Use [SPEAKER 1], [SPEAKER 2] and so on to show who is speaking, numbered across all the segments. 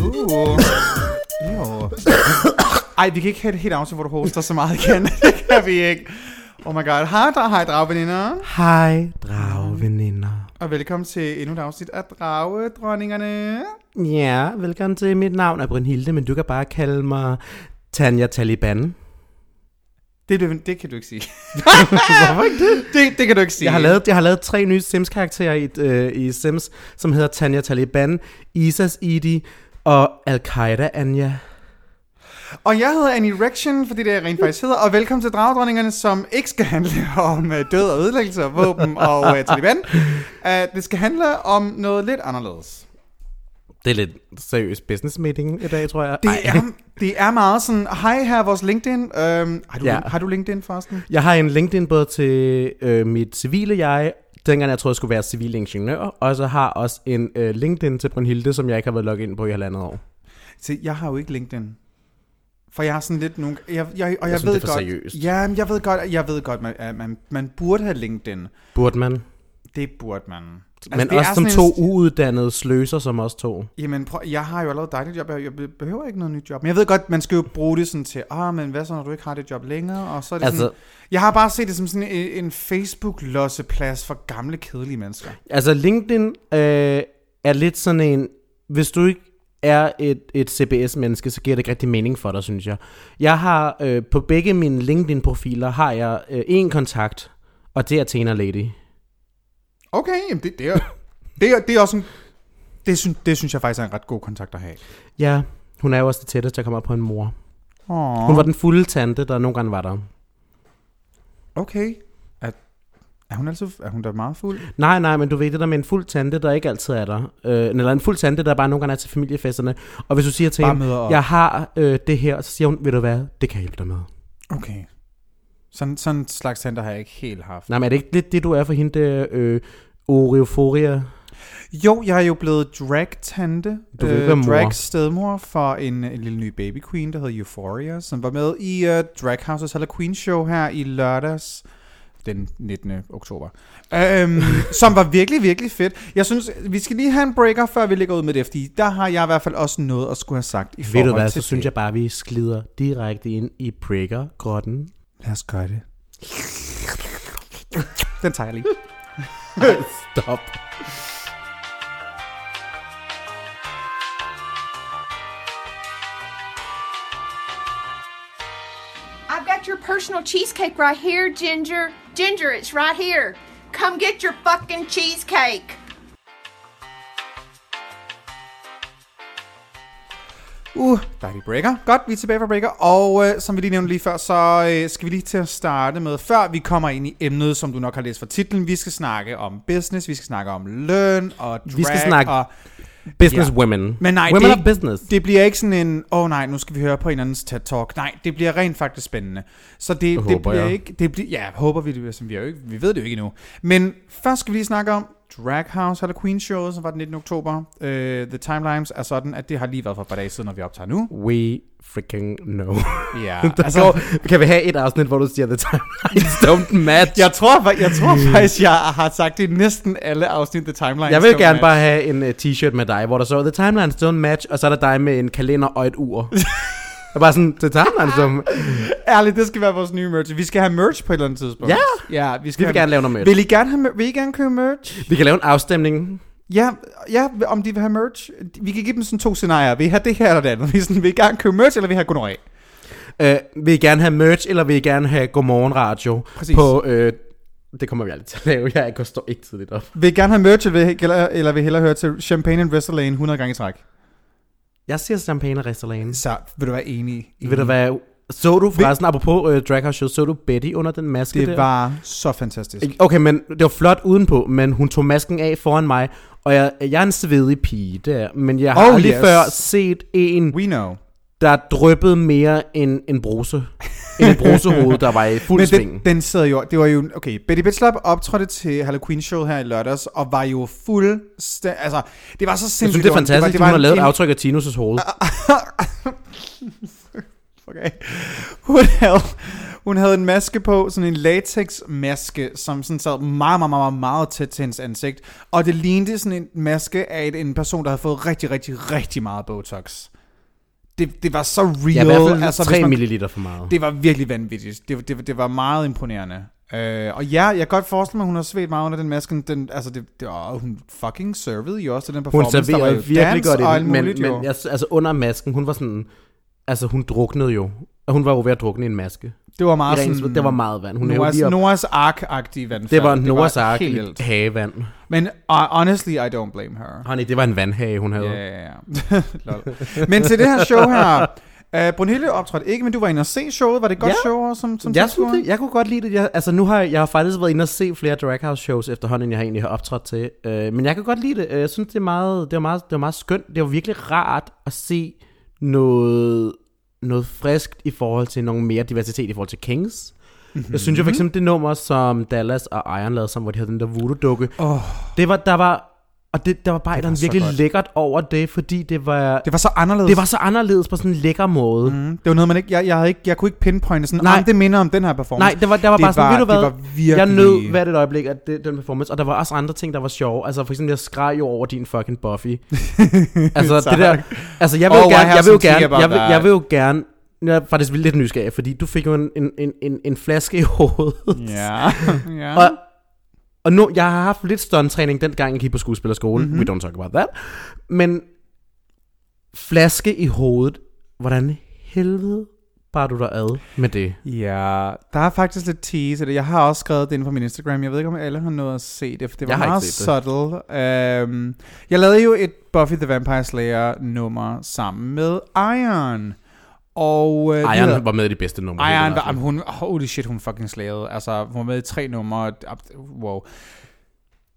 [SPEAKER 1] Uh. Jo. Ej, vi kan ikke have et helt afsnit, hvor du hoster så meget igen. det kan vi ikke. Oh my god. Hej, dra- hej dragveninder.
[SPEAKER 2] Hej.
[SPEAKER 1] Og velkommen til endnu et afsnit af Dragedronningerne.
[SPEAKER 2] Ja, velkommen til. Mit navn er Brynhilde, men du kan bare kalde mig Tanja Taliban.
[SPEAKER 1] Det, det, det kan du ikke sige.
[SPEAKER 2] Hvorfor ikke det?
[SPEAKER 1] det, det kan du ikke sige.
[SPEAKER 2] Jeg har lavet, jeg har lavet tre nye Sims-karakterer i, øh, i Sims, som hedder Tanja Taliban, Isas Idi og Al-Qaida Anja.
[SPEAKER 1] Og jeg hedder Annie Rection, fordi det er rent faktisk hedder. Og velkommen til Dragedronningerne, som ikke skal handle om øh, død og ødelæggelse og våben og uh, Taliban. Uh, det skal handle om noget lidt anderledes.
[SPEAKER 2] Det er lidt seriøs business meeting i dag, tror jeg.
[SPEAKER 1] Det
[SPEAKER 2] Ej.
[SPEAKER 1] er, det er meget sådan, hej her er vores LinkedIn. Um, har, du,
[SPEAKER 2] Ja.
[SPEAKER 1] har du LinkedIn forresten?
[SPEAKER 2] Jeg har en LinkedIn både til øh, mit civile jeg, dengang jeg troede, jeg skulle være civil ingeniør, og så har også en øh, LinkedIn til Brunhilde, som jeg ikke har været logget ind på i halvandet år.
[SPEAKER 1] Se, jeg har jo ikke LinkedIn. For jeg har sådan lidt nogle... Jeg, jeg, og jeg,
[SPEAKER 2] Jeg synes,
[SPEAKER 1] ved
[SPEAKER 2] det er for
[SPEAKER 1] godt,
[SPEAKER 2] seriøst.
[SPEAKER 1] Ja, men jeg ved godt, jeg ved godt, man, at man, man burde have LinkedIn.
[SPEAKER 2] Burde man?
[SPEAKER 1] Det burde man.
[SPEAKER 2] Altså, Men også som to uuddannede sløser som os to.
[SPEAKER 1] Jamen, prøv, jeg har jo allerede dejligt job. Jeg, jeg be- behøver ikke noget nyt job. Men jeg ved godt, man skal jo bruge det sådan til, ah, men hvad så, når du ikke har det job længere? Og så er det
[SPEAKER 2] Altså-
[SPEAKER 1] sådan, jeg har bare set det som sådan en, en Facebook-losseplads for gamle, kedelige mennesker.
[SPEAKER 2] Altså LinkedIn øh, er lidt sådan en, hvis du ikke er et, et CBS-menneske, så giver det ikke rigtig mening for dig, synes jeg. Jeg har øh, på begge mine LinkedIn-profiler har jeg øh, en kontakt, og det er Tena Lady.
[SPEAKER 1] Okay, jamen det, det, er, det, er, det er også en... Det synes, det synes jeg faktisk er en ret god kontakt at have.
[SPEAKER 2] Ja, hun er jo også det tætteste, jeg kommer på en mor.
[SPEAKER 1] Oh,
[SPEAKER 2] Hun var den fulde tante, der nogle gange var der.
[SPEAKER 1] Okay. Er, hun altså er hun da meget fuld?
[SPEAKER 2] Nej, nej, men du ved det der med en fuld tante, der ikke altid er der. Øh, eller en fuld tante, der bare nogle gange er til familiefesterne. Og hvis du siger til
[SPEAKER 1] Bare
[SPEAKER 2] hende, jeg har øh, det her, så siger hun, ved du hvad, det kan jeg hjælpe dig med.
[SPEAKER 1] Okay. Sådan, sådan en slags center har jeg ikke helt haft.
[SPEAKER 2] Nej, men er det ikke lidt det, du er for hende, der, øh, Oreoforia?
[SPEAKER 1] Jo, jeg er jo blevet drag-tante.
[SPEAKER 2] Du vil ikke være mor.
[SPEAKER 1] drag stedmor for en, en lille ny baby queen, der hedder Euphoria, som var med i uh, Drag Houses Halla Queen Show her i lørdags den 19. oktober. Um, som var virkelig, virkelig fedt. Jeg synes, vi skal lige have en breaker, før vi lægger ud med det, fordi der har jeg i hvert fald også noget at skulle have sagt i
[SPEAKER 2] Ved
[SPEAKER 1] forhold
[SPEAKER 2] du hvad,
[SPEAKER 1] til
[SPEAKER 2] så synes
[SPEAKER 1] det.
[SPEAKER 2] jeg bare, vi skrider direkte ind i breaker-grotten.
[SPEAKER 1] Lad os gøre det. Den tager jeg lige.
[SPEAKER 2] Stop.
[SPEAKER 3] Got your personal cheesecake right here, Ginger. Ginger, it's right here. Come get your fucking cheesecake.
[SPEAKER 1] Uh, dejlig breaker. Godt, vi er tilbage fra breaker. Og øh, som vi lige nævnte lige før, så øh, skal vi lige til at starte med, før vi kommer ind i emnet, som du nok har læst fra titlen. Vi skal snakke om business, vi skal snakke om løn og drag.
[SPEAKER 2] Vi skal snakke
[SPEAKER 1] og,
[SPEAKER 2] Business
[SPEAKER 1] Ja.
[SPEAKER 2] women.
[SPEAKER 1] Men nej,
[SPEAKER 2] women
[SPEAKER 1] det
[SPEAKER 2] of business.
[SPEAKER 1] Det bliver ikke sådan en, åh oh, nej, nu skal vi høre på en andens TED-talk. Nej, det bliver rent faktisk spændende. Så det, det
[SPEAKER 2] håber
[SPEAKER 1] bliver
[SPEAKER 2] jeg.
[SPEAKER 1] ikke, det bliver, ja, håber vi det, som vi, er jo ikke, vi ved det jo ikke endnu. Men først skal vi lige snakke om Drag House Halla Queen Show, som var den 19. oktober. Uh, the timelines er sådan, at det har lige været for et par dage siden, når vi optager nu.
[SPEAKER 2] We freaking know.
[SPEAKER 1] Ja,
[SPEAKER 2] altså,
[SPEAKER 1] altså,
[SPEAKER 2] kan vi have et afsnit, hvor du siger, the timelines don't match?
[SPEAKER 1] jeg tror, fa- jeg tror faktisk, jeg har sagt det i næsten alle afsnit, The Timelines.
[SPEAKER 2] Jeg vil gerne
[SPEAKER 1] match.
[SPEAKER 2] bare have en uh, t-shirt med dig, hvor der står, the timelines don't match, og så er der dig med en kalender og et ur. Og bare sådan, the timelines don't
[SPEAKER 1] Ærligt, det skal være vores nye merch. Vi skal have merch på et eller andet tidspunkt.
[SPEAKER 2] Ja!
[SPEAKER 1] Ja, vi skal
[SPEAKER 2] Vi vil
[SPEAKER 1] have-
[SPEAKER 2] gerne lave noget merch.
[SPEAKER 1] Vil I gerne, have, vil I gerne købe merch?
[SPEAKER 2] Vi kan lave en afstemning.
[SPEAKER 1] Ja, ja, om de vil have merch. Vi kan give dem sådan to scenarier. Vil I have det her eller det andet? Vi er sådan, vil I gerne købe merch, eller vil I have gonorrhea?
[SPEAKER 2] Uh, vil I gerne have merch, eller vil I gerne have Godmorgen Radio?
[SPEAKER 1] Præcis.
[SPEAKER 2] På, uh, det kommer vi aldrig til at lave. Jeg går står ikke tidligt op.
[SPEAKER 1] Vil I gerne have merch, eller vil, eller, eller vil I hellere høre til Champagne and Westerlane 100 gange i træk?
[SPEAKER 2] Jeg siger champagne og restaurant.
[SPEAKER 1] Så vil du være enig? enig.
[SPEAKER 2] Ved du hvad? Så du forresten, apropos uh, Drag House Show, så du Betty under den maske
[SPEAKER 1] Det
[SPEAKER 2] der?
[SPEAKER 1] var så fantastisk.
[SPEAKER 2] Okay, men det var flot udenpå, men hun tog masken af foran mig, og jeg, jeg er en svedig pige, der, men jeg har
[SPEAKER 1] oh,
[SPEAKER 2] aldrig
[SPEAKER 1] yes.
[SPEAKER 2] før set en
[SPEAKER 1] We know.
[SPEAKER 2] Der dryppede mere end en bruse. end en brusehoved, der var i fuld
[SPEAKER 1] Men
[SPEAKER 2] sving.
[SPEAKER 1] den, den sidder jo, det var jo, okay, Betty Bitslap optrådte til Halloween Show her i lørdags, og var jo fuld, altså, det var så
[SPEAKER 2] Jeg
[SPEAKER 1] sindssygt.
[SPEAKER 2] synes, det er
[SPEAKER 1] var-
[SPEAKER 2] fantastisk,
[SPEAKER 1] det
[SPEAKER 2] at hun har lavet et
[SPEAKER 1] en-
[SPEAKER 2] aftryk af Tinus' hoved.
[SPEAKER 1] Okay. Hun havde, hun havde en maske på, sådan en latex maske, som sådan sad meget, meget, meget, meget tæt til hendes ansigt. Og det lignede sådan en maske af en person, der havde fået rigtig, rigtig, rigtig meget Botox. Det, det var så real.
[SPEAKER 2] Ja, i hvert fald
[SPEAKER 1] altså,
[SPEAKER 2] 3
[SPEAKER 1] hvis man-
[SPEAKER 2] milliliter for meget.
[SPEAKER 1] Det var virkelig vanvittigt. Det, det, det var meget imponerende. Øh, og ja, jeg kan godt forestille mig, at hun har svedt meget under den maske. Den, altså, det, det, og hun fucking servede jo også den
[SPEAKER 2] Hun
[SPEAKER 1] performance. Der var
[SPEAKER 2] serverede
[SPEAKER 1] jo
[SPEAKER 2] virkelig
[SPEAKER 1] dans
[SPEAKER 2] godt i den, men,
[SPEAKER 1] muligt, jo.
[SPEAKER 2] men jeg, altså under masken, hun var sådan, altså hun druknede jo. Og hun var jo ved at drukne i en maske.
[SPEAKER 1] det var meget sådan...
[SPEAKER 2] det var meget vand. Hun
[SPEAKER 1] Noahs,
[SPEAKER 2] lige op.
[SPEAKER 1] Noahs Ark-agtige vandfald.
[SPEAKER 2] Det var Noahs Ark havevand.
[SPEAKER 1] Men uh, honestly, I don't blame her.
[SPEAKER 2] Honey, det var en vandhage, hun havde.
[SPEAKER 1] Ja, ja. Lol. Men til det her show her, uh, Brunhilde optrådte ikke, men du var inde og se showet. Var det et godt
[SPEAKER 2] Ja.
[SPEAKER 1] show som, som
[SPEAKER 2] Jeg, synes, det, jeg kunne godt lide det. Jeg, altså nu har jeg, jeg har faktisk været inde og se flere Drag House shows efterhånden, end jeg har egentlig har optrådt til. Øh, men jeg kan godt lide det. Øh, Jeg synes, det er meget, det var meget, det var meget skønt. Det var virkelig rart at se noget, noget friskt i forhold til nogle mere diversitet i forhold til Kings. Mm-hmm. Jeg synes jo for eksempel det nummer, som Dallas og Iron lavede sammen, hvor de havde den der voodoo-dukke.
[SPEAKER 1] Åh,
[SPEAKER 2] Det var, der var, og det, der var bare
[SPEAKER 1] Det var
[SPEAKER 2] var virkelig
[SPEAKER 1] godt.
[SPEAKER 2] lækkert over det, fordi det var,
[SPEAKER 1] det var så anderledes.
[SPEAKER 2] det var så anderledes på sådan en lækker måde. Mm.
[SPEAKER 1] Det var noget, man ikke... Jeg, jeg, havde ikke, jeg kunne ikke pinpointe sådan,
[SPEAKER 2] Nej.
[SPEAKER 1] Det minder om den her performance.
[SPEAKER 2] Nej, det var, der var
[SPEAKER 1] det
[SPEAKER 2] bare sådan, ved du hvad,
[SPEAKER 1] det var virkelig...
[SPEAKER 2] Jeg nød hvert et øjeblik af det, den performance, og der var også andre ting, der var sjove. Altså for eksempel, jeg skreg jo over din fucking Buffy. altså det der, altså jeg vil jo
[SPEAKER 1] Oh, I
[SPEAKER 2] gerne, jeg vil jo gerne, jeg vil, jeg vil jo gerne, jeg er faktisk lidt nysgerrig, fordi du fik jo en, en, en, en, en flaske i hovedet.
[SPEAKER 1] Ja, ja.
[SPEAKER 2] Og, og nu, jeg har haft lidt stunttræning dengang, jeg gik på skuespillerskole. Mm-hmm. We don't talk about that. Men flaske i hovedet, hvordan helvede bar du dig ad med det?
[SPEAKER 1] Ja, der er faktisk lidt tease det. Jeg har også skrevet det inde på min Instagram. Jeg ved ikke, om alle har nået at se det, for det var
[SPEAKER 2] Jeg
[SPEAKER 1] meget
[SPEAKER 2] set det.
[SPEAKER 1] subtle. Um, jeg lavede jo et Buffy the Vampire Slayer nummer sammen med Iron. Og havde-
[SPEAKER 2] Iron var med i de bedste numre.
[SPEAKER 1] Iron,
[SPEAKER 2] helt
[SPEAKER 1] var, jamen, hun, holy shit, hun fucking slayede. Altså, hun var med i tre numre. Wow.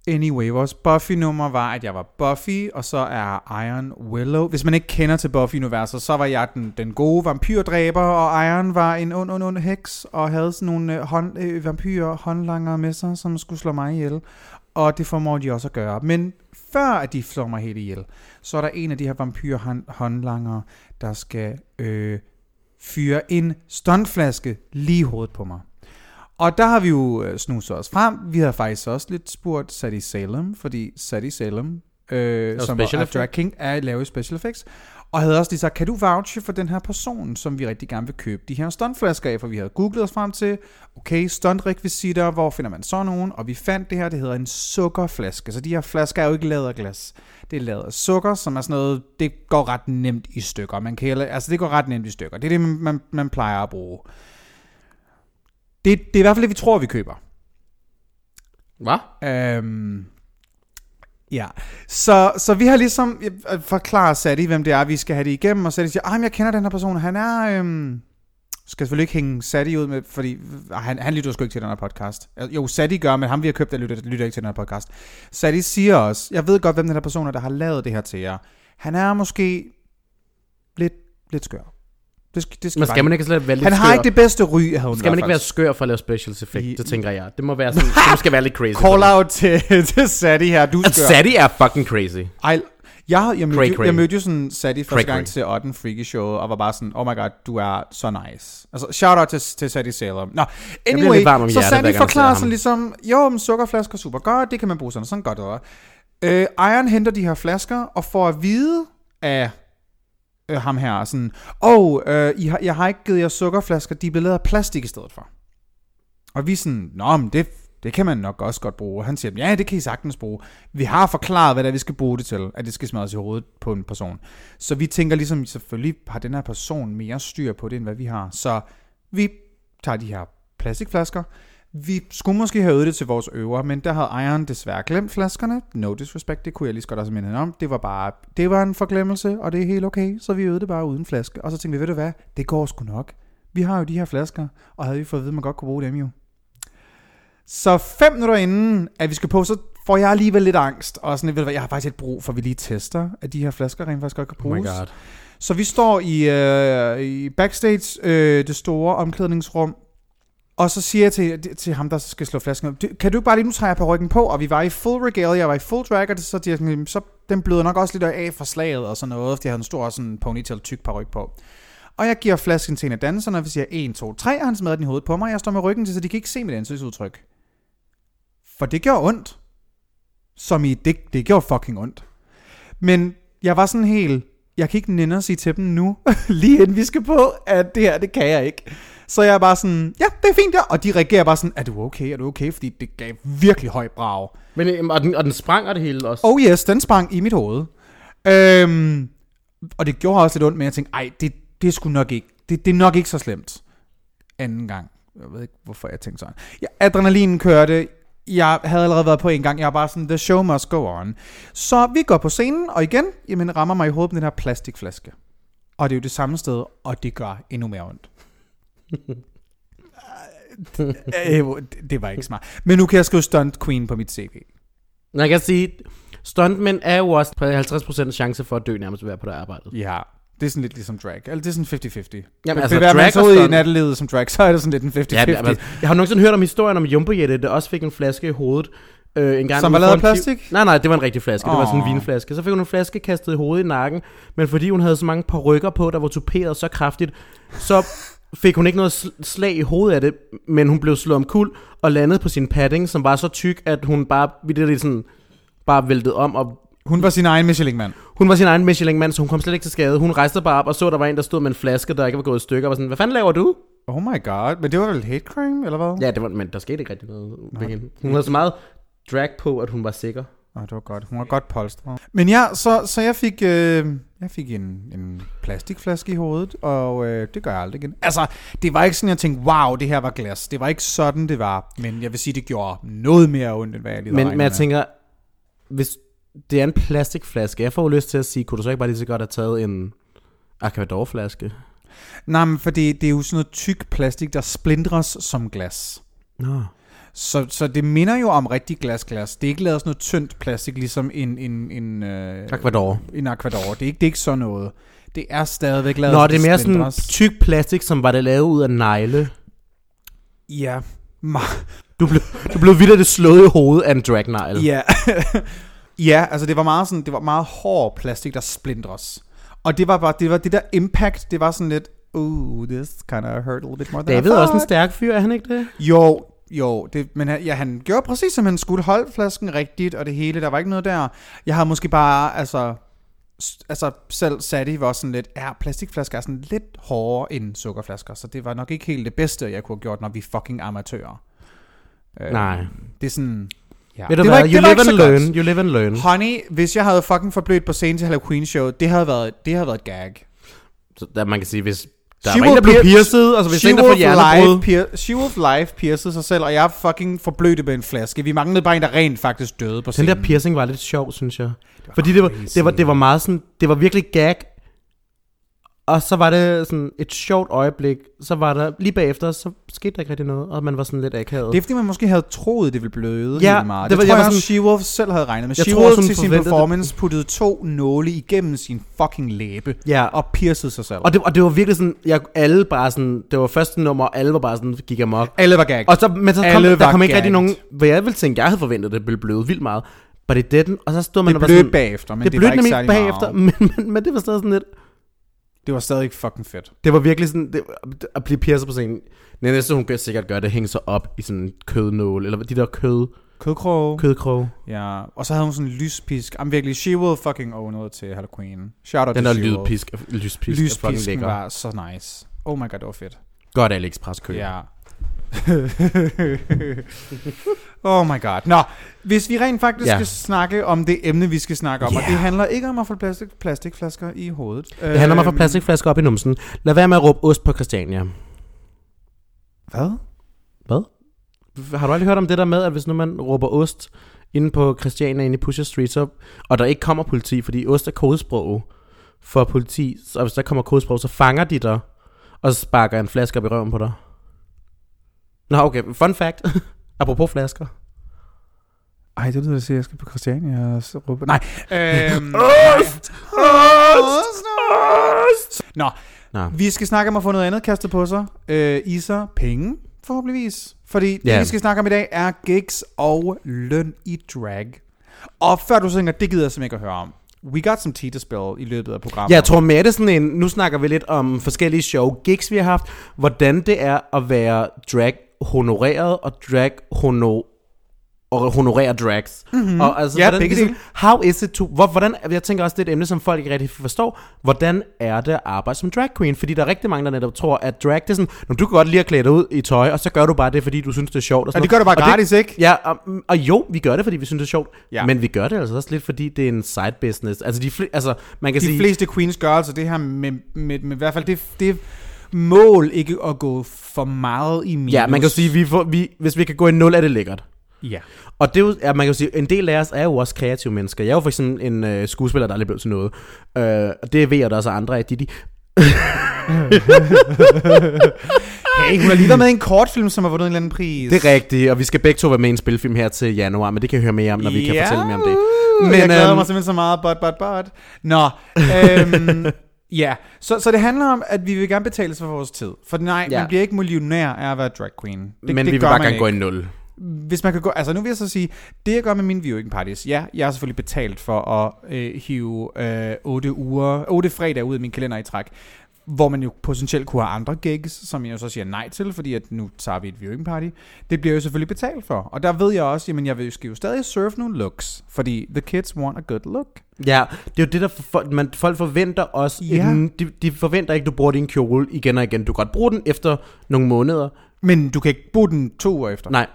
[SPEAKER 1] Anyway, vores Buffy-nummer var, at jeg var Buffy, og så er Iron Willow. Hvis man ikke kender til Buffy-universet, så var jeg den, den gode vampyrdræber, og Iron var en ond, ond, ond heks, og havde sådan nogle øh, hånd, øh, vampyrer håndlanger med sig, som skulle slå mig ihjel. Og det formår de også at gøre. Men før at de slår mig helt ihjel, så er der en af de her vampyr håndlanger, der skal øh, fyre en stuntflaske lige i hovedet på mig. Og der har vi jo øh, snuset os frem. Vi har faktisk også lidt spurgt Sadie Salem, fordi Sadie Salem, øh, som er drag king, er lavet special effects. Og havde også lige sagt, kan du vouche for den her person, som vi rigtig gerne vil købe de her stuntflasker af? For vi havde googlet os frem til, okay, stuntrekvisitter, hvor finder man så nogen? Og vi fandt det her, det hedder en sukkerflaske. Så de her flasker er jo ikke lavet af glas. Det er lavet af sukker, som er sådan noget, det går ret nemt i stykker. Man kan altså det går ret nemt i stykker. Det er det, man, man, man plejer at bruge. Det, det er i hvert fald det, vi tror, vi køber.
[SPEAKER 2] Hvad?
[SPEAKER 1] Øhm, ja, så, så vi har ligesom øh, øh, forklaret Sadie, hvem det er, vi skal have det igennem, og Sadie siger, ah, men jeg kender den her person, han er, øhm, skal selvfølgelig ikke hænge Sadie ud med, fordi øh, han, han lytter sgu ikke til den her podcast. Jo, Sadie gør, men ham vi har købt, der lytter, lytter ikke til den her podcast. Sadie siger også, jeg ved godt, hvem den her person er, der har lavet det her til jer. Han er måske lidt, lidt skør. Det, skal- det skal
[SPEAKER 2] Men skal man ikke slet være lidt
[SPEAKER 1] han har
[SPEAKER 2] skør?
[SPEAKER 1] ikke det bedste ry, havde hun i
[SPEAKER 2] Skal man ikke
[SPEAKER 1] fald
[SPEAKER 2] være skør for at lave special effect?
[SPEAKER 1] I-
[SPEAKER 2] Det tænker jeg. Det må være sådan, det skal være lidt crazy.
[SPEAKER 1] Call out til, til Sadie her, du skør.
[SPEAKER 2] Sadie er fucking crazy.
[SPEAKER 1] Ej, jeg, jeg, mødte,
[SPEAKER 2] Cray, cray.
[SPEAKER 1] jeg mødte jo sådan Sadie første
[SPEAKER 2] Cray,
[SPEAKER 1] gang
[SPEAKER 2] cray.
[SPEAKER 1] til 8. Freaky Show, og var bare sådan, oh my god, du er så nice. Altså, shout out til, til Sadie Salem. Nå, anyway,
[SPEAKER 2] varm
[SPEAKER 1] så
[SPEAKER 2] ser
[SPEAKER 1] forklarer sådan ligesom, jo, men sukkerflasker er super godt, det kan man bruge sådan, sådan godt. Øh, Iron henter de her flasker, og får at vide af øh, ham her, sådan, oh, øh, I har, jeg har ikke givet jer sukkerflasker, de er blevet lavet af plastik i stedet for. Og vi er sådan, nå, men det, det kan man nok også godt bruge. Han siger, ja, det kan I sagtens bruge. Vi har forklaret, hvad det er, vi skal bruge det til, at det skal smadres i hovedet på en person. Så vi tænker ligesom, selvfølgelig har den her person mere styr på det, end hvad vi har. Så vi tager de her plastikflasker. Vi skulle måske have øvet det til vores øver, men der havde Iron desværre glemt flaskerne. No disrespect, det kunne jeg lige så godt også minde om. Det var bare, det var en forglemmelse, og det er helt okay, så vi øvede det bare uden flaske. Og så tænkte vi, ved du hvad, det går sgu nok. Vi har jo de her flasker, og havde vi fået at vide, at man godt kunne bruge dem jo. Så fem minutter inden, at vi skal på, så får jeg alligevel lidt angst. Og sådan, ved du hvad, jeg har faktisk lidt brug for, at vi lige tester, at de her flasker rent faktisk godt kan
[SPEAKER 2] Oh my
[SPEAKER 1] bruges.
[SPEAKER 2] god.
[SPEAKER 1] Så vi står i, øh, i backstage, øh, det store omklædningsrum, og så siger jeg til, til ham, der skal slå flasken op, "Du- kan du ikke bare lige, nu tager jeg på ryggen på, og vi var i full regalia, jeg var i full drag, og så, siger jeg så den bløder nok også lidt af fra slaget og sådan noget, fordi jeg havde en stor sådan ponytail tyk par ryg på. Og jeg giver flasken til en af danserne, og vi siger 1, 2, 3, og han smadrer den i hovedet på mig, og jeg står med ryggen til, så de kan ikke se mit ansigtsudtryk. For det gjorde ondt. Som i, det, det gjorde fucking ondt. Men jeg var sådan helt, jeg kan ikke nænde at sige til dem nu, lige inden vi skal på, at det her, det kan jeg ikke. Så jeg er bare sådan, ja, det er fint, ja. Og de reagerer bare sådan, er du okay, er du okay? Fordi det gav virkelig høj brag.
[SPEAKER 2] Men, øhm, og, den, og den sprang og det hele også.
[SPEAKER 1] Oh yes, den sprang i mit hoved. Øhm, og det gjorde også lidt ondt, men jeg tænkte, ej, det, det er sgu nok ikke, det, det er nok ikke så slemt. Anden gang. Jeg ved ikke, hvorfor jeg tænkte sådan. Ja, adrenalinen kørte. Jeg havde allerede været på en gang. Jeg var bare sådan, the show must go on. Så vi går på scenen, og igen, jamen rammer mig i hovedet med den her plastikflaske. Og det er jo det samme sted, og det gør endnu mere ondt. Øh, det- det var ikke smart. Men nu kan jeg skrive stunt queen på mit CV.
[SPEAKER 2] Jeg kan sige, stuntmen er jo også på 50% chance for at dø nærmest ved at være på det arbejde.
[SPEAKER 1] Ja, det er sådan lidt ligesom drag. Eller det er sådan 50-50.
[SPEAKER 2] Jamen,
[SPEAKER 1] altså, Bevæger man sig ud i nattelivet som drag, så er det sådan lidt en 50-50.
[SPEAKER 2] Ja, men, altså, jeg har nogensinde hørt om historien om Jumbo Jette, der også fik en flaske i hovedet. Øh, en gang
[SPEAKER 1] Som var lavet af plastik?
[SPEAKER 2] Nej, nej, det var en rigtig flaske. Det var sådan en vinflaske. Så fik hun en flaske kastet i hovedet i nakken, men fordi hun havde så mange rykker på, der var tuperet så kraftigt, så fik hun ikke noget sl- slag i hovedet af det, men hun blev slået om kul og landede på sin padding, som var så tyk, at hun bare, det sådan, bare væltede om, og
[SPEAKER 1] Hun var sin egen Michelin-mand.
[SPEAKER 2] hun var sin egen Michelin-mand, så hun kom slet ikke til skade. Hun rejste bare op og så, at der var en, der stod med en flaske, der ikke var gået i stykker, og var sådan, hvad fanden laver du?
[SPEAKER 1] Oh my god. Men det var vel hate crime, eller hvad?
[SPEAKER 2] Ja, det var, men der skete ikke rigtig noget hende. Hun havde så meget drag på, at hun var sikker.
[SPEAKER 1] Oh, det var godt. Hun var godt polstret. Men ja, så, så jeg fik, øh, jeg fik en, en plastikflaske i hovedet, og øh, det gør jeg aldrig igen. Altså, det var ikke sådan, jeg tænkte, wow, det her var glas. Det var ikke sådan, det var. Men jeg vil sige, det gjorde noget mere ondt, end hvad jeg lige
[SPEAKER 2] Men, men jeg
[SPEAKER 1] med.
[SPEAKER 2] tænker, hvis det er en plastikflaske, jeg får jo lyst til at sige, kunne du så ikke bare lige så godt have taget en Aquador-flaske?
[SPEAKER 1] Nej, men fordi det er jo sådan noget tyk plastik, der splindres som glas.
[SPEAKER 2] Nå.
[SPEAKER 1] Så, så det minder jo om rigtig glas-glas. Det er ikke lavet sådan noget tyndt plastik, ligesom en, en, en, øh,
[SPEAKER 2] Aquador.
[SPEAKER 1] en Aquador. Det er, ikke, det er ikke sådan noget. Det er stadigvæk lavet
[SPEAKER 2] Nå, det er mere sådan tyk plastik, som var det lavet ud af negle.
[SPEAKER 1] Ja. Ma-
[SPEAKER 2] Du blev, du blev vildt slået i hovedet af en dragnegle.
[SPEAKER 1] Ja. ja, altså det var meget sådan, det var meget hård plastik, der splindres. Og det var bare, det var det der impact, det var sådan lidt, uh, this kind of hurt a little bit more than
[SPEAKER 2] David er også en
[SPEAKER 1] thought."
[SPEAKER 2] stærk fyr, er han ikke det?
[SPEAKER 1] Jo, jo, det, men han- ja, han gjorde præcis som han skulle holde flasken rigtigt, og det hele, der var ikke noget der. Jeg havde måske bare, altså, altså selv sat i var sådan lidt, ja, plastikflasker er sådan lidt hårdere end sukkerflasker, så det var nok ikke helt det bedste, jeg kunne have gjort, når vi er fucking amatører. Øh,
[SPEAKER 2] Nej.
[SPEAKER 1] Det er sådan, ja.
[SPEAKER 2] Ved du
[SPEAKER 1] det
[SPEAKER 2] hvad,
[SPEAKER 1] ikke-
[SPEAKER 2] you
[SPEAKER 1] var
[SPEAKER 2] live and
[SPEAKER 1] godt.
[SPEAKER 2] learn, you live and learn.
[SPEAKER 1] Honey, hvis jeg havde fucking forblødt på scenen til Halloween show, det havde været, det havde været et gag.
[SPEAKER 2] Så der, man kan sige, hvis der
[SPEAKER 1] She
[SPEAKER 2] var en, der blev pierced, altså hvis en, der får hjernebrud.
[SPEAKER 1] live, pier- She-Wolf live piercede sig selv, og jeg fucking forblødte med en flaske. Vi manglede bare en, der rent faktisk døde på
[SPEAKER 2] Den
[SPEAKER 1] scenen.
[SPEAKER 2] der piercing var lidt sjov, synes jeg. Fordi det var, det var, det var meget sådan, det var virkelig gag. Og så var det sådan et sjovt øjeblik. Så var der, lige bagefter, så skete der ikke rigtig noget, og man var sådan lidt akavet.
[SPEAKER 1] Det er fordi, man måske havde troet, det ville bløde
[SPEAKER 2] Ja,
[SPEAKER 1] helt meget.
[SPEAKER 2] det
[SPEAKER 1] Det,
[SPEAKER 2] var-
[SPEAKER 1] det tror
[SPEAKER 2] jeg
[SPEAKER 1] jeg,
[SPEAKER 2] var
[SPEAKER 1] også, She-Wolf selv havde regnet med.
[SPEAKER 2] Jeg
[SPEAKER 1] She-Wolf til sin
[SPEAKER 2] det.
[SPEAKER 1] performance puttede to nåle igennem sin fucking læbe
[SPEAKER 2] ja,
[SPEAKER 1] og piercede sig selv.
[SPEAKER 2] og det, og det var virkelig sådan, jeg, alle bare sådan, det var første nummer, og alle var bare sådan, gik amok.
[SPEAKER 1] Alle var gag.
[SPEAKER 2] Og så, men så kom,
[SPEAKER 1] Alle
[SPEAKER 2] der kom ikke rigtig
[SPEAKER 1] gagged.
[SPEAKER 2] nogen, hvad jeg ville tænke, jeg havde forventet, det ville bløde vildt meget. But it didn't, og så stod man
[SPEAKER 1] det
[SPEAKER 2] og var sådan,
[SPEAKER 1] bagefter, men
[SPEAKER 2] det,
[SPEAKER 1] det,
[SPEAKER 2] blødte
[SPEAKER 1] var ikke særlig
[SPEAKER 2] bagefter,
[SPEAKER 1] meget.
[SPEAKER 2] men, men, men, det var stadig sådan lidt,
[SPEAKER 1] Det var stadig fucking fedt.
[SPEAKER 2] det var virkelig sådan, det, at blive pierced på scenen. Det næste, hun sikkert gøre, det hænge sig op i sådan en kødnål, eller de der kød,
[SPEAKER 1] Kødkrog.
[SPEAKER 2] kødkrog.
[SPEAKER 1] Ja, og så havde hun sådan en lyspisk. I'm virkelig, She-Wolf fucking owned til Halloween. Shout out
[SPEAKER 2] Den
[SPEAKER 1] til
[SPEAKER 2] der lydpisk, er
[SPEAKER 1] Lyspisken
[SPEAKER 2] lækker.
[SPEAKER 1] var så nice. Oh my god, det var fedt.
[SPEAKER 2] Godt AliExpress køb.
[SPEAKER 1] Ja. oh my god. Nå, hvis vi rent faktisk
[SPEAKER 2] Ja.
[SPEAKER 1] skal snakke om det emne, vi skal snakke om, yeah. og det handler ikke om at få plastik, plastikflasker i hovedet.
[SPEAKER 2] Det handler om at få
[SPEAKER 1] Øhm,
[SPEAKER 2] plastikflasker op i numsen. Lad være med at råbe ost på Christiania.
[SPEAKER 1] Hvad?
[SPEAKER 2] Har du aldrig hørt om det der med, at hvis nu man råber ost inde på Christiania, inde i Pusher Street, så, og der ikke kommer politi, fordi ost er kodesprog for politi, så hvis der kommer kodesprog, så fanger de dig, og sparker en flaske op i røven på dig. Nå, okay. Fun fact. Apropos flasker.
[SPEAKER 1] Ej, det lyder at sige, at jeg skal på Christiania og så råbe... Nej. Øhm,
[SPEAKER 2] Ost!
[SPEAKER 1] Ost! Nå,
[SPEAKER 2] Nå.
[SPEAKER 1] vi skal snakke om at få noget andet kastet på sig. Øh, Iser, penge, forhåbentligvis. Fordi det,
[SPEAKER 2] Ja.
[SPEAKER 1] vi skal snakke om i dag, er gigs og løn i drag. Og før du synger, det gider jeg simpelthen ikke at høre om. We got some tea to spill i løbet af programmet.
[SPEAKER 2] Ja, jeg tror mere det er sådan en, nu snakker vi lidt om forskellige show gigs, vi har haft, hvordan det er at være drag honoreret og drag hono og honorere drags. Mm-hmm. Og altså,
[SPEAKER 1] Ja,
[SPEAKER 2] hvordan,
[SPEAKER 1] begge
[SPEAKER 2] ligesom, how is it to, hvor, hvordan, jeg tænker også, det er et emne, som folk ikke rigtig forstår. Hvordan er det at arbejde som drag queen? Fordi der er rigtig mange, der netop tror, at drag, det er sådan, "Nå, du kan godt lide at klæde dig ud i tøj, og så gør du bare det, fordi du synes, det er sjovt. Og, sådan
[SPEAKER 1] det gør du bare
[SPEAKER 2] Og
[SPEAKER 1] gratis, ikke?
[SPEAKER 2] Ja, og, og jo, vi gør det, fordi vi synes, det er sjovt.
[SPEAKER 1] Ja.
[SPEAKER 2] Men vi gør det altså også lidt, fordi det er en side business. Altså, de, fl- altså man kan
[SPEAKER 1] De
[SPEAKER 2] sige...
[SPEAKER 1] fleste queens gør altså det her med, med, med i hvert fald det, det mål ikke at gå for meget i minus.
[SPEAKER 2] Ja, man kan sige, vi får, vi, hvis vi kan gå i nul, er det lækkert.
[SPEAKER 1] Ja.
[SPEAKER 2] Og det er jo, ja, man kan jo sige, en del af os er jo også kreative mennesker. Jeg er jo for eksempel en øh, skuespiller, der aldrig blev til noget. Øh, og det ved jeg, der også andre af de, de
[SPEAKER 1] Hey, hun har lige været med i en kortfilm, som har vundet en eller anden pris.
[SPEAKER 2] Det er rigtigt, og vi skal begge to være med i en spilfilm her til januar, men det kan I høre mere om, når vi kan
[SPEAKER 1] Ja,
[SPEAKER 2] fortælle mere om det.
[SPEAKER 1] Men,
[SPEAKER 2] Men,
[SPEAKER 1] jeg glæder
[SPEAKER 2] øhm,
[SPEAKER 1] mig simpelthen så meget, but, but, but. Nå, øhm, ja. Så, så det handler om, at vi vil gerne betale for vores tid. For nej, ja. Man bliver ikke millionær af at være drag queen. Det,
[SPEAKER 2] men
[SPEAKER 1] det
[SPEAKER 2] vi vil bare gerne
[SPEAKER 1] ikke.
[SPEAKER 2] gå i nul.
[SPEAKER 1] Hvis man kan gå, altså nu vil jeg så sige, det jeg gør med mine viewing parties, ja, jeg har selvfølgelig betalt for at øh, hive øh, 8 uger, 8 fredage ud af min kalender i træk, hvor man jo potentielt kunne have andre gigs, som jeg jo så siger nej til, fordi at nu tager vi et viewing party. Det bliver jo selvfølgelig betalt for. Og der ved jeg også, jamen jeg vil jo stadig surfe nogle looks, fordi the kids want a good look.
[SPEAKER 2] Ja, det er jo det, der folk, man, folk forventer også.
[SPEAKER 1] Ja.
[SPEAKER 2] En, de, de forventer ikke, du bruger din kjole igen og igen. Du kan godt bruge den efter nogle måneder.
[SPEAKER 1] Men du kan ikke bruge den to uger efter.
[SPEAKER 2] Nej,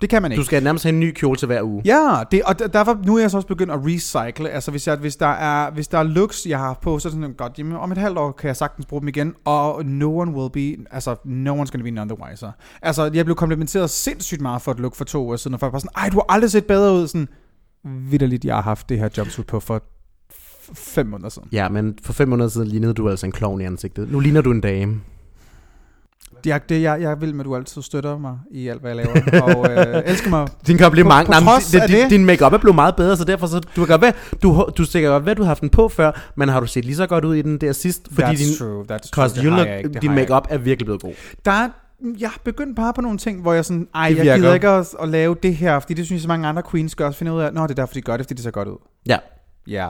[SPEAKER 1] Det kan man ikke.
[SPEAKER 2] du skal nærmest have en ny kjole til hver uge.
[SPEAKER 1] Ja, det, og der- derfor nu er jeg så også begyndt at recycle. Altså hvis, jeg, hvis, der er, hvis der er looks, jeg har på, så er det sådan, godt, jamen, om et halvt år kan jeg sagtens bruge dem igen, og no one will be, altså no one's gonna be none the wiser. Altså jeg blev komplimenteret sindssygt meget for et look for to år siden, og folk var sådan, ej du har aldrig set bedre ud, sådan, vidderligt, jeg har haft det her jumpsuit på for fem måneder siden.
[SPEAKER 2] Ja, men for fem måneder siden lignede du altså en klovn i ansigtet. Nu ligner du en dame.
[SPEAKER 1] Jeg, det, jeg, jeg vil med, at du altid støtter mig i alt, hvad jeg laver, og øh, elsker mig.
[SPEAKER 2] Din kompliment.
[SPEAKER 1] På- på
[SPEAKER 2] Nej, din, din,
[SPEAKER 1] det-
[SPEAKER 2] din makeup er blevet meget bedre, så derfor så, du kan være, du, du stikker godt at du har haft den på før, men har du set lige så godt ud i den der sidst? Fordi
[SPEAKER 1] That's
[SPEAKER 2] din,
[SPEAKER 1] true, that's true.
[SPEAKER 2] you look,
[SPEAKER 1] ikke,
[SPEAKER 2] din makeup er virkelig blevet god.
[SPEAKER 1] Der er, jeg har begyndt bare på nogle ting, hvor jeg sådan, ej, jeg gider ikke at, at lave det her, fordi det synes jeg, så mange andre queens gør, også finde ud af, nå, det er derfor, de gør det, fordi det ser godt ud.
[SPEAKER 2] Ja,
[SPEAKER 1] Ja.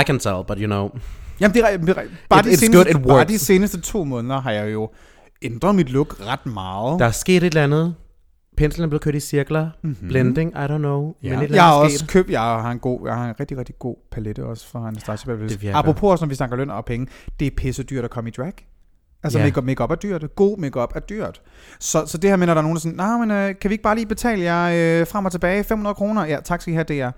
[SPEAKER 2] I can tell, but you know.
[SPEAKER 1] Jamen, det er, bare,
[SPEAKER 2] It-
[SPEAKER 1] de seneste,
[SPEAKER 2] good,
[SPEAKER 1] bare de seneste to måneder har jeg jo ændret mit look ret meget.
[SPEAKER 2] Der er sket et eller andet. Penslen er blevet kørt i cirkler. Mm-hmm. Blending, I don't know.
[SPEAKER 1] Ja.
[SPEAKER 2] Men
[SPEAKER 1] Jeg har også
[SPEAKER 2] sket.
[SPEAKER 1] købt, jeg har en god, jeg har en rigtig, rigtig god palette også fra Anastasia Beverly Hills.
[SPEAKER 2] virker.
[SPEAKER 1] Apropos også, når vi snakker løn og penge, det er pisse dyrt at komme i drag. Altså
[SPEAKER 2] Ja.
[SPEAKER 1] makeup, makeup er dyrt. God makeup er dyrt. Så, så det her med, når der er nogen, der er sådan, nej, men øh, kan vi ikke bare lige betale jer øh, frem og tilbage 500 kroner? Ja, tak skal I have, det er.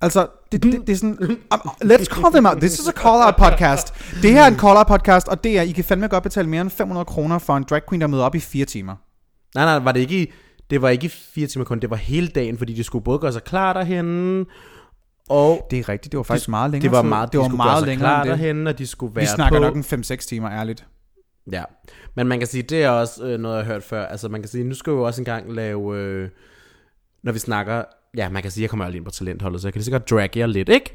[SPEAKER 1] Altså, det, det, det er sådan, um, let's call them out. This is a call-out podcast. Det her er en call-out podcast, og det er, I kan fandme godt betale mere end 500 kroner for en drag queen, der møder op i fire timer.
[SPEAKER 2] Nej, nej, var det ikke i, det var ikke i fire timer kun, det var hele dagen, fordi de skulle både gøre sig klar derhenne, og
[SPEAKER 1] Det er rigtigt, det var faktisk meget længere
[SPEAKER 2] det var meget,
[SPEAKER 1] det
[SPEAKER 2] de
[SPEAKER 1] var
[SPEAKER 2] skulle
[SPEAKER 1] meget længere
[SPEAKER 2] klar derhenne, og de skulle være
[SPEAKER 1] Vi snakker
[SPEAKER 2] på.
[SPEAKER 1] nok en 5-6 timer, ærligt.
[SPEAKER 2] Ja, men man kan sige, det er også øh, noget, jeg har hørt før. Altså man kan sige, nu skal vi jo også engang lave, øh, når vi snakker, ja man kan sige, jeg kommer aldrig ind på talentholdet, så jeg kan lige så godt drag jer lidt, ikke?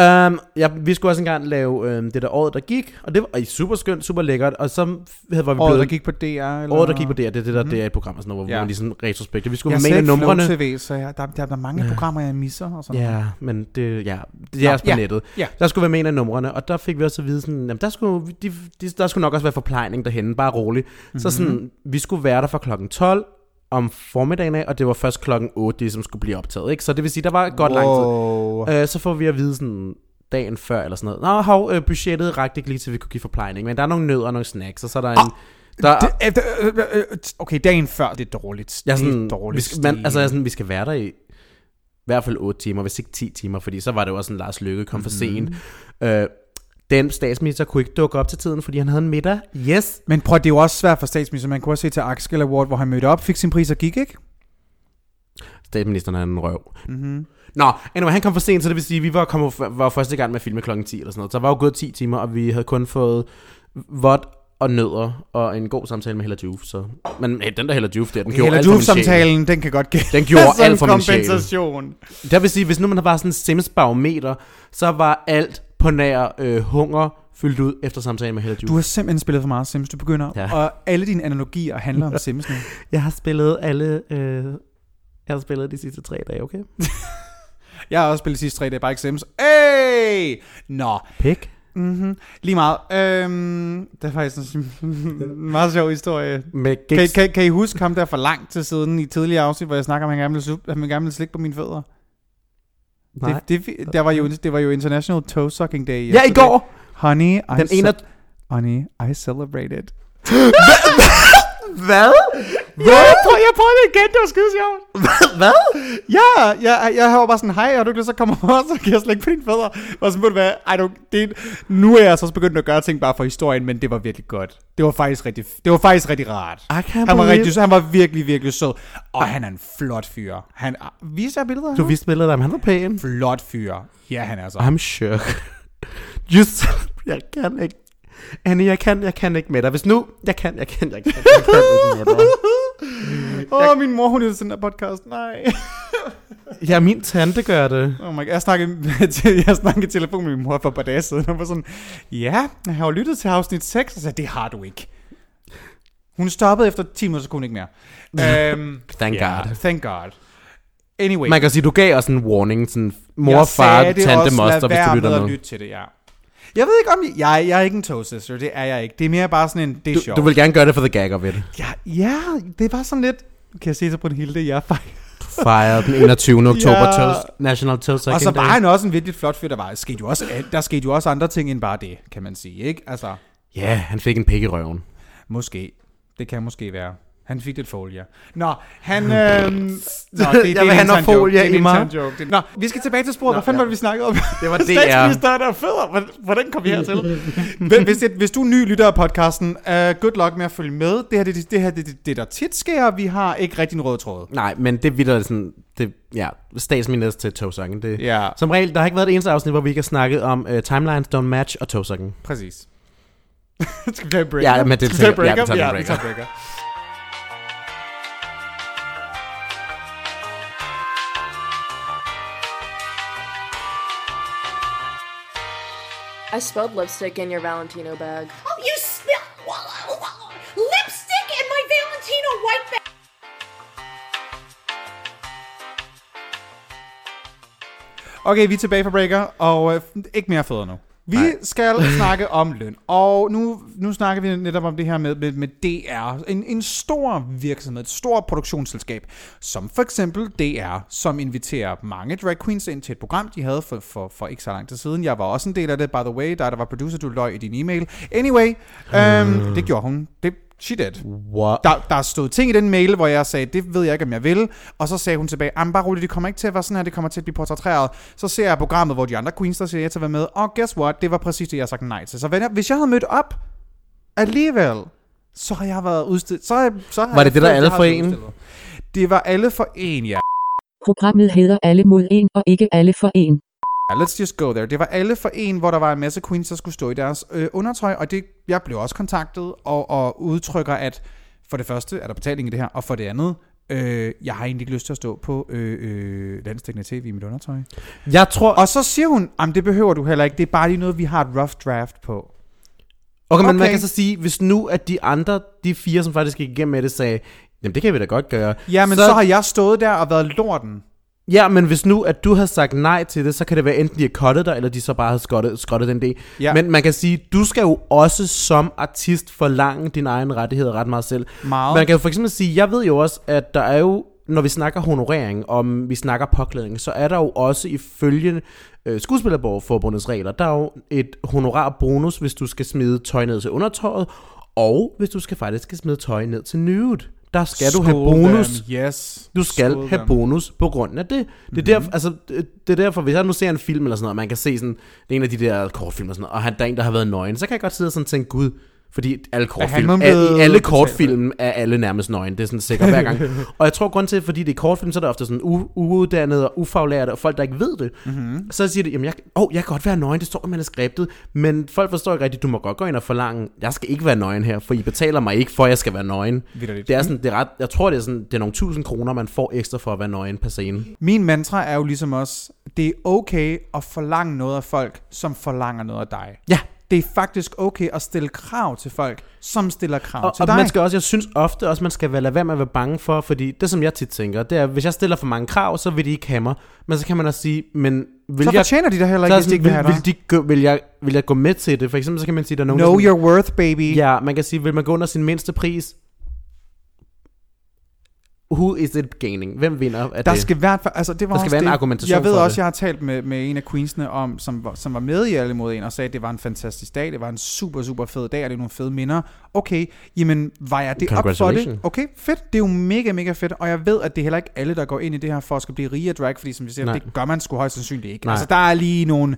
[SPEAKER 2] Um, ja, vi skulle også engang lave øh, det der året, der gik, og det var super skønt, super lækkert, og så havde, var vi
[SPEAKER 1] Året,
[SPEAKER 2] blevet...
[SPEAKER 1] der gik på DR? Eller?
[SPEAKER 2] Året, der gik på det, det er det der, det er et program, og sådan noget, hvor
[SPEAKER 1] Ja.
[SPEAKER 2] man lige sådan retrospekter. Vi skulle
[SPEAKER 1] Jeg
[SPEAKER 2] med numrene.
[SPEAKER 1] TV, så jeg, der, der, der er mange ja. programmer, jeg misser. Og sådan noget.
[SPEAKER 2] Ja, men det, ja, det
[SPEAKER 1] Nå,
[SPEAKER 2] er også på
[SPEAKER 1] ja,
[SPEAKER 2] nettet.
[SPEAKER 1] ja.
[SPEAKER 2] Der skulle være med en af numrene, og der fik vi også at vide sådan, jamen der skulle, de, de, der skulle nok også være forplejning derhen, bare rolig. Mm-hmm.
[SPEAKER 1] Mhm.
[SPEAKER 2] Så sådan, vi skulle være der fra klokken 12 om formiddagen af, og det var først klokken 8, det som skulle blive optaget, ikke? Så det vil sige, der var godt lang tid.
[SPEAKER 1] wow.
[SPEAKER 2] Øh, så får vi at vide sådan dagen før eller sådan noget. Nå, hov, øh, budgettet rakte ikke lige til, vi kunne give forplejning, men der er nogle nødder og nogle snacks, og så er der en... Der,
[SPEAKER 1] Det, øh, øh, øh, okay, dagen før, det er dårligt.
[SPEAKER 2] jeg er
[SPEAKER 1] det er
[SPEAKER 2] sådan,
[SPEAKER 1] dårligt
[SPEAKER 2] vi skal, man, altså, jeg er sådan, vi skal være der i i hvert fald 8 timer, hvis ikke 10 timer, fordi så var det jo også en Lars Løkke kom for sent. Øh, den statsminister kunne ikke dukke op til tiden, fordi han havde en middag. Yes.
[SPEAKER 1] Men prøv, det er jo også svært for statsminister. Man kunne også se til Axel Award, hvor han mødte op, fik sin pris og gik, ikke?
[SPEAKER 2] Statsministeren er en røv.
[SPEAKER 1] Mm-hmm.
[SPEAKER 2] Nå, anyway, han kom for sent, så det vil sige, at vi var, kommet, var første gang med at filme klokken 10 eller sådan noget. Så der var jo gået 10 timer, og vi havde kun fået vod og nødder og en god samtale med Hella Juf. Så. Men hey, den der Hella Juf der, den gjorde
[SPEAKER 1] Hela
[SPEAKER 2] alt
[SPEAKER 1] samtalen den kan godt give
[SPEAKER 2] Den gjorde alt for min sjæl.
[SPEAKER 1] kompensation.
[SPEAKER 2] Det vil sige, hvis nu man var sådan en Sims barometer, så var alt på nær øh, hunger, fyldt ud efter samtalen med Hella
[SPEAKER 1] Du har simpelthen spillet for meget Sims. Du begynder,
[SPEAKER 2] Ja.
[SPEAKER 1] og alle dine analogier handler om Sims nu.
[SPEAKER 2] Jeg har spillet alle... Øh, jeg har spillet de sidste tre dage, okay?
[SPEAKER 1] Jeg har også spillet de sidste tre dage, bare ikke Sims. Hey! Nå,
[SPEAKER 2] Pik.
[SPEAKER 1] mm-hmm. lige meget. Øhm, det er faktisk en meget sjov historie.
[SPEAKER 2] Med
[SPEAKER 1] Kan, kan, kan I huske ham der for lang tid siden i tidligere afsnit, hvor jeg snakker om, at han gerne ville, han gerne ville slikke på mine fødder?
[SPEAKER 2] Nej.
[SPEAKER 1] Det, det, der var jo, det var jo International Toe Sucking Day.
[SPEAKER 2] Ja, i går!
[SPEAKER 1] Honey, I,
[SPEAKER 2] Den ene
[SPEAKER 1] honey, I celebrated.
[SPEAKER 2] Hvad?
[SPEAKER 1] Ja, jeg jeg prøver det igen, det var skide sjovt.
[SPEAKER 2] Hvad?
[SPEAKER 1] Ja, jeg, jeg var bare sådan, hej, har du ikke lyst til at komme over, så kan jeg slække på dine fødder. Og så må det være, I don't, det, nu er jeg så også begyndt at gøre ting bare for historien, men det var virkelig godt. Det var faktisk rigtig, det var faktisk rigtig rart. Han var, rigtig, han var virkelig, virkelig sød. Og han er en flot fyr. Han, viser jeg billeder
[SPEAKER 2] Du viste billedet af ham, han var pæn.
[SPEAKER 1] Flot fyr. Ja, han er så.
[SPEAKER 2] I'm sure. Just, jeg kan ikke. Annie, jeg kan, jeg kan ikke med dig. Hvis nu, jeg kan, jeg kan, jeg kan, jeg kan ikke med dig.
[SPEAKER 1] Åh, oh, min mor, hun er til den podcast. Nej.
[SPEAKER 2] Ja, min tante gør det.
[SPEAKER 1] Oh my God. Jeg snakkede, til, jeg snakkede i telefon med min mor for et par dage siden, og var sådan, ja, jeg har jo lyttet til afsnit 6, og så sagde, det har du ikke. Hun stoppede efter 10 minutter, så kunne hun ikke mere. um,
[SPEAKER 2] Thank God.
[SPEAKER 1] Thank God. Anyway.
[SPEAKER 2] Man kan sige, du gav os en warning, sådan mor,
[SPEAKER 1] jeg
[SPEAKER 2] far,
[SPEAKER 1] sagde det
[SPEAKER 2] tante,
[SPEAKER 1] også,
[SPEAKER 2] moster,
[SPEAKER 1] lad
[SPEAKER 2] hvis
[SPEAKER 1] være
[SPEAKER 2] du
[SPEAKER 1] med
[SPEAKER 2] lytter
[SPEAKER 1] at
[SPEAKER 2] med.
[SPEAKER 1] lytte til det, ja. Jeg ved ikke om, jeg, jeg er ikke en toe sister, det er jeg ikke. Det er mere bare sådan en, det er
[SPEAKER 2] Du,
[SPEAKER 1] sjovt.
[SPEAKER 2] du vil gerne gøre det for the gag of it.
[SPEAKER 1] Ja, ja, det var sådan lidt, kan jeg sige til Brunhilde, jeg er faktisk
[SPEAKER 2] Fejre den 21. oktober,
[SPEAKER 1] Ja.
[SPEAKER 2] toast, National Toast
[SPEAKER 1] Og så var han også en virkelig flot fyr, der var. Skete jo også, der skete jo også andre ting end bare det, kan man sige, ikke? Altså,
[SPEAKER 2] Ja, han fik en pik i røven.
[SPEAKER 1] måske. Det kan måske være. Han fik lidt folie. Nå, han... Øhm, nå, det, det,
[SPEAKER 2] Jeg vil have noget folie.
[SPEAKER 1] Det
[SPEAKER 2] i mig.
[SPEAKER 1] joke. Det, nå, vi skal tilbage til sporet. Hvad fanden
[SPEAKER 2] ja.
[SPEAKER 1] var det, vi snakkede om?
[SPEAKER 2] Det var DR.
[SPEAKER 1] Statsministeren er fødder. Hvordan- Hvordan kom vi hertil? Hvis- hvis, det, hvis du er ny lytter af podcasten, uh, good luck med at følge med. Det her, det, det, det her, det, det, det der tit sker. Vi har ikke rigtig en rød tråd.
[SPEAKER 2] Nej, men det vidder sådan, det, ja, statsminister til togsangen. Det,
[SPEAKER 1] Ja,
[SPEAKER 2] Som regel, der har ikke været et eneste afsnit, hvor vi ikke har snakket om uh, timelines don't match og togsangen.
[SPEAKER 1] præcis. skal vi tage en break?
[SPEAKER 2] Ja, men det
[SPEAKER 1] skal vi tage en
[SPEAKER 2] tænker- ja, vi tager en
[SPEAKER 1] ja,
[SPEAKER 2] breaker.
[SPEAKER 1] vi tager en breaker.
[SPEAKER 4] I spilled lipstick in your Valentino bag.
[SPEAKER 3] Oh, you spilled lipstick in my Valentino white bag.
[SPEAKER 1] Okay, vi er tilbage fra breaker, og øh, ikke mere fødder nu. Vi Nej. skal snakke om løn, og nu, nu snakker vi netop om det her med, med, med DR. En, en stor virksomhed, et stort produktionsselskab, som for eksempel DR, som inviterer mange drag queens ind til et program, de havde for, for, for ikke så lang tid siden. Jeg var også en del af det, by the way, der, der var producer, du løg i din e-mail. Anyway, øhm, det gjorde hun. Det, she did.
[SPEAKER 2] What?
[SPEAKER 1] Der, der stod ting i den mail, hvor jeg sagde, det ved jeg ikke, om jeg vil. Og så sagde hun tilbage, jamen bare roligt, det kommer ikke til at være sådan her, det kommer til at blive portrætteret. Så ser jeg programmet, hvor de andre queens, der siger ja til at være med. Og guess what, det var præcis det, jeg sagt nej til. Så venner, hvis jeg havde mødt op alligevel, så har jeg været udstillet. Så, har- så har
[SPEAKER 2] Var det
[SPEAKER 1] jeg
[SPEAKER 2] det, der alle
[SPEAKER 1] jeg
[SPEAKER 2] for en?
[SPEAKER 1] udstillet. Det var alle for en, ja.
[SPEAKER 5] Programmet hedder Alle mod en og ikke Alle for en.
[SPEAKER 1] Ja, let's just go there. Det var alle for en, hvor der var en masse queens, der skulle stå i deres øh, undertøj, og det, jeg blev også kontaktet og, og udtrykker, at for det første er der betaling i det her, og for det andet, øh, jeg har egentlig ikke lyst til at stå på øh, øh, landstækkende tv i mit undertøj.
[SPEAKER 2] Jeg tror...
[SPEAKER 1] Og så siger hun, at det behøver du heller ikke, det er bare lige noget, vi har et rough draft på.
[SPEAKER 2] Okay, men man
[SPEAKER 1] Okay.
[SPEAKER 2] kan så sige, hvis nu at de andre, de fire, som faktisk gik igennem med det, sagde, jamen det kan vi da godt gøre.
[SPEAKER 1] Ja, men så, så har jeg stået der og været lorten.
[SPEAKER 2] Ja, men hvis nu, at du har sagt nej til det, så kan det være enten de har cuttet dig, eller de så bare har skrottet, skrottet den del.
[SPEAKER 1] Ja.
[SPEAKER 2] Men man kan sige, du skal jo også som artist forlange dine egne rettigheder ret meget selv.
[SPEAKER 1] Meget.
[SPEAKER 2] Man kan jo for eksempel sige, jeg ved jo også, at der er jo, når vi snakker honorering, om vi snakker påklædning, så er der jo også ifølge øh, Skuespillerforbundets regler, der er jo et honorar bonus, hvis du skal smide tøj ned til undertøjet, og hvis du skal faktisk skal smide tøj ned til nude. Der skal du have
[SPEAKER 1] Skål
[SPEAKER 2] bonus.
[SPEAKER 1] dem. Yes.
[SPEAKER 2] Du skal
[SPEAKER 1] Skål
[SPEAKER 2] have
[SPEAKER 1] dem.
[SPEAKER 2] bonus på grund af det. Det er,
[SPEAKER 1] Mhm.
[SPEAKER 2] derfor, altså, det er derfor, hvis jeg nu ser en film eller sådan noget, man kan se sådan, det er en af de der kortfilm og sådan noget, og han, der er en, der har været nøgen, så kan jeg godt sidde og sådan tænke, gud, fordi alle kortfilm, er,
[SPEAKER 1] blevet
[SPEAKER 2] i alle kortfilm er alle nærmest nøgen, det er sådan sikkert hver gang. og jeg tror grund til, fordi det er kortfilm, så er der ofte sådan u- uuddannede og ufaglærte, og folk, der ikke ved det. Mm-hmm. Så siger de, jamen jeg, oh, jeg kan godt være nøgen, det står i manuskriptet, men folk forstår ikke rigtigt, du må godt gå ind og forlange, jeg skal ikke være nøgen her, for I betaler mig ikke for, at jeg skal være nøgen.
[SPEAKER 1] Vitterligt.
[SPEAKER 2] Det er sådan, det er ret, jeg tror, det er sådan, det er nogle tusind kroner, man får ekstra for at være nøgen per scene.
[SPEAKER 1] Min mantra er jo ligesom også, det er okay at forlange noget af folk, som forlanger noget af dig.
[SPEAKER 2] Ja,
[SPEAKER 1] det er faktisk okay at stille krav til folk, som stiller krav
[SPEAKER 2] Og,
[SPEAKER 1] til
[SPEAKER 2] og
[SPEAKER 1] dig.
[SPEAKER 2] man skal også, jeg synes ofte også, man skal lade være med at være bange for, fordi det som jeg tit tænker, det er, hvis jeg stiller for mange krav, så vil de ikke have mig. Men så kan man også sige, men vil
[SPEAKER 1] så
[SPEAKER 2] jeg...
[SPEAKER 1] fortjener de dig heller ikke, hvis de ikke vil have
[SPEAKER 2] vil,
[SPEAKER 1] dig.
[SPEAKER 2] vil, de gå, vil, jeg, vil jeg gå med til det? For eksempel så kan man sige, der er nogen,
[SPEAKER 1] Know your worth, baby.
[SPEAKER 2] Ja, man kan sige, vil man gå under sin mindste pris? Who is it gaining? Hvem vinder af
[SPEAKER 1] Der
[SPEAKER 2] det?
[SPEAKER 1] skal fald, altså det var
[SPEAKER 2] Der skal være en
[SPEAKER 1] det.
[SPEAKER 2] argumentation
[SPEAKER 1] Jeg ved også,
[SPEAKER 2] det.
[SPEAKER 1] jeg har talt med, med en af queensene om, som, var- som var med i Alle mod en, og sagde, at det var en fantastisk dag, det var en super, super fed dag, og det er nogle fede minder. Okay, jamen, var jeg det op for det? Okay, fedt, det er jo mega, mega fedt, og jeg ved, at det er heller ikke alle, der går ind i det her for at skal blive rige af drag, fordi som vi siger,
[SPEAKER 2] Nej.
[SPEAKER 1] det gør man sgu højst sandsynligt ikke.
[SPEAKER 2] Nej.
[SPEAKER 1] Altså, der er lige nogle,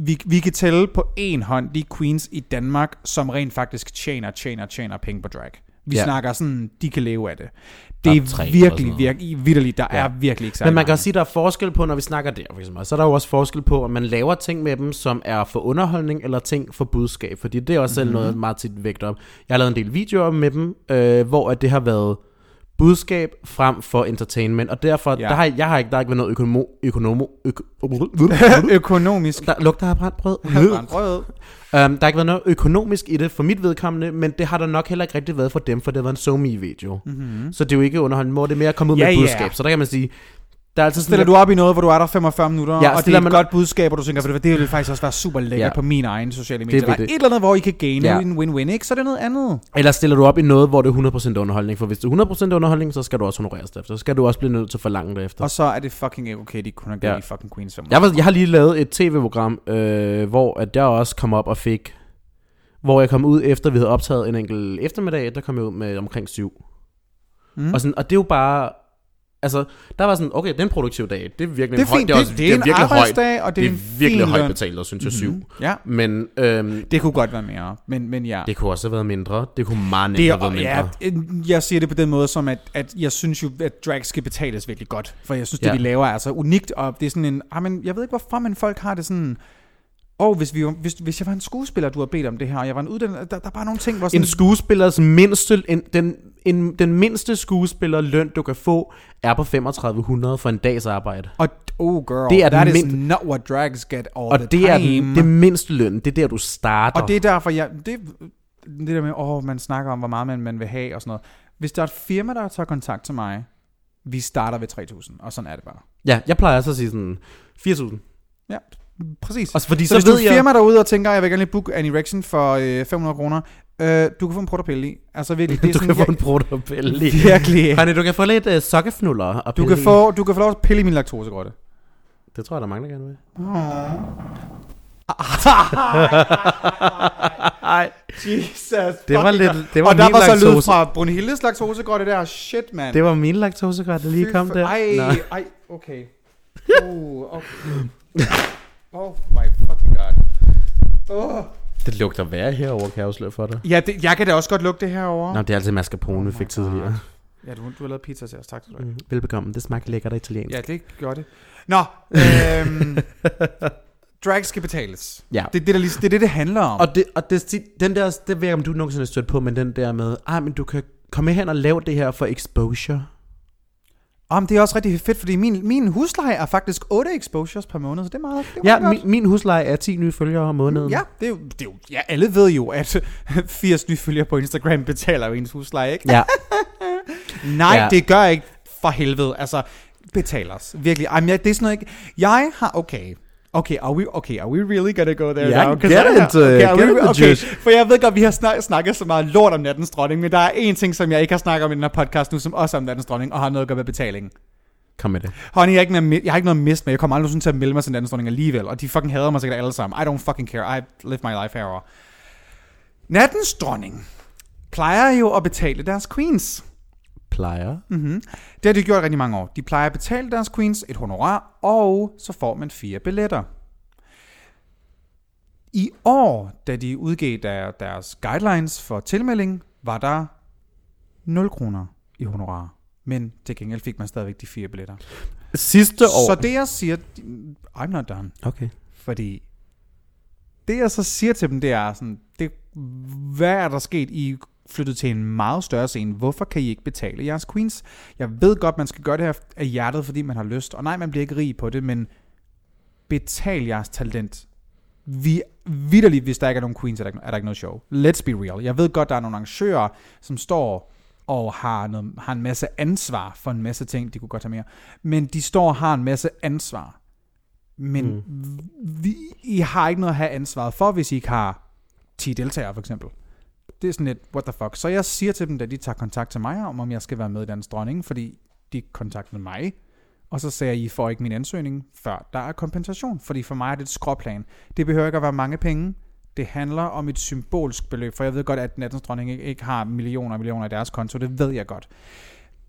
[SPEAKER 1] vi, vi kan tælle på en hånd de queens i Danmark, som rent faktisk tjener, tjener, tjener penge på drag. Vi
[SPEAKER 2] Ja.
[SPEAKER 1] snakker sådan, de kan leve af det. Det er virkelig, virkelig, vidderligt, der
[SPEAKER 2] Ja.
[SPEAKER 1] er virkelig ikke
[SPEAKER 2] Men man kan også sige, at der er forskel på, når vi snakker der, for eksempel. Så er der jo også forskel på, om man laver ting med dem, som er for underholdning, eller ting for budskab. Fordi det er også selv
[SPEAKER 1] Mhm.
[SPEAKER 2] noget meget tit vægt op. Jeg har lavet en del videoer med dem, øh, hvor at det har været budskab frem for entertainment. Og derfor, ja.
[SPEAKER 1] Ja.
[SPEAKER 2] der har, jeg har ikke, der har ikke været noget økonomo, økonomo, øko,
[SPEAKER 1] økonomisk.
[SPEAKER 2] der lugter af brændt brød.
[SPEAKER 1] Brød.
[SPEAKER 2] Um, der har ikke været noget økonomisk i det for mit vedkommende, men det har der nok heller ikke rigtig været for dem, for det var en somi video mm-hmm. Så det er jo ikke underholdende, hvor det er mere at komme ud
[SPEAKER 1] Ja,
[SPEAKER 2] med et
[SPEAKER 1] ja.
[SPEAKER 2] budskab. Så der kan man sige, der er altid
[SPEAKER 1] Stiller du op i noget, hvor du er der 45 minutter,
[SPEAKER 2] Ja,
[SPEAKER 1] og det er et
[SPEAKER 2] man-
[SPEAKER 1] godt budskab, og du tænker, "Ved du hvad, det vil faktisk også være super lækkert
[SPEAKER 2] Ja.
[SPEAKER 1] på mine egne sociale medier. Eller
[SPEAKER 2] det.
[SPEAKER 1] et eller andet, hvor I kan gaine
[SPEAKER 2] Ja.
[SPEAKER 1] en win-win, ikke? Så er det noget andet.
[SPEAKER 2] Eller stiller du op i noget, hvor det er 100% underholdning, for hvis det er 100% underholdning, så skal du også honoreres derefter. Så skal du også blive nødt til at forlange det efter.
[SPEAKER 1] Og så er det fucking ikke okay, de kun har
[SPEAKER 2] Ja.
[SPEAKER 1] i fucking Queens 5.
[SPEAKER 2] Jeg, var, jeg har lige lavet et tv-program, øh, hvor at jeg også kom op og fik, hvor jeg kom ud efter, vi havde optaget en enkelt eftermiddag, der kom jeg ud med omkring syv.
[SPEAKER 1] Mm.
[SPEAKER 2] Og, sådan, og det er jo bare, altså, der var sådan, okay, det er en produktiv dag, det er virkelig
[SPEAKER 1] det er
[SPEAKER 2] højt,
[SPEAKER 1] fint.
[SPEAKER 2] det er, også,
[SPEAKER 1] Det, det er en
[SPEAKER 2] virkelig højt,
[SPEAKER 1] og det
[SPEAKER 2] det
[SPEAKER 1] er,
[SPEAKER 2] er virkelig højt betalt, synes jeg, syv.
[SPEAKER 1] Mhm. Ja,
[SPEAKER 2] Men øhm,
[SPEAKER 1] det kunne godt være mere. Men, men ja.
[SPEAKER 2] det kunne også have været mindre, det kunne meget nemt
[SPEAKER 1] Det
[SPEAKER 2] have været mindre.
[SPEAKER 1] ja, jeg siger det på den måde, som at, at jeg synes jo, at drag skal betales virkelig godt. For jeg synes, det
[SPEAKER 2] Ja.
[SPEAKER 1] de laver er så unikt, og det er sådan en... Ah, men jeg ved ikke, hvorfor, men folk har det sådan... Og hvis, vi, hvis, hvis jeg var en skuespiller, du har bedt om det her, og jeg var en uddannet... Der, der er bare nogle ting, hvor sådan...
[SPEAKER 2] En skuespillers mindste, en, den, en, den mindste skuespillerløn, du kan få, er på 3500 for en dags arbejde.
[SPEAKER 1] og, oh girl,
[SPEAKER 2] Det er
[SPEAKER 1] that is
[SPEAKER 2] mind-
[SPEAKER 1] not what drags get all
[SPEAKER 2] Og
[SPEAKER 1] the
[SPEAKER 2] det er
[SPEAKER 1] time.
[SPEAKER 2] den, det mindste løn, det er der, du starter.
[SPEAKER 1] Og det er derfor, jeg... Det, det der med, åh, man snakker om, hvor meget man, man vil have og sådan noget. Hvis der er et firma, der tager kontakt til mig, vi starter ved 3.000, og sådan er det bare.
[SPEAKER 2] Ja, jeg plejer altså at sige sådan 4000.
[SPEAKER 1] Ja, præcis.
[SPEAKER 2] Også fordi
[SPEAKER 1] Så,
[SPEAKER 2] så,
[SPEAKER 1] hvis du
[SPEAKER 2] ved
[SPEAKER 1] er
[SPEAKER 2] jeg...
[SPEAKER 1] firma derude og tænker, jeg vil gerne lige booke an erection for øh, 500 kroner, øh, du kan få en protopille i. Altså virkelig, det er
[SPEAKER 2] du
[SPEAKER 1] sådan,
[SPEAKER 2] kan få en protopille.
[SPEAKER 1] jeg, virkelig.
[SPEAKER 2] Honey, du kan få lidt uh, sokkefnuller og
[SPEAKER 1] Du kan,
[SPEAKER 2] i.
[SPEAKER 1] få, du kan få lov at pille i min laktosegrotte.
[SPEAKER 2] Det tror jeg, der er mange, der gerne vil. Ej,
[SPEAKER 1] Jesus.
[SPEAKER 2] det var lidt... Det var
[SPEAKER 1] og der var så lyd
[SPEAKER 2] laktose.
[SPEAKER 1] fra Brunhildes laktosegrotte der. Shit, mand.
[SPEAKER 2] Det var min laktosegræt, der lige kom der.
[SPEAKER 1] Ej,
[SPEAKER 2] Nå.
[SPEAKER 1] ej, okay. Oh, okay. Oh my fucking god. Oh.
[SPEAKER 2] Det lugter værre herovre, kan jeg afsløre for dig.
[SPEAKER 1] Ja, det, jeg kan da også godt lugte det herovre.
[SPEAKER 2] Nå, det er altid mascarpone, vi fik tidligere.
[SPEAKER 1] Ja, du, du har lavet pizza til os. Tak skal du have.
[SPEAKER 2] Mm, velbekomme, det smagte lækkert italiensk.
[SPEAKER 1] Ja, det gør det. Nå, øhm, drag skal betales.
[SPEAKER 2] Ja.
[SPEAKER 1] Det, er det, der, det er det, det handler om.
[SPEAKER 2] Og, det, og det, den der, det ved jeg om du nogensinde har stødt på, men den der med, ej, men du kan komme hen og lave det her for exposure.
[SPEAKER 1] Om det er også rigtig fedt, fordi min, min husleje er faktisk 8 exposures per måned, så det er meget, det er
[SPEAKER 2] Ja,
[SPEAKER 1] meget
[SPEAKER 2] min, min husleje er 10 nye følgere om måneden.
[SPEAKER 1] Ja, det er, jo, det er jo, ja, alle ved jo, at 80 nye følgere på Instagram betaler jo ens husleje, ikke?
[SPEAKER 2] ja.
[SPEAKER 1] Nej,
[SPEAKER 2] Ja.
[SPEAKER 1] ja. det gør ikke for helvede. Altså, betal os. Virkelig. Ej, men jeg, det er sådan noget, ikke... Jeg har... Okay. Okay, are we, okay, are we really gonna go there
[SPEAKER 2] Ja,
[SPEAKER 1] now?
[SPEAKER 2] get
[SPEAKER 1] I-
[SPEAKER 2] into-
[SPEAKER 1] okay,
[SPEAKER 2] get
[SPEAKER 1] we, okay,
[SPEAKER 2] juice.
[SPEAKER 1] for jeg ved godt, vi har snak, snakket så meget lort om nattens dronning, men der er én ting, som jeg ikke har snakket om i den her podcast nu, som også er om nattens dronning, og har noget at gøre med betalingen.
[SPEAKER 2] Kom med det.
[SPEAKER 1] Honey, jeg, er ikke noget, jeg har ikke noget at miste med. Jeg kommer aldrig sådan til at melde mig til nattens dronning alligevel, og de fucking hader mig sikkert alle sammen. I don't fucking care. I live my life herover. Nattens dronning plejer jo at betale deres queens.
[SPEAKER 2] Plejer.
[SPEAKER 1] Mm-hmm. Det har de gjort rigtig mange år. De plejer at betale deres queens et honorar, og så får man fire billetter. I år, da de udgav der, deres guidelines for tilmelding, var der 0 kroner i honorar. Men til gengæld fik man stadigvæk de fire billetter.
[SPEAKER 2] Sidste år.
[SPEAKER 1] Så det jeg siger, I'm not done.
[SPEAKER 2] Okay.
[SPEAKER 1] Fordi det jeg så siger til dem, det er sådan, det, hvad er der sket? I flyttet til en meget større scene. Hvorfor kan I ikke betale jeres queens? Jeg ved godt, man skal gøre det her af hjertet, fordi man har lyst. Og nej, man bliver ikke rig på det, men betal jeres talent vi vidderligt, hvis der ikke er nogen queens, er der, ikke, er der ikke noget show. Let's be real. Jeg ved godt, der er nogle arrangører, som står og har, noget, har en masse ansvar for en masse ting, de kunne godt have mere. Men de står og har en masse ansvar. Men mm. vi, I har ikke noget at have ansvaret for, hvis I ikke har 10 deltagere, for eksempel. Det er sådan lidt, what the fuck. Så jeg siger til dem, da de tager kontakt til mig om, om jeg skal være med i Dansk Dronning, fordi de kontaktede mig. Og så sagde jeg, I får ikke min ansøgning, før der er kompensation. Fordi for mig er det et skråplan. Det behøver ikke at være mange penge. Det handler om et symbolsk beløb, for jeg ved godt, at Nattens Dronning ikke, ikke har millioner og millioner i deres konto. Det ved jeg godt.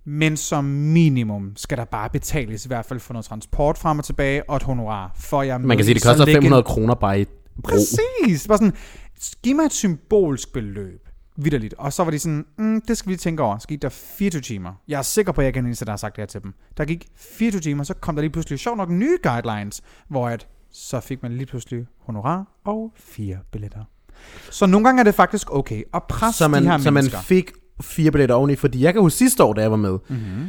[SPEAKER 1] Men som minimum skal der bare betales i hvert fald for noget transport frem og tilbage og et honorar. For jeg
[SPEAKER 2] Man kan sige, det koster
[SPEAKER 1] legend-
[SPEAKER 2] 500 kroner bare i.
[SPEAKER 1] Præcis. Bare sådan, giv mig et symbolsk beløb. Vidderligt. Og så var de sådan, mm, det skal vi tænke over. Så gik der 24 timer. Jeg er sikker på, at jeg den eneste, der har sagt det her til dem. Der gik 24 timer, så kom der lige pludselig sjovt nok nye guidelines, hvor at, så fik man lige pludselig honorar og fire billetter. Så nogle gange er det faktisk okay at presse
[SPEAKER 2] Så man,
[SPEAKER 1] de her
[SPEAKER 2] så man
[SPEAKER 1] mennesker.
[SPEAKER 2] fik fire billetter oveni, fordi jeg kan huske sidste år, da jeg var med,
[SPEAKER 1] Mhm.
[SPEAKER 2] mm-hmm.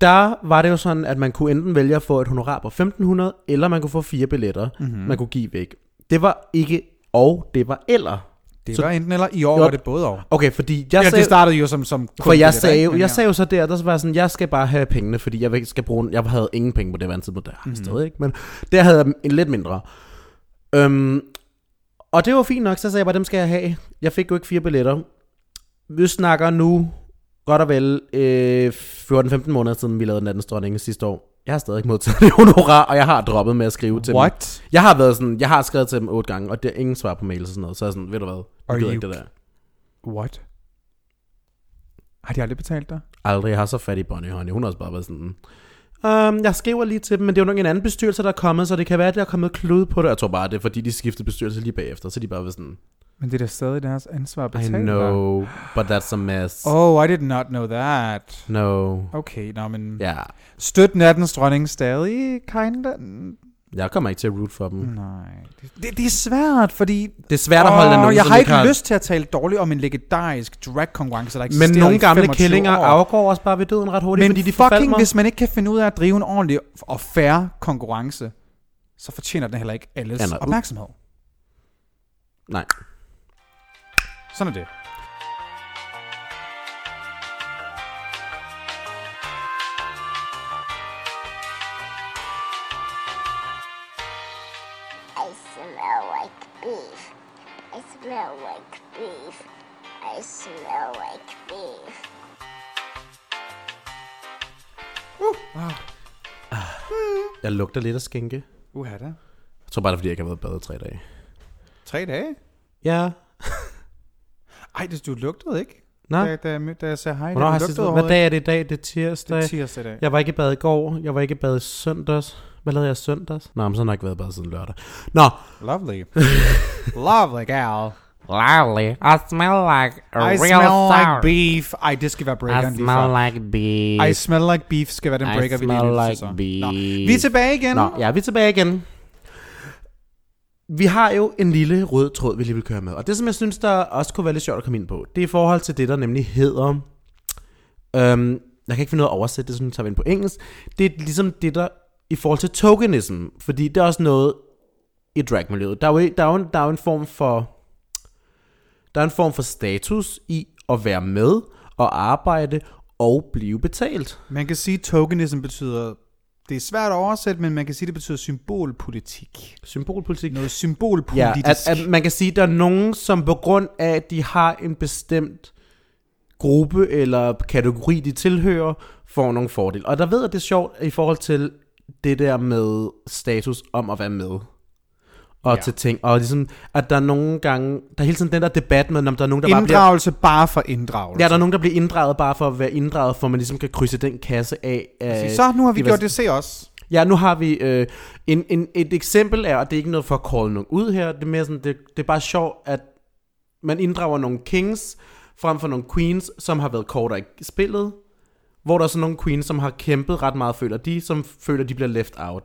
[SPEAKER 2] der var det jo sådan, at man kunne enten vælge at få et honorar på 1500, eller man kunne få fire billetter,
[SPEAKER 1] Mhm.
[SPEAKER 2] mm-hmm. man kunne give væk. Det var ikke og, det var eller.
[SPEAKER 1] Det
[SPEAKER 2] så-
[SPEAKER 1] var enten eller. I år
[SPEAKER 2] Jo.
[SPEAKER 1] var det både år.
[SPEAKER 2] Okay, fordi jeg
[SPEAKER 1] Ja, det
[SPEAKER 2] sagde,
[SPEAKER 1] startede jo som, som
[SPEAKER 2] for jeg sagde, jo, jeg sagde jo så der, der var sådan, jeg skal bare have pengene, fordi jeg skal bruge, jeg havde ingen penge på det her tidspunkt, der jeg stadig ikke, men der havde jeg en lidt mindre. Øhm, og det var fint nok, så sagde jeg bare, dem skal jeg have. Jeg fik jo ikke fire billetter. Vi snakker nu godt og vel øh, 14-15 måneder siden, vi lavede Nattens Dronning sidste år. Jeg har stadig ikke modtaget det honorar, og jeg har droppet med at skrive til dem.
[SPEAKER 1] What?
[SPEAKER 2] Jeg har været sådan, jeg har skrevet til dem otte gange, og det er ingen svar på mail og sådan noget. Så er jeg sådan, ved du hvad,
[SPEAKER 1] Are
[SPEAKER 2] jeg gider
[SPEAKER 1] you
[SPEAKER 2] ikke det der.
[SPEAKER 1] What? Har de aldrig betalt dig?
[SPEAKER 2] Aldrig har så fat i Bonnie Honey. Hun har også bare været sådan... Um, jeg skriver lige til dem, men det er jo nok en anden bestyrelse, der er kommet, så det kan være, at der er kommet klud på det. Jeg tror bare, det er fordi, de skiftede bestyrelse lige bagefter, så de bare var sådan...
[SPEAKER 1] Men det er da stadig deres ansvar at
[SPEAKER 2] I
[SPEAKER 1] betale dig.
[SPEAKER 2] know, but that's a mess.
[SPEAKER 1] Oh, I did not know that.
[SPEAKER 2] No.
[SPEAKER 1] Okay, nå, men...
[SPEAKER 2] Ja,
[SPEAKER 1] Støt nattens dronning stadig, kinda?
[SPEAKER 2] jeg kommer ikke til at root for dem.
[SPEAKER 1] Nej. Det, det, er svært, fordi...
[SPEAKER 2] Det er svært at holde nogen,
[SPEAKER 1] jeg har
[SPEAKER 2] ikke har-
[SPEAKER 1] lyst til at tale dårligt om en legendarisk drag-konkurrence, der
[SPEAKER 2] Men
[SPEAKER 1] eksisterer
[SPEAKER 2] nogle
[SPEAKER 1] i
[SPEAKER 2] gamle
[SPEAKER 1] 25
[SPEAKER 2] killinger
[SPEAKER 1] år.
[SPEAKER 2] afgår også bare ved døden ret hurtigt,
[SPEAKER 1] Men
[SPEAKER 2] fordi de
[SPEAKER 1] fucking, hvis man ikke kan finde ud af at drive en ordentlig og fair konkurrence, så fortjener den heller ikke alles
[SPEAKER 2] Anna,
[SPEAKER 1] opmærksomhed.
[SPEAKER 2] Nej.
[SPEAKER 1] Sådan er det.
[SPEAKER 6] I smell like beef. I smell like beef. I smell like beef.
[SPEAKER 2] Jeg lugter lidt af skænke.
[SPEAKER 1] Uha da.
[SPEAKER 2] Jeg tror bare, det er, fordi jeg ikke har været i bad i tre dage.
[SPEAKER 1] Tre dage?
[SPEAKER 2] Ja.
[SPEAKER 1] Ej, det, du lugtede ikke.
[SPEAKER 2] Nej.
[SPEAKER 1] Da, da, jeg- da jeg sagde hej,
[SPEAKER 2] Hvornår jeg sidst,
[SPEAKER 1] lugtede
[SPEAKER 2] hvad dag er det i dag? Det er tirsdag.
[SPEAKER 1] Det er tirsdag i dag.
[SPEAKER 2] Jeg var ikke i bad i går. Jeg var ikke i bad i søndags. Hvad lavede jeg i søndags? Nå, men så har jeg ikke været i bad siden lørdag. Nå.
[SPEAKER 1] Lovely. Lovely gal.
[SPEAKER 2] Lovely. I smell like a
[SPEAKER 1] I smell like beef. Ej, det skal være breakeren lige før.
[SPEAKER 2] like beef.
[SPEAKER 1] I smell like beef skal være den
[SPEAKER 2] I
[SPEAKER 1] breaker, vi lige
[SPEAKER 2] smell like beef.
[SPEAKER 1] Nå, vi er tilbage igen.
[SPEAKER 2] Nå, ja, vi er tilbage igen. Vi har jo en lille rød tråd, vi lige vil køre med. Og det, som jeg synes, der også kunne være lidt sjovt at komme ind på, det er i forhold til det, der nemlig hedder... Øhm, jeg kan ikke finde noget at oversætte det, så nu tager vi ind på engelsk. Det er ligesom det, der i forhold til tokenism. Fordi det er også noget i dragmiljøet. Der er jo, der er jo, en, der er jo en form for... Der er en form for status i at være med og arbejde og blive betalt.
[SPEAKER 1] Man kan sige, at tokenism betyder... Det er svært at oversætte, men man kan sige, at det betyder symbolpolitik.
[SPEAKER 2] Symbolpolitik.
[SPEAKER 1] Noget
[SPEAKER 2] Ja,
[SPEAKER 1] symbolpolitisk.
[SPEAKER 2] at, at man kan sige, at der er nogen, som på grund af, at de har en bestemt gruppe eller kategori, de tilhører, får nogle fordele. Og der ved jeg, det er sjovt i forhold til det der med status om at være med. Og
[SPEAKER 1] Ja.
[SPEAKER 2] til ting. Og ligesom, at der er nogle gange, der er hele tiden den der debat med, om der er nogen, der bare bliver...
[SPEAKER 1] Inddragelse bare for inddragelse.
[SPEAKER 2] Ja, der er nogen, der bliver inddraget bare for at være inddraget, for at man ligesom kan krydse den kasse af. af
[SPEAKER 1] Så nu har vi gjort det, se os.
[SPEAKER 2] Ja, nu har vi øh, en, en, et eksempel er, og det er ikke noget for at call nogen ud her, det er mere sådan, det, det er bare sjovt, at man inddrager nogle kings, frem for nogle queens, som har været kortere i spillet, hvor der er så nogle queens, som har kæmpet ret meget, føler de, som føler, de bliver left out.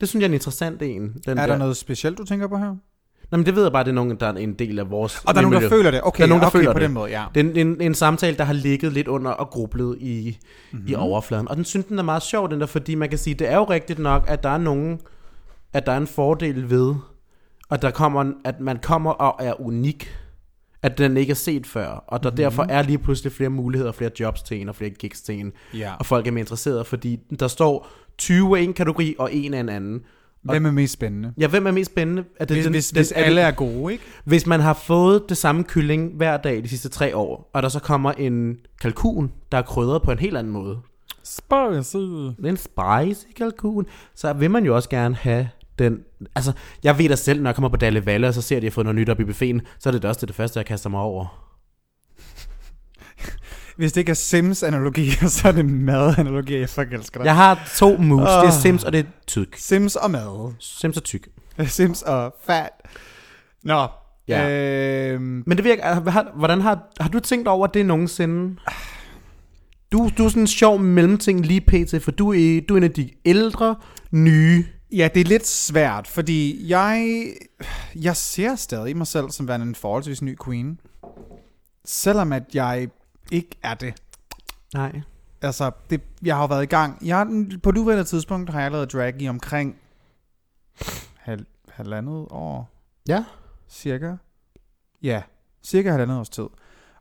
[SPEAKER 2] Det synes jeg er en interessant en. Den
[SPEAKER 1] Er der noget specielt, du tænker på her?
[SPEAKER 2] Nå, men det ved jeg bare, det er nogen, der er en del af vores...
[SPEAKER 1] Og der er nogen, der føler det. Okay,
[SPEAKER 2] der er nogen, der
[SPEAKER 1] okay
[SPEAKER 2] føler
[SPEAKER 1] på
[SPEAKER 2] det.
[SPEAKER 1] den måde, ja.
[SPEAKER 2] Det er en, en, en samtale, der har ligget lidt under og grublet i,
[SPEAKER 1] Mhm.
[SPEAKER 2] mm-hmm. i overfladen. Og den synes, den er meget sjov, den der, fordi man kan sige, det er jo rigtigt nok, at der er nogen, at der er en fordel ved Og der kommer, at man kommer og er unik. At den ikke er set før. Og der mm-hmm. derfor er lige pludselig flere muligheder, flere jobs til en, og flere gigs til en.
[SPEAKER 1] Ja.
[SPEAKER 2] Og folk er mere interesserede, fordi der står 20 af en kategori, og en af en anden.
[SPEAKER 1] Hvem er mest spændende?
[SPEAKER 2] Ja, hvem er mest spændende? Er det
[SPEAKER 1] Hvis,
[SPEAKER 2] den-
[SPEAKER 1] hvis,
[SPEAKER 2] den-
[SPEAKER 1] hvis
[SPEAKER 2] er det-
[SPEAKER 1] alle er gode, ikke?
[SPEAKER 2] Hvis man har fået det samme kylling hver dag de sidste tre år, og der så kommer en kalkun, der er krydret på en helt anden måde.
[SPEAKER 1] Spicy.
[SPEAKER 2] En spicy kalkun. Så vil man jo også gerne have den... Altså, jeg ved da selv, når jeg kommer på Dalle Valle, og så ser at jeg har fået noget nyt op i buffeten, så er det da også det første, jeg kaster mig over.
[SPEAKER 1] Hvis det ikke er Sims-analogier, så er det mad-analogier. Jeg fucking elsker dig.
[SPEAKER 2] Jeg har to moves. Det er. Sims, og det er tyk.
[SPEAKER 1] Sims og mad.
[SPEAKER 2] Sims og tyk.
[SPEAKER 1] Sims og fat. Nå.
[SPEAKER 2] Ja.
[SPEAKER 1] Øhm,
[SPEAKER 2] Men det virker, hvordan har, har du tænkt over det nogensinde? Du, du er sådan en sjov mellemting lige pt, for du er, du er en af de ældre, nye...
[SPEAKER 1] ja, det er lidt svært, fordi jeg, jeg ser stadig mig selv som værende en forholdsvis ny queen. Selvom at jeg ikke er det.
[SPEAKER 2] Nej.
[SPEAKER 1] Altså, det, jeg har jo været i gang. Jeg, på nuværende tidspunkt har jeg lavet drag i omkring hal, halvandet år.
[SPEAKER 2] Ja.
[SPEAKER 1] Cirka. Ja, cirka halvandet års tid.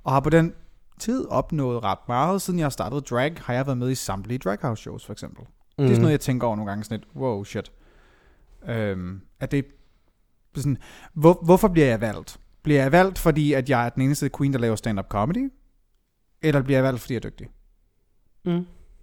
[SPEAKER 1] Og har på den tid opnået ret meget. Siden jeg startede drag, har jeg været med i samtlige draghouse shows, for eksempel. Mm. Det er sådan noget, jeg tænker over nogle gange sådan lidt, wow, shit. Øhm, er det sådan, hvor, hvorfor bliver jeg valgt? Bliver jeg valgt, fordi at jeg er den eneste queen, der laver stand-up comedy? Eller bliver jeg valgt, fordi jeg er dygtig?
[SPEAKER 2] Mm.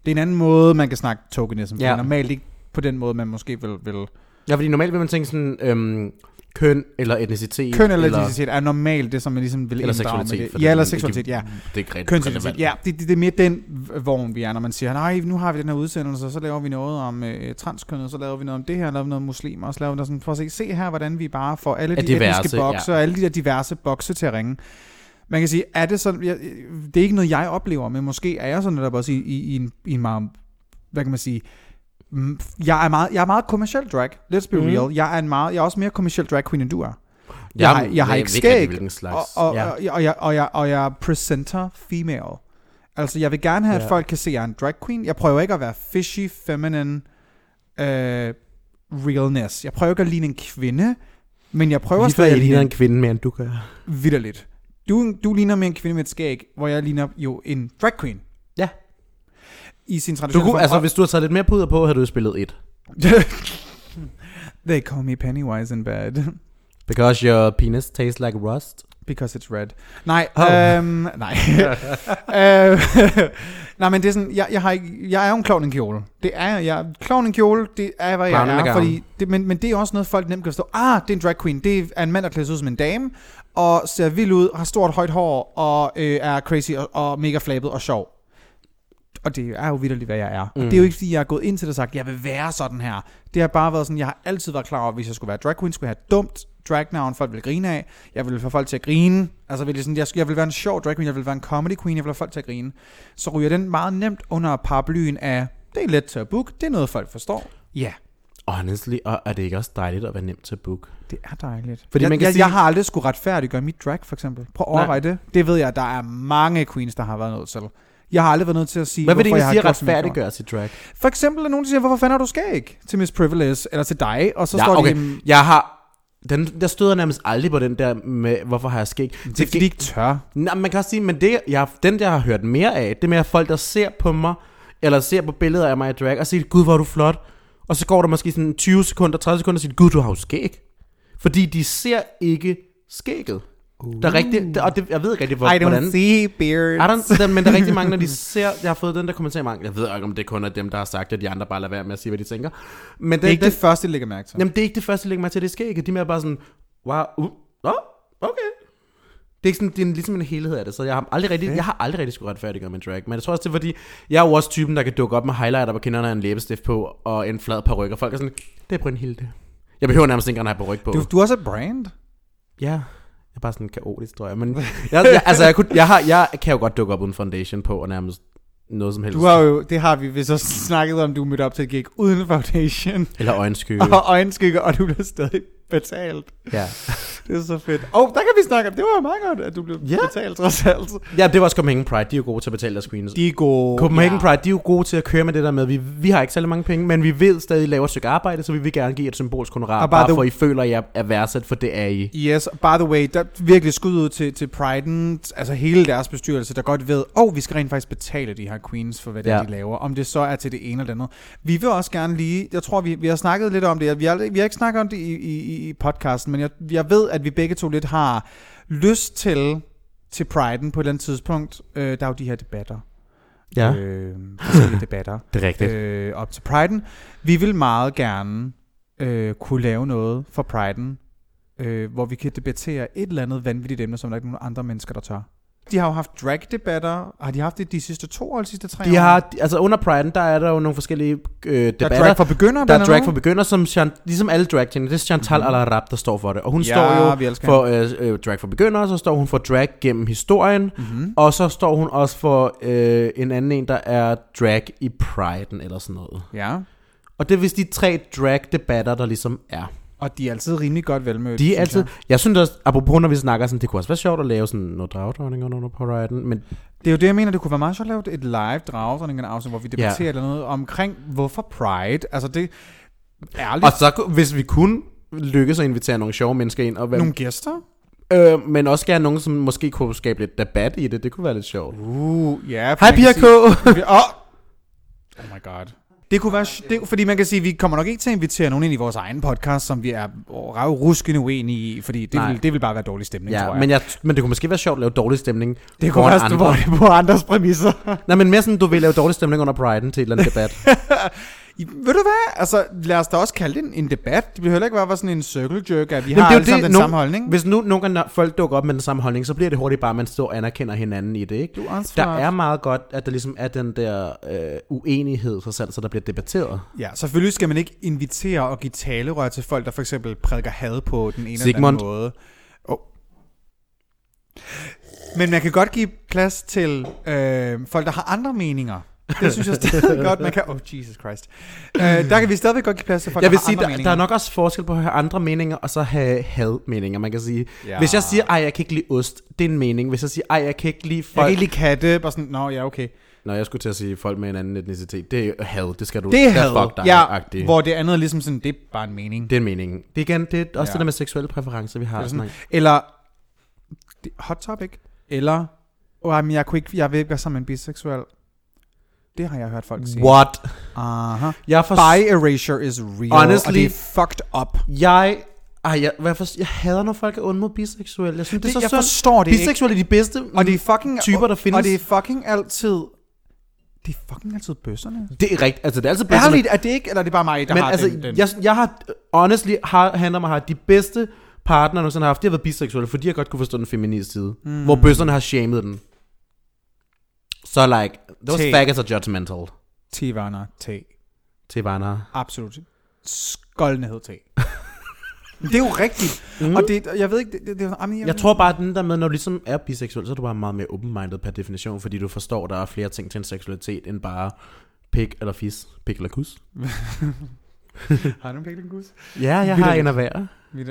[SPEAKER 1] Det er en anden måde, man kan snakke tokenism. Ja.
[SPEAKER 2] Ja.
[SPEAKER 1] Normalt ikke på den måde, man måske vil... vil
[SPEAKER 2] Ja, fordi normalt vil man tænke sådan, øhm, køn eller etnicitet.
[SPEAKER 1] køn eller etnicitet er normalt det, som man ligesom vil
[SPEAKER 2] eller
[SPEAKER 1] inddrage med det. Ja, eller
[SPEAKER 2] er
[SPEAKER 1] seksualitet, ja.
[SPEAKER 2] Det er ikke rigtig relevant.
[SPEAKER 1] ja. Det, det, det er mere den vogn, vi er, når man siger, nej, nu har vi den her udsendelse, og så laver vi noget om øh, transkønnet, så laver vi noget om det her, laver vi noget om muslimer, og så laver vi noget sådan, for at se, se her, hvordan vi bare får alle de
[SPEAKER 2] diverse,
[SPEAKER 1] etniske bokse, og alle de der diverse bokse til at ringe. Man kan sige, er det sådan, jeg, det er ikke noget, jeg oplever, men måske er jeg sådan netop også i, i, i, en, i en meget, hvad kan man sige, mm, jeg er meget, jeg er meget kommerciel drag, let's be
[SPEAKER 2] Mhm.
[SPEAKER 1] real. Jeg er, en meget, jeg er også mere kommerciel drag queen, end du er. Jeg,
[SPEAKER 2] Jeg,
[SPEAKER 1] har, jeg har ikke skæg, og, og,
[SPEAKER 2] ja.
[SPEAKER 1] og, og, jeg, og, jeg, og jeg er presenter female. Altså, jeg vil gerne have, at
[SPEAKER 2] Ja.
[SPEAKER 1] folk kan se, at jeg er en drag queen. Jeg prøver ikke at være fishy, feminine, øh, realness. Jeg prøver ikke at ligne en kvinde, men jeg prøver
[SPEAKER 2] Lige
[SPEAKER 1] stadig
[SPEAKER 2] jeg
[SPEAKER 1] at
[SPEAKER 2] ligner
[SPEAKER 1] ligne
[SPEAKER 2] en kvinde mere, end du gør.
[SPEAKER 1] vidderligt. Du, du ligner mere en kvinde med et skæg, hvor jeg ligner jo en drag queen.
[SPEAKER 2] Ja.
[SPEAKER 1] I sin
[SPEAKER 2] Du
[SPEAKER 1] tradition.
[SPEAKER 2] kunne, altså, hvis du havde taget lidt mere puder på, havde du jo spillet et.
[SPEAKER 1] They call me Pennywise in bed.
[SPEAKER 2] Because your penis tastes like rust.
[SPEAKER 1] Because it's red. Nej,
[SPEAKER 2] Oh.
[SPEAKER 1] oh. øhm, nej. øh, nej, men det er sådan, jeg, jeg, har ikke, jeg er jo en klovn i en kjole. Det er jeg. Klovn i en kjole, det er, hvad jeg
[SPEAKER 2] Clown in a
[SPEAKER 1] er.
[SPEAKER 2] gown.
[SPEAKER 1] Fordi det, men, men det er også noget, folk nemt kan forstå. Ah, det er en drag queen. Det er en mand, der klæder sig ud som en dame, og ser vild ud, har stort højt hår, og øh, er crazy og, og mega flabet og sjov. Og det er jo vidderligt, hvad jeg er. Mm. Og det er jo ikke, fordi jeg er gået ind til det og sagt, jeg vil være sådan her. Det har bare været sådan, jeg har altid været klar over, at hvis jeg skulle være drag queen, skulle jeg have dumt dragnavn, folk ville grine af. Jeg ville få folk til at grine. Altså, virkelig sådan, jeg, jeg vil være en sjov drag queen, jeg vil være en comedy queen, jeg vil have folk til at grine. Så ryger den meget nemt under paraplyen af, det er let til at book, det er noget, folk forstår. Ja,
[SPEAKER 2] Honestly, og er det ikke også dejligt at være nemt til at book?
[SPEAKER 1] det er dejligt.
[SPEAKER 2] Fordi
[SPEAKER 1] jeg,
[SPEAKER 2] man kan
[SPEAKER 1] jeg,
[SPEAKER 2] sige-
[SPEAKER 1] jeg har aldrig skulle retfærdiggøre mit drag, for eksempel. Prøv at
[SPEAKER 2] Nej.
[SPEAKER 1] overveje det. Det ved jeg, der er mange queens, der har været nødt til. Jeg har aldrig været nødt til at sige,
[SPEAKER 2] Hvad vil det
[SPEAKER 1] hvorfor jeg
[SPEAKER 2] egentlig
[SPEAKER 1] har
[SPEAKER 2] sige
[SPEAKER 1] gjorde.
[SPEAKER 2] retfærdiggøre sit drag?
[SPEAKER 1] For eksempel er nogen, der siger, hvorfor fanden har du skæg til Miss Privilege, eller til dig, og så står
[SPEAKER 2] okay.
[SPEAKER 1] de,
[SPEAKER 2] Jeg har... Den, der støder nærmest aldrig på den der med, hvorfor har jeg skæg?
[SPEAKER 1] det er fordi, ikke tør.
[SPEAKER 2] Nej, man kan også sige, men det, jeg, den jeg har hørt mere af, det med at folk, der ser på mig, eller ser på billeder af mig i drag, og siger, gud, hvor er du flot. Og så går der måske sådan 20 sekunder, 30 sekunder, og siger, gud, du har jo skæg. Fordi de ser ikke skægget. Uh. Der er rigtig, og det, jeg ved ikke rigtig, hvor,
[SPEAKER 1] I don't
[SPEAKER 2] hvordan...
[SPEAKER 1] see beards.
[SPEAKER 2] I don't, den, men der er rigtig mange, når de ser... Jeg har fået den der kommentar mange. Jeg ved ikke, om det kun er dem, der har sagt det, de andre bare lader være med at sige, hvad de tænker. Men
[SPEAKER 1] Det er
[SPEAKER 2] den,
[SPEAKER 1] ikke
[SPEAKER 2] den,
[SPEAKER 1] det første, jeg lægger mærke til.
[SPEAKER 2] Jamen, det er ikke det første, jeg lægger mig til, det sker ikke. De er mere bare sådan, wow, uh, oh, okay. Det er, ikke sådan, det er ligesom en helhed af det, så jeg har aldrig rigtig, jeg har aldrig rigtig skulle retfærdiggøre min drag. Men jeg tror også, det er fordi, jeg er jo også typen, der kan dukke op med highlighter på kinderne og en læbestift på, og en flad paryk, og folk er sådan, det er Brynhilde. Jeg behøver nærmest ikke engang at have paryk på.
[SPEAKER 1] Du, du er også et brand.
[SPEAKER 2] Ja, jeg er bare sådan kaotisk, tror jeg. Men jeg, jeg, altså, jeg, kunne, jeg, har, jeg kan jo godt dukke op uden foundation på, og nærmest noget som helst.
[SPEAKER 1] Du har jo, det har vi vist også snakket om, du mødte op til et gig uden foundation
[SPEAKER 2] Eller øjenskygge.
[SPEAKER 1] og øjenskygge, og du bliver stadig betalt.
[SPEAKER 2] ja.
[SPEAKER 1] Det er så fedt. Og oh, der kan vi snakke om, det var meget godt, at du blev
[SPEAKER 2] Ja.
[SPEAKER 1] betalt trods alt.
[SPEAKER 2] Ja, det var også Copenhagen Pride. De er jo gode til at betale deres queens.
[SPEAKER 1] De er gode.
[SPEAKER 2] Copenhagen
[SPEAKER 1] ja.
[SPEAKER 2] Pride, de er jo gode til at køre med det der med, vi, vi har ikke særlig mange penge, men vi vil stadig lave et stykke arbejde, så vi vil gerne give et symbolsk honorar,
[SPEAKER 1] bare
[SPEAKER 2] bare for I føler, at I er, værdsat, for det er I.
[SPEAKER 1] Yes, by the way, der er virkelig skud ud til, til Priden, altså hele deres bestyrelse, der godt ved, åh, oh, vi skal rent faktisk betale de her queens for, hvad det er,
[SPEAKER 2] Ja.
[SPEAKER 1] de laver. Om det så er til det ene eller det andet. Vi vil også gerne lige, jeg tror, vi, vi har snakket lidt om det, vi har, vi har ikke snakket om det i, i, i podcasten, men jeg, jeg ved, at vi begge to lidt har lyst til, til Priden på et eller andet tidspunkt, øh, der er jo de her debatter.
[SPEAKER 2] Ja,
[SPEAKER 1] Øh, forskellige debatter.
[SPEAKER 2] det er rigtigt.
[SPEAKER 1] øh, op til Priden. Vi vil meget gerne øh, kunne lave noget for Priden, øh, hvor vi kan debattere et eller andet vanvittigt emne, som der ikke er nogen andre mennesker, der tør. De har jo haft drag-debatter. Har de haft det de sidste to eller de sidste tre
[SPEAKER 2] De
[SPEAKER 1] år?
[SPEAKER 2] har, altså under Priden, der er der jo nogle forskellige øh,
[SPEAKER 1] der
[SPEAKER 2] debatter.
[SPEAKER 1] er drag for begyndere,
[SPEAKER 2] der er drag for begynder, som Chan, ligesom alle drag. Det er Chantal mm-hmm. Alarab, der står for det. Og hun
[SPEAKER 1] Ja,
[SPEAKER 2] står jo for øh, øh, drag for begyndere, så står hun for drag gennem historien,
[SPEAKER 1] Mm-hmm.
[SPEAKER 2] og så står hun også for øh, en anden en, der er drag i Priden eller sådan noget.
[SPEAKER 1] Ja,
[SPEAKER 2] Og det er vist de tre drag-debatter, der ligesom er.
[SPEAKER 1] Og de er altid rimelig godt velmødt.
[SPEAKER 2] De er altid,
[SPEAKER 1] jeg.
[SPEAKER 2] jeg synes også, apropos når vi snakker sådan, det kunne også være sjovt at lave sådan noget dragdrøjning under Priden, men
[SPEAKER 1] Det er jo det, jeg mener, det kunne være meget sjovt at lave et live dragdrønning afsnit, hvor vi debatterer ja. eller noget omkring, hvorfor Pride. Altså det ærligt.
[SPEAKER 2] og så hvis vi kunne lykkes at invitere nogle sjove mennesker ind, og,
[SPEAKER 1] Nogle gæster?
[SPEAKER 2] øh, men også gerne nogen, som måske kunne skabe lidt debat i det, det kunne være lidt sjovt.
[SPEAKER 1] Uh, ja. for
[SPEAKER 2] Hej Pia K!
[SPEAKER 1] Åh! Oh my god. Det kunne være, det, fordi man kan sige, at vi kommer nok ikke til at invitere nogen ind i vores egen podcast, som vi er ruskende uenige i, fordi det vil, det vil bare være dårlig stemning, tror
[SPEAKER 2] Ja,
[SPEAKER 1] jeg.
[SPEAKER 2] men, jeg, men det kunne måske være sjovt at lave dårlig stemning.
[SPEAKER 1] det kunne være,
[SPEAKER 2] andre.
[SPEAKER 1] er på andres præmisser.
[SPEAKER 2] Nej, men mere sådan, du vil lave dårlig stemning under Priden til et eller andet debat.
[SPEAKER 1] I- Ved du hvad? Altså, lad os da også kalde det en, en debat. Det heller ikke være sådan en circle jerk, at vi
[SPEAKER 2] Jamen,
[SPEAKER 1] har
[SPEAKER 2] det
[SPEAKER 1] alle sammen
[SPEAKER 2] det,
[SPEAKER 1] den
[SPEAKER 2] nogen-
[SPEAKER 1] samme holdning.
[SPEAKER 2] Hvis nu nogle gange folk dukker op med den samme holdning, så bliver det hurtigt bare, at man står og anerkender hinanden i det, ikke?
[SPEAKER 1] Du er
[SPEAKER 2] Der er meget godt, at der ligesom er den der øh, uenighed, for selv, så der bliver debatteret.
[SPEAKER 1] Ja, selvfølgelig skal man ikke invitere og give talerør til folk, der for eksempel prædiker had på den ene eller
[SPEAKER 2] Sigmund.
[SPEAKER 1] anden måde. Oh. Men man kan godt give plads til øh, folk, der har andre meninger. Det synes jeg stadig godt, man kan... Oh, Jesus Christ. Øh, der kan vi stadigvæk godt give plads til folk,
[SPEAKER 2] Jeg vil sige, der,
[SPEAKER 1] meninger.
[SPEAKER 2] der er nok også forskel på at have andre meninger, og så have had-meninger. Man kan sige,
[SPEAKER 1] Ja.
[SPEAKER 2] hvis jeg siger, ej, jeg kan ikke lide ost, det er en mening. Hvis jeg siger, ej, jeg kan ikke lide
[SPEAKER 1] Jeg
[SPEAKER 2] folk...
[SPEAKER 1] kan ikke lide katte, bare sådan, nå ja, okay.
[SPEAKER 2] Nå, jeg skulle til at sige folk med en anden etnicitet. Det er had, det skal du...
[SPEAKER 1] Det er
[SPEAKER 2] fuck
[SPEAKER 1] had,
[SPEAKER 2] dig,
[SPEAKER 1] ja,
[SPEAKER 2] agtigt.
[SPEAKER 1] hvor det andet er ligesom sådan, det er bare en mening.
[SPEAKER 2] Det er en mening. Det er igen, det er også
[SPEAKER 1] Ja.
[SPEAKER 2] det der med seksuelle præferencer, vi har.
[SPEAKER 1] Eller,
[SPEAKER 2] Sådan.
[SPEAKER 1] eller hot topic, eller, oh, men jeg, kunne ikke, jeg vil ikke være sammen med en biseksuel. Det har jeg hørt folk sige.
[SPEAKER 2] What?
[SPEAKER 1] Aha.
[SPEAKER 2] Jeg, for,
[SPEAKER 1] Bi erasure is real,
[SPEAKER 2] Honestly-
[SPEAKER 1] og det er fucked up.
[SPEAKER 2] jeg, ej, jeg, hvad for, jeg hader, når folk er onde mod biseksuelle. Jeg synes, det,
[SPEAKER 1] Det,
[SPEAKER 2] er så
[SPEAKER 1] jeg
[SPEAKER 2] synd.
[SPEAKER 1] forstår det ikke.
[SPEAKER 2] Biseksuelle er de bedste
[SPEAKER 1] Og det er fucking
[SPEAKER 2] typer, der findes.
[SPEAKER 1] Og det er fucking altid det er fucking altid bøsserne.
[SPEAKER 2] det er rigtigt. Altså, det er altid bedste.
[SPEAKER 1] Ærligt, er det ikke, eller er det bare mig, der
[SPEAKER 2] Men
[SPEAKER 1] har
[SPEAKER 2] altså,
[SPEAKER 1] den, den?
[SPEAKER 2] Jeg, jeg har, honestly, har, handler mig har de bedste partner, jeg har haft, de har været biseksuelle, fordi jeg godt kunne forstå den feminine side. Mm. Hvor bøsserne har shamed den. Så like, those
[SPEAKER 1] Te.
[SPEAKER 2] faggots are judgmental.
[SPEAKER 1] T-Varner, T.
[SPEAKER 2] Til Varner.
[SPEAKER 1] Absolut. Skoldenhed T. det er jo rigtigt. Mm. Og det, jeg ved ikke, det, det, det I mean,
[SPEAKER 2] Jeg tror bare, at den der med, når du ligesom er biseksuel, så er du bare meget mere open-minded per definition, fordi du forstår, at der er flere ting til en seksualitet, end bare pik eller fis, pik eller kus.
[SPEAKER 1] Har du en pik, gus?
[SPEAKER 2] Ja, jeg har en af hver.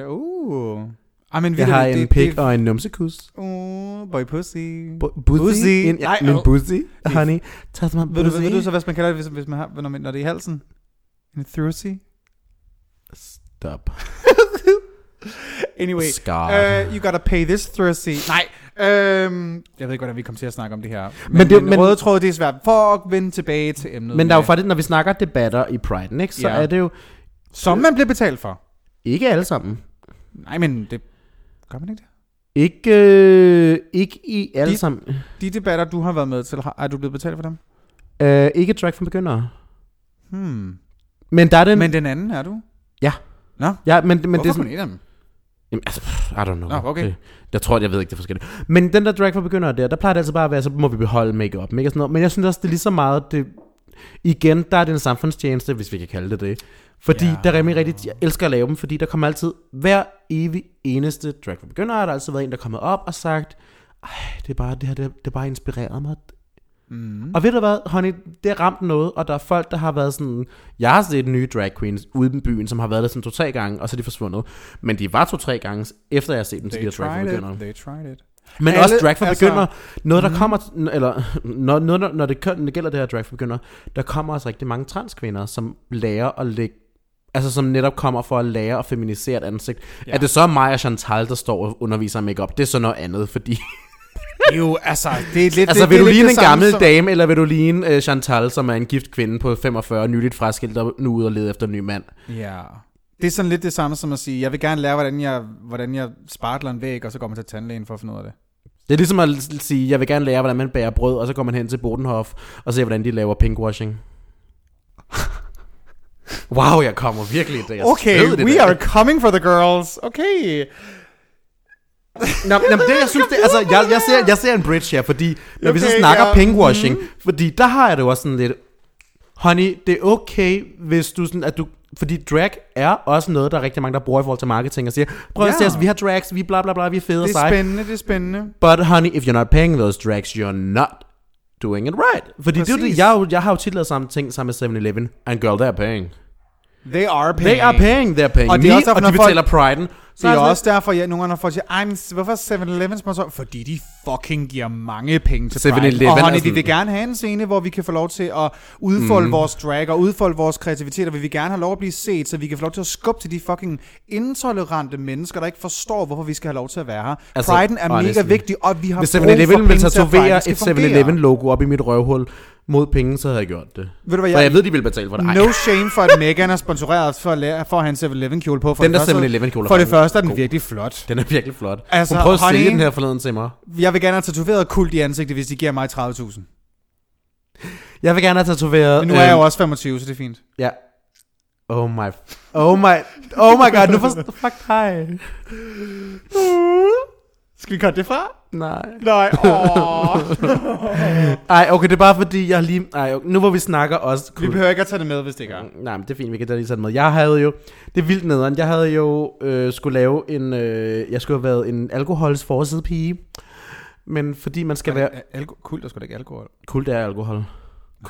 [SPEAKER 1] Uh. I mean,
[SPEAKER 2] Jeg har en pik og en numsekus.
[SPEAKER 1] Uh, boy pussy.
[SPEAKER 2] Bu-. Bussy. En, ja,
[SPEAKER 1] Ej,
[SPEAKER 2] min bussy, honey. Tag mig
[SPEAKER 1] Ved du, ved du så, hvad man kalder det, hvis, hvis man har, når, man, når det er i halsen? En thrussy?
[SPEAKER 2] Stop.
[SPEAKER 1] Anyway,
[SPEAKER 2] Scar.
[SPEAKER 1] uh, you gotta pay this thrussy. Nej, øhm, jeg ved ikke, hvordan vi kommer til at snakke om det her. Men,
[SPEAKER 2] Men det-
[SPEAKER 1] men
[SPEAKER 2] men-
[SPEAKER 1] røde tråd, det er svært. For at vende tilbage til emnet.
[SPEAKER 2] Men der er jo faktisk, når vi snakker debatter i Pride, ikke, så
[SPEAKER 1] Ja.
[SPEAKER 2] er det jo
[SPEAKER 1] Som man bliver betalt for.
[SPEAKER 2] ikke alle sammen.
[SPEAKER 1] Nej, men det... Gør man ikke det?
[SPEAKER 2] Ikke, øh, ikke i alle
[SPEAKER 1] De-
[SPEAKER 2] sammen.
[SPEAKER 1] De debatter, du har været med til, har, er du blevet betalt for dem?
[SPEAKER 2] Øh, ikke drag for begyndere.
[SPEAKER 1] Hmm.
[SPEAKER 2] Men der er den...
[SPEAKER 1] Men den anden er du?
[SPEAKER 2] Ja.
[SPEAKER 1] Nå,
[SPEAKER 2] ja, men, men
[SPEAKER 1] Hvorfor
[SPEAKER 2] det er
[SPEAKER 1] kun
[SPEAKER 2] sådan,
[SPEAKER 1] af dem?
[SPEAKER 2] Jamen, altså, I don't know.
[SPEAKER 1] Nå, okay.
[SPEAKER 2] Det, jeg tror, jeg ved ikke det er forskelligt. Men den der drag for begyndere der, der plejer det altså bare at være, så må vi beholde make-up, ikke? Og sådan noget. Men jeg synes også, det er lige så meget, det, igen, der er det en samfundstjeneste, hvis vi kan kalde det det. Fordi
[SPEAKER 1] ja.
[SPEAKER 2] der er rimelig rigtigt, jeg elsker at lave dem, fordi der kommer altid, hver evig eneste drag for begyndere, har der altid været en, der er kommet op og sagt, ej, det er bare, det her, det, det bare inspireret mig. Mm. Og ved du hvad, honey, det har ramt noget, og der er folk, der har været sådan... Jeg har set nye drag queens ude i byen, som har været der sådan to-tre gange, og så er de forsvundet. Men de var to-tre gange, efter jeg har set dem til de her drag for
[SPEAKER 1] it. They tried it.
[SPEAKER 2] Men
[SPEAKER 1] Alle-
[SPEAKER 2] også drag for
[SPEAKER 1] altså-
[SPEAKER 2] begyndere. Noget, der kommer... Eller, når, når, når, det, når det gælder det her drag for begyndere, der kommer også rigtig mange transkvinder, som lærer at lægge Altså som netop kommer for at lære at feminisere et ansigt. Ja. Er det så mig og Chantal, der står og underviser makeup? Det er så noget andet, fordi...
[SPEAKER 1] Jo, altså, det er lidt...
[SPEAKER 2] altså
[SPEAKER 1] det,
[SPEAKER 2] vil
[SPEAKER 1] det
[SPEAKER 2] du ligne en gammel
[SPEAKER 1] som-
[SPEAKER 2] dame, eller vil du ligne uh, Chantal, som er en gift kvinde på 45, nyligt fraskilt, der nu ude og lede efter en ny mand?
[SPEAKER 1] Ja. Det er sådan lidt det samme som at sige, jeg vil gerne lære, hvordan jeg, hvordan jeg spartler en væg, og så går man til tandlægen for at finde ud af det.
[SPEAKER 2] Det er ligesom at sige, jeg vil gerne lære, hvordan man bager brød, og så går man hen til Bodenhof og ser, hvordan de laver pinkwashing. Wow, jeg kommer virkelig. Jeg
[SPEAKER 1] Okay,
[SPEAKER 2] sved i det
[SPEAKER 1] we
[SPEAKER 2] der.
[SPEAKER 1] are coming for the girls. Okay.
[SPEAKER 2] Nå, nå, det, jeg synes, det, altså, jeg, jeg, ser, jeg ser en bridge her, fordi når vi så
[SPEAKER 1] Okay,
[SPEAKER 2] snakker
[SPEAKER 1] ja,
[SPEAKER 2] pinkwashing, fordi der har jeg det også sådan lidt, honey, det er okay, hvis du sådan, at du, fordi drag er også noget, der er rigtig mange, der bruger i forhold til marketing og siger, prøv at
[SPEAKER 1] Ja.
[SPEAKER 2] se os, vi har drags, vi bla bla bla, vi er fede og
[SPEAKER 1] Det er spændende, det er spændende.
[SPEAKER 2] But honey, if you're not paying those drags, you're not doing it right. Fordi det er det,
[SPEAKER 1] Præcis.
[SPEAKER 2] jeg, jeg har jo tit lavet samme ting sammen med 7-Eleven. And girl, they're paying.
[SPEAKER 1] They are paying.
[SPEAKER 2] They are paying, they're paying
[SPEAKER 1] Og det er også derfor,
[SPEAKER 2] og de
[SPEAKER 1] folk-
[SPEAKER 2] betaler priden. Så
[SPEAKER 1] Det er
[SPEAKER 2] sådan
[SPEAKER 1] også derfor, jeg nogle gange har folk siger, Ej, men hvorfor er 7-Eleven sponsor? Fordi de fucking giver mange penge til
[SPEAKER 2] 7-Eleven
[SPEAKER 1] Pride. Og
[SPEAKER 2] er
[SPEAKER 1] honey, vi vil gerne have en scene, hvor vi kan få lov til at udfolde mm. vores drag og udfolde vores kreativitet, og vi vil gerne have lov at blive set, så vi kan få lov til at skubbe til de fucking intolerante mennesker, der ikke forstår, hvorfor vi skal have lov til at være her.
[SPEAKER 2] Altså,
[SPEAKER 1] Priden er
[SPEAKER 2] honestly.
[SPEAKER 1] mega vigtig, og vi har
[SPEAKER 2] Hvis
[SPEAKER 1] brug for
[SPEAKER 2] 7-Eleven vil
[SPEAKER 1] penge til, at
[SPEAKER 2] tatovere
[SPEAKER 1] Priden
[SPEAKER 2] et
[SPEAKER 1] skal fungere.
[SPEAKER 2] 7-Eleven-logo op i mit røvhul mod penge, så havde jeg gjort det.
[SPEAKER 1] Ved du hvad,
[SPEAKER 2] For
[SPEAKER 1] jeg,
[SPEAKER 2] jeg ved, de vil betale for det. Ej,
[SPEAKER 1] No shame for, at Megan er sponsoreret for at, lære, for at en 7-Eleven kjole på. For
[SPEAKER 2] Den
[SPEAKER 1] det
[SPEAKER 2] der
[SPEAKER 1] første-
[SPEAKER 2] 7-Eleven kjole
[SPEAKER 1] For det første er den
[SPEAKER 2] god.
[SPEAKER 1] virkelig flot.
[SPEAKER 2] Den er virkelig flot.
[SPEAKER 1] Altså,
[SPEAKER 2] Hun prøvede at
[SPEAKER 1] honey-
[SPEAKER 2] sælge den her forleden til mig.
[SPEAKER 1] Jeg vil gerne have tatoveret kult i ansigtet, hvis de giver mig 30.000.
[SPEAKER 2] Jeg vil gerne have tatoveret...
[SPEAKER 1] Men nu er jeg jo
[SPEAKER 2] øhm,
[SPEAKER 1] også 25, så det er fint.
[SPEAKER 2] Ja. Oh my... Oh my... Oh my god, nu forstår... Fuck dig.
[SPEAKER 1] Skal vi cutte det fra?
[SPEAKER 2] Nej.
[SPEAKER 1] Nej, åh.
[SPEAKER 2] Ej, okay, det er bare fordi, jeg lige... Ej, okay, nu hvor vi snakker også...
[SPEAKER 1] vi behøver ikke at tage det med, hvis det ikke er.
[SPEAKER 2] Nej, men det er fint, vi kan da lige sætte med. Jeg havde jo... Det er vildt nederen. Jeg havde jo øh, skulle lave en... Øh, jeg skulle have været en alkohols forside pige. Men fordi man skal være...
[SPEAKER 1] Alko- kult er sgu da ikke alkohol.
[SPEAKER 2] Kult er alkohol.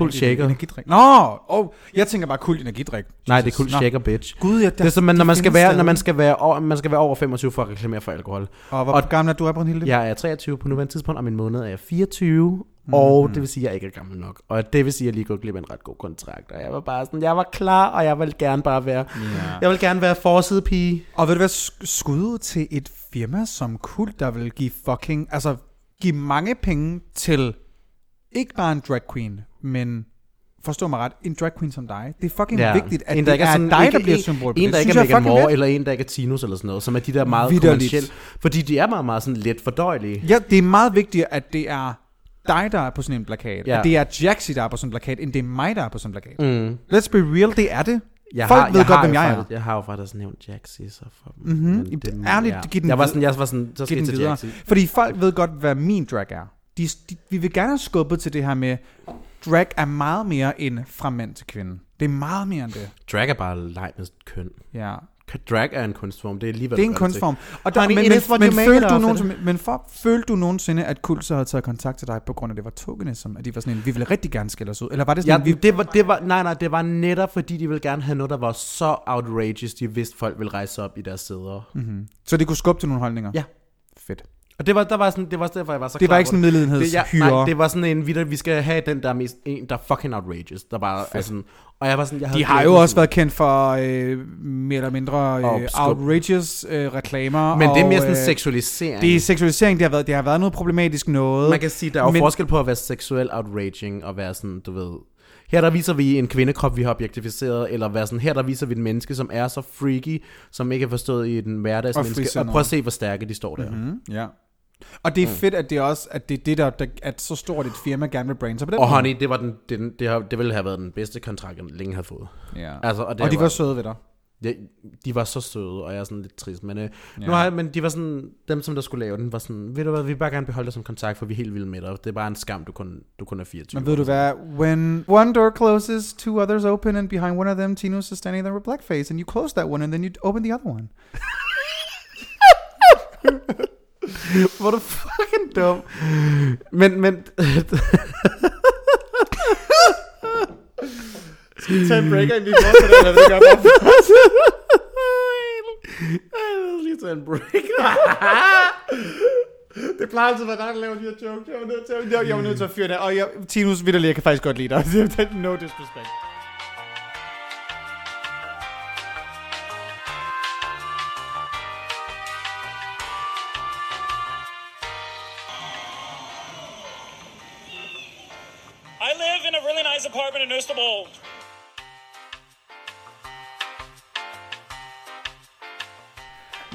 [SPEAKER 1] Er
[SPEAKER 2] shaker.
[SPEAKER 1] Energidrik. Nå, oh, jeg tænker bare kult energidrik.
[SPEAKER 2] Nej, det er
[SPEAKER 1] Jesus.
[SPEAKER 2] kult
[SPEAKER 1] Nå.
[SPEAKER 2] shaker, bitch.
[SPEAKER 1] Gud, ja,
[SPEAKER 2] Det er som, man, når, man skal være, når man skal være, over, man skal være over 25 for at reklamere for alkohol.
[SPEAKER 1] Og hvor
[SPEAKER 2] og-
[SPEAKER 1] gammel er du, Brunhilde?
[SPEAKER 2] Jeg er 23 på nuværende tidspunkt, og min måned er 24. Mm. Og det vil sige, at jeg ikke er gammel nok. Og det vil sige, at jeg lige går glip af en ret god kontrakt. Og jeg var bare sådan, jeg var klar, og jeg vil gerne bare være, jeg vil gerne være forside pige.
[SPEAKER 1] Og ved du sk- skud ud til et firma som Kult, der vil give fucking, altså give mange penge til ikke bare en drag queen, men forstå mig ret, en drag queen som dig. Det er fucking ja, vigtigt, at
[SPEAKER 2] en,
[SPEAKER 1] det er,
[SPEAKER 2] sådan-
[SPEAKER 1] dig, der
[SPEAKER 2] ikke-
[SPEAKER 1] bliver
[SPEAKER 2] en-
[SPEAKER 1] symbol på
[SPEAKER 2] En,
[SPEAKER 1] det.
[SPEAKER 2] der ikke er Megan Moore, eller en, der ikke er Tinus eller sådan noget, som er de der meget
[SPEAKER 1] Vitterligt.
[SPEAKER 2] kommercielle. Fordi de er meget, meget sådan let fordøjelige.
[SPEAKER 1] Ja, det er meget vigtigt, at det er dig, der er på sådan en plakat.
[SPEAKER 2] Ja.
[SPEAKER 1] At det er Jaxi, der er på sådan en plakat, end det er mig, der er på sådan en plakat.
[SPEAKER 2] Mm.
[SPEAKER 1] Let's be real, det er det.
[SPEAKER 2] Jeg
[SPEAKER 1] Folk
[SPEAKER 2] har,
[SPEAKER 1] ved
[SPEAKER 2] jeg
[SPEAKER 1] godt, hvem jeg er.
[SPEAKER 2] Jeg har jo faktisk nævnt Jaxi, så for
[SPEAKER 1] Mhm.
[SPEAKER 2] men
[SPEAKER 1] Ærligt, giv den
[SPEAKER 2] jeg var sådan, jeg var sådan, så skal jeg til. Jaxi.
[SPEAKER 1] Fordi folk ved godt, hvad min drag er. De, de, vi vil gerne have skubbet til det her med, drag er meget mere end fra mand til kvinde. Det er meget mere end det.
[SPEAKER 2] Drag er bare leg med køn.
[SPEAKER 1] Ja.
[SPEAKER 2] Drag er en kunstform, det er lige hvad
[SPEAKER 1] Det er en kunstform. Og der,
[SPEAKER 2] Honey,
[SPEAKER 1] men, men, men, følte du nogensinde, men for, følte du nogensinde, at Kult så havde taget kontakt til dig på grund af, at det var tokenism? At de var sådan en, vi ville rigtig gerne skille os ud? Eller var det
[SPEAKER 2] Ja,
[SPEAKER 1] sådan, en, vi,
[SPEAKER 2] det var, det var, nej, nej, det var netop fordi, de ville gerne have noget, der var så outrageous, de vidste, folk ville rejse op i deres sæder. Mm.
[SPEAKER 1] så det kunne skubbe til nogle holdninger?
[SPEAKER 2] Ja.
[SPEAKER 1] Fedt.
[SPEAKER 2] Og det var, der var sådan, det var derfor, jeg var så
[SPEAKER 1] Det
[SPEAKER 2] klar
[SPEAKER 1] var ikke sådan en
[SPEAKER 2] det, ja, nej, det var sådan en, vi, vi skal have den der mest, en, der er fucking outrageous, der bare er sådan, og jeg var sådan, jeg havde
[SPEAKER 1] De har jo også
[SPEAKER 2] sådan-
[SPEAKER 1] været kendt for øh, mere eller mindre øh,
[SPEAKER 2] Og
[SPEAKER 1] outrageous øh, reklamer.
[SPEAKER 2] Men det er
[SPEAKER 1] og,
[SPEAKER 2] mere sådan
[SPEAKER 1] øh,
[SPEAKER 2] seksualisering.
[SPEAKER 1] Det er seksualisering, det har været, det har været noget problematisk noget.
[SPEAKER 2] Man kan sige, der er jo
[SPEAKER 1] Men-
[SPEAKER 2] forskel på at være seksuel outraging og være sådan, du ved... Her der viser vi en kvindekrop, vi har objektificeret, eller være sådan, her der viser vi et menneske, som er så freaky, som ikke er forstået i den hverdagsmenneske, og,
[SPEAKER 1] frisindet.
[SPEAKER 2] prøv at se, hvor stærke de står der. Mm-hmm.
[SPEAKER 1] Mm, ja. Og det er fedt, at det også, at det er det, der, der at så stort et firma gerne vil brande sig på den
[SPEAKER 2] Og
[SPEAKER 1] måde.
[SPEAKER 2] honey, det, var den, den, det, har, det ville have været den bedste kontrakt, jeg længe havde fået.
[SPEAKER 1] Ja.
[SPEAKER 2] Altså, og, det
[SPEAKER 1] og de
[SPEAKER 2] var,
[SPEAKER 1] var søde ved dig.
[SPEAKER 2] de, de var så søde, og jeg er sådan lidt trist. Men, øh,
[SPEAKER 1] Ja.
[SPEAKER 2] ja. nu har jeg, men de var sådan, dem som der skulle lave den, var sådan, ved du hvad, vi vil bare gerne beholde dig som kontakt, for vi er helt vilde med dig. Det er bare en skam, du kun, du kun er 24.
[SPEAKER 1] Men ved du hvad? When one door closes, two others open, and behind one of them, Tinus is standing there with blackface, and you close that one, and then you open the other one.
[SPEAKER 2] Hvor du fucking dum. Men, men...
[SPEAKER 1] Skal vi tage en breaker, inden vi fortsætter, eller det gør bare
[SPEAKER 2] Lad os lige tage en break.
[SPEAKER 1] det plejer altid at være dig, der laver de her jokes. Jeg var nødt til, jeg var nødt til at fyre det. Og jeg, Tinus Vitterlig, jeg kan faktisk godt lide dig. no disrespect.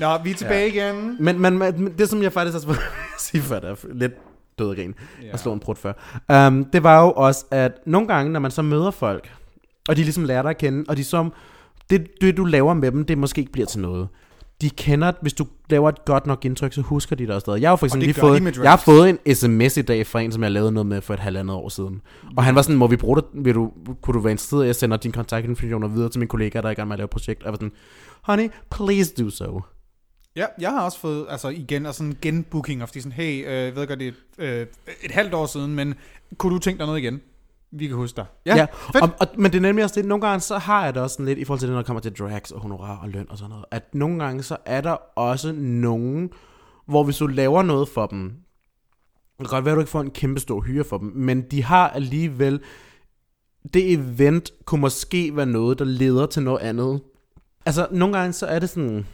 [SPEAKER 1] Nå, vi er tilbage ja. igen.
[SPEAKER 2] Men, men, men det, som jeg faktisk også vil sige før, der er lidt død grin
[SPEAKER 1] Ja.
[SPEAKER 2] og slå en prut før, um, det var jo også, at nogle gange, når man så møder folk, og de ligesom lærer dig at kende, og de som, det, det du laver med dem, det måske ikke bliver til noget. De kender, hvis du laver et godt nok indtryk, så husker de dig stadig. Jeg har for eksempel lige fået, jeg har fået en sms i dag fra en, som jeg lavede noget med for et halvandet år siden. Og han var sådan, må vi bruge det, vil du, kunne du være interesseret i, at jeg sender din kontaktinformationer videre til min kollega, der er i gang med at lave et projekt? Og jeg var sådan, honey, please do so.
[SPEAKER 1] Ja, jeg har også fået, altså igen, altså en genbooking, fordi sådan, hey, øh, jeg ved godt, det er et, øh, et halvt år siden, men kunne du tænke dig noget igen? Vi kan huske dig. Ja,
[SPEAKER 2] Ja,
[SPEAKER 1] fedt.
[SPEAKER 2] og, og, men det er nemlig også det, nogle gange så har jeg det også sådan lidt, i forhold til det, når det kommer til drags og honorar og løn og sådan noget, at nogle gange så er der også nogen, hvor hvis du laver noget for dem, det kan godt være, at du ikke får en kæmpe stor hyre for dem, men de har alligevel, det event kunne måske være noget, der leder til noget andet. Altså, nogle gange så er det sådan,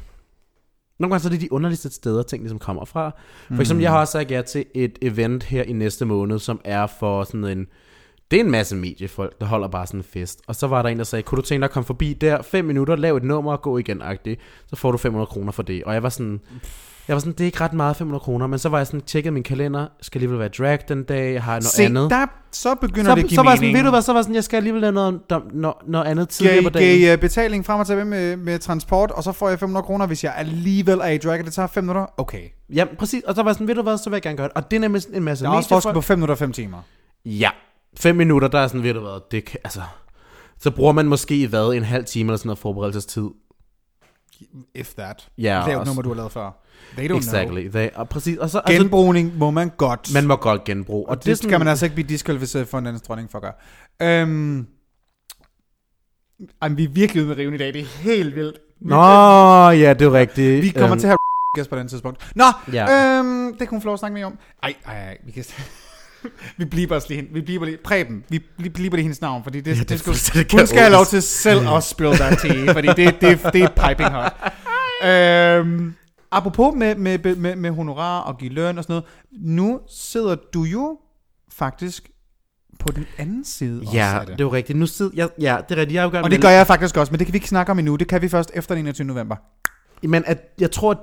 [SPEAKER 2] nogle gange så er det de underligste steder, ting ligesom kommer fra. For eksempel, jeg har også sagt ja til et event her i næste måned, som er for sådan en, det er en masse mediefolk, der holder bare sådan en fest. Og så var der en, der sagde, kunne du tænke dig at komme forbi der, 5 minutter, lav et nummer og gå igen, agtigt. Så får du 500 kroner for det. Og jeg var sådan, jeg var sådan, det er ikke ret meget 500 kroner, men så var jeg sådan, tjekket min kalender, skal alligevel være drag den dag, jeg har noget
[SPEAKER 1] Se,
[SPEAKER 2] andet.
[SPEAKER 1] der, så begynder
[SPEAKER 2] så,
[SPEAKER 1] det at give
[SPEAKER 2] så var jeg sådan,
[SPEAKER 1] mening.
[SPEAKER 2] ved du hvad, så var jeg sådan, jeg skal alligevel have noget, noget, noget andet tidligere på dagen.
[SPEAKER 1] gav uh, betaling frem og tilbage med, med transport, og så får jeg 500 kroner, hvis jeg alligevel er i drag, og det tager 5 minutter. Okay.
[SPEAKER 2] Ja, præcis. Og så var jeg sådan, ved du hvad, så vil jeg gerne gøre det. Og det er nemlig en masse
[SPEAKER 1] Der er også forskel på 5 minutter og 5 timer.
[SPEAKER 2] Ja, 5 minutter, der er sådan, ved du hvad, det kan, altså... Så bruger man måske, hvad, en halv time eller sådan noget forberedelsestid.
[SPEAKER 1] If that.
[SPEAKER 2] Ja,
[SPEAKER 1] det er jo et nummer, du har lavet før. They don't
[SPEAKER 2] Exactly. They, og præcis. Og så,
[SPEAKER 1] know.
[SPEAKER 2] altså,
[SPEAKER 1] Genbrugning må man godt.
[SPEAKER 2] man må godt genbruge.
[SPEAKER 1] og det, det skal man altså ikke blive diskvalificeret for en anden dronning for at gøre. Øhm, ej, vi er virkelig ude med riven i dag. Det er helt vildt.
[SPEAKER 2] Nå, ja, det er rigtigt.
[SPEAKER 1] Vi kommer
[SPEAKER 2] Øhm,
[SPEAKER 1] til at have gæst på den tidspunkt. Nå,
[SPEAKER 2] Ja.
[SPEAKER 1] øhm, det kan hun få lov at snakke mere om. Ej, ej, ej, vi kan... vi bliver også lige hende. Vi bliver lige... Preben, vi bli- bliver lige hendes navn, fordi det,
[SPEAKER 2] Ja, det
[SPEAKER 1] det,
[SPEAKER 2] fuldstændig
[SPEAKER 1] hun skal have lov til selv at spill that tea, fordi det, det, det er piping hot. øhm, apropos med, med, med, med honorar og give løn og sådan noget, nu sidder du jo faktisk på den anden side også
[SPEAKER 2] Ja,
[SPEAKER 1] af
[SPEAKER 2] det er jo rigtigt. Nu sidder jeg, ja, det er rigtigt. Jeg er jo
[SPEAKER 1] Og det gør jeg faktisk også, men det kan vi ikke snakke om endnu. Det kan vi først efter den 21. november.
[SPEAKER 2] Men at, jeg tror, at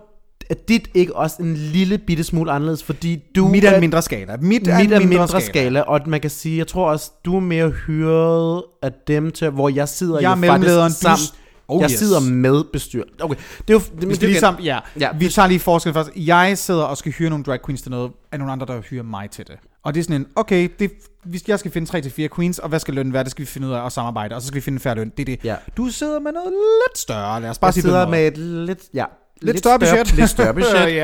[SPEAKER 2] dit ikke også en lille bitte smule anderledes, fordi du...
[SPEAKER 1] Mit er en mindre skala. Mit er
[SPEAKER 2] mit
[SPEAKER 1] en
[SPEAKER 2] er
[SPEAKER 1] mindre,
[SPEAKER 2] mindre
[SPEAKER 1] skala.
[SPEAKER 2] skala, og man kan sige, jeg tror også, du er mere hyret af dem til, hvor jeg sidder
[SPEAKER 1] Jeg er
[SPEAKER 2] jo faktisk sammen.
[SPEAKER 1] Oh,
[SPEAKER 2] jeg
[SPEAKER 1] yes.
[SPEAKER 2] sidder med bestyr. Okay, det er jo... Det,
[SPEAKER 1] det er ligesom,
[SPEAKER 2] ja,
[SPEAKER 1] Ja, vi tager lige forskel først. Jeg sidder og skal hyre nogle drag queens til noget, af nogle andre, der hyrer mig til det. Og det er sådan en, okay, det, hvis jeg skal finde 3 til fire queens, og hvad skal lønnen være, det skal vi finde ud af og samarbejde, og så skal vi finde en færre løn. Det er det.
[SPEAKER 2] Ja.
[SPEAKER 1] Du sidder med noget lidt større, lad os bare
[SPEAKER 2] jeg
[SPEAKER 1] sige
[SPEAKER 2] sidder
[SPEAKER 1] det
[SPEAKER 2] med et lidt... Ja,
[SPEAKER 1] lidt, større budget.
[SPEAKER 2] Lidt større budget.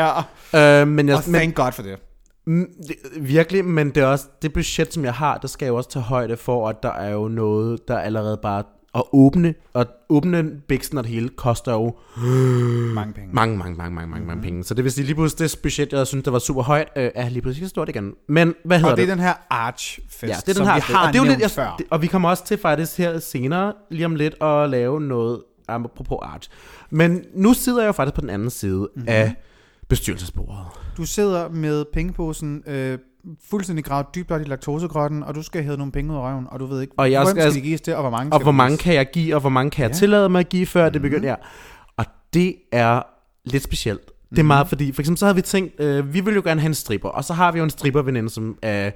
[SPEAKER 1] ja,
[SPEAKER 2] øh, men jeg,
[SPEAKER 1] og
[SPEAKER 2] men,
[SPEAKER 1] thank God for det.
[SPEAKER 2] Mm, det, virkelig, men det er også det budget, som jeg har, der skal jeg jo også tage højde for, at der er jo noget, der allerede bare at åbne, og åbne biksen og det hele koster jo
[SPEAKER 1] Mange penge.
[SPEAKER 2] mange, mange, mange, mange, mange, mange penge. Så det vil sige, lige pludselig det budget, jeg synes, der var super højt, øh, er lige pludselig stort igen. Men hvad hedder
[SPEAKER 1] Og det er
[SPEAKER 2] det?
[SPEAKER 1] den her Arch-fest,
[SPEAKER 2] ja, det er den
[SPEAKER 1] som
[SPEAKER 2] her
[SPEAKER 1] vi har
[SPEAKER 2] og det er jo lidt,
[SPEAKER 1] før.
[SPEAKER 2] jeg, det, og vi kommer også til faktisk her senere, lige om lidt, at lave noget, apropos art. Men nu sidder jeg jo faktisk på den anden side
[SPEAKER 1] Mhm.
[SPEAKER 2] mm-hmm. af bestyrelsesbordet.
[SPEAKER 1] Du sidder med pengeposen øh, fuldstændig gravet dybt i laktosegrotten, og du skal hæve nogle penge ud af røven, og du ved ikke,
[SPEAKER 2] Og jeg
[SPEAKER 1] hvem
[SPEAKER 2] skal-
[SPEAKER 1] skal de gives til, og hvor mange
[SPEAKER 2] og hvor mange kan jeg give, og hvor mange kan jeg
[SPEAKER 1] Ja.
[SPEAKER 2] tillade mig at give, før
[SPEAKER 1] Mhm.
[SPEAKER 2] mm-hmm. det begynder. Ja. Og det er lidt specielt. Det er meget, fordi for eksempel så havde vi tænkt, øh, vi vil jo gerne have en stripper, og så har vi jo en stripperveninde, som er,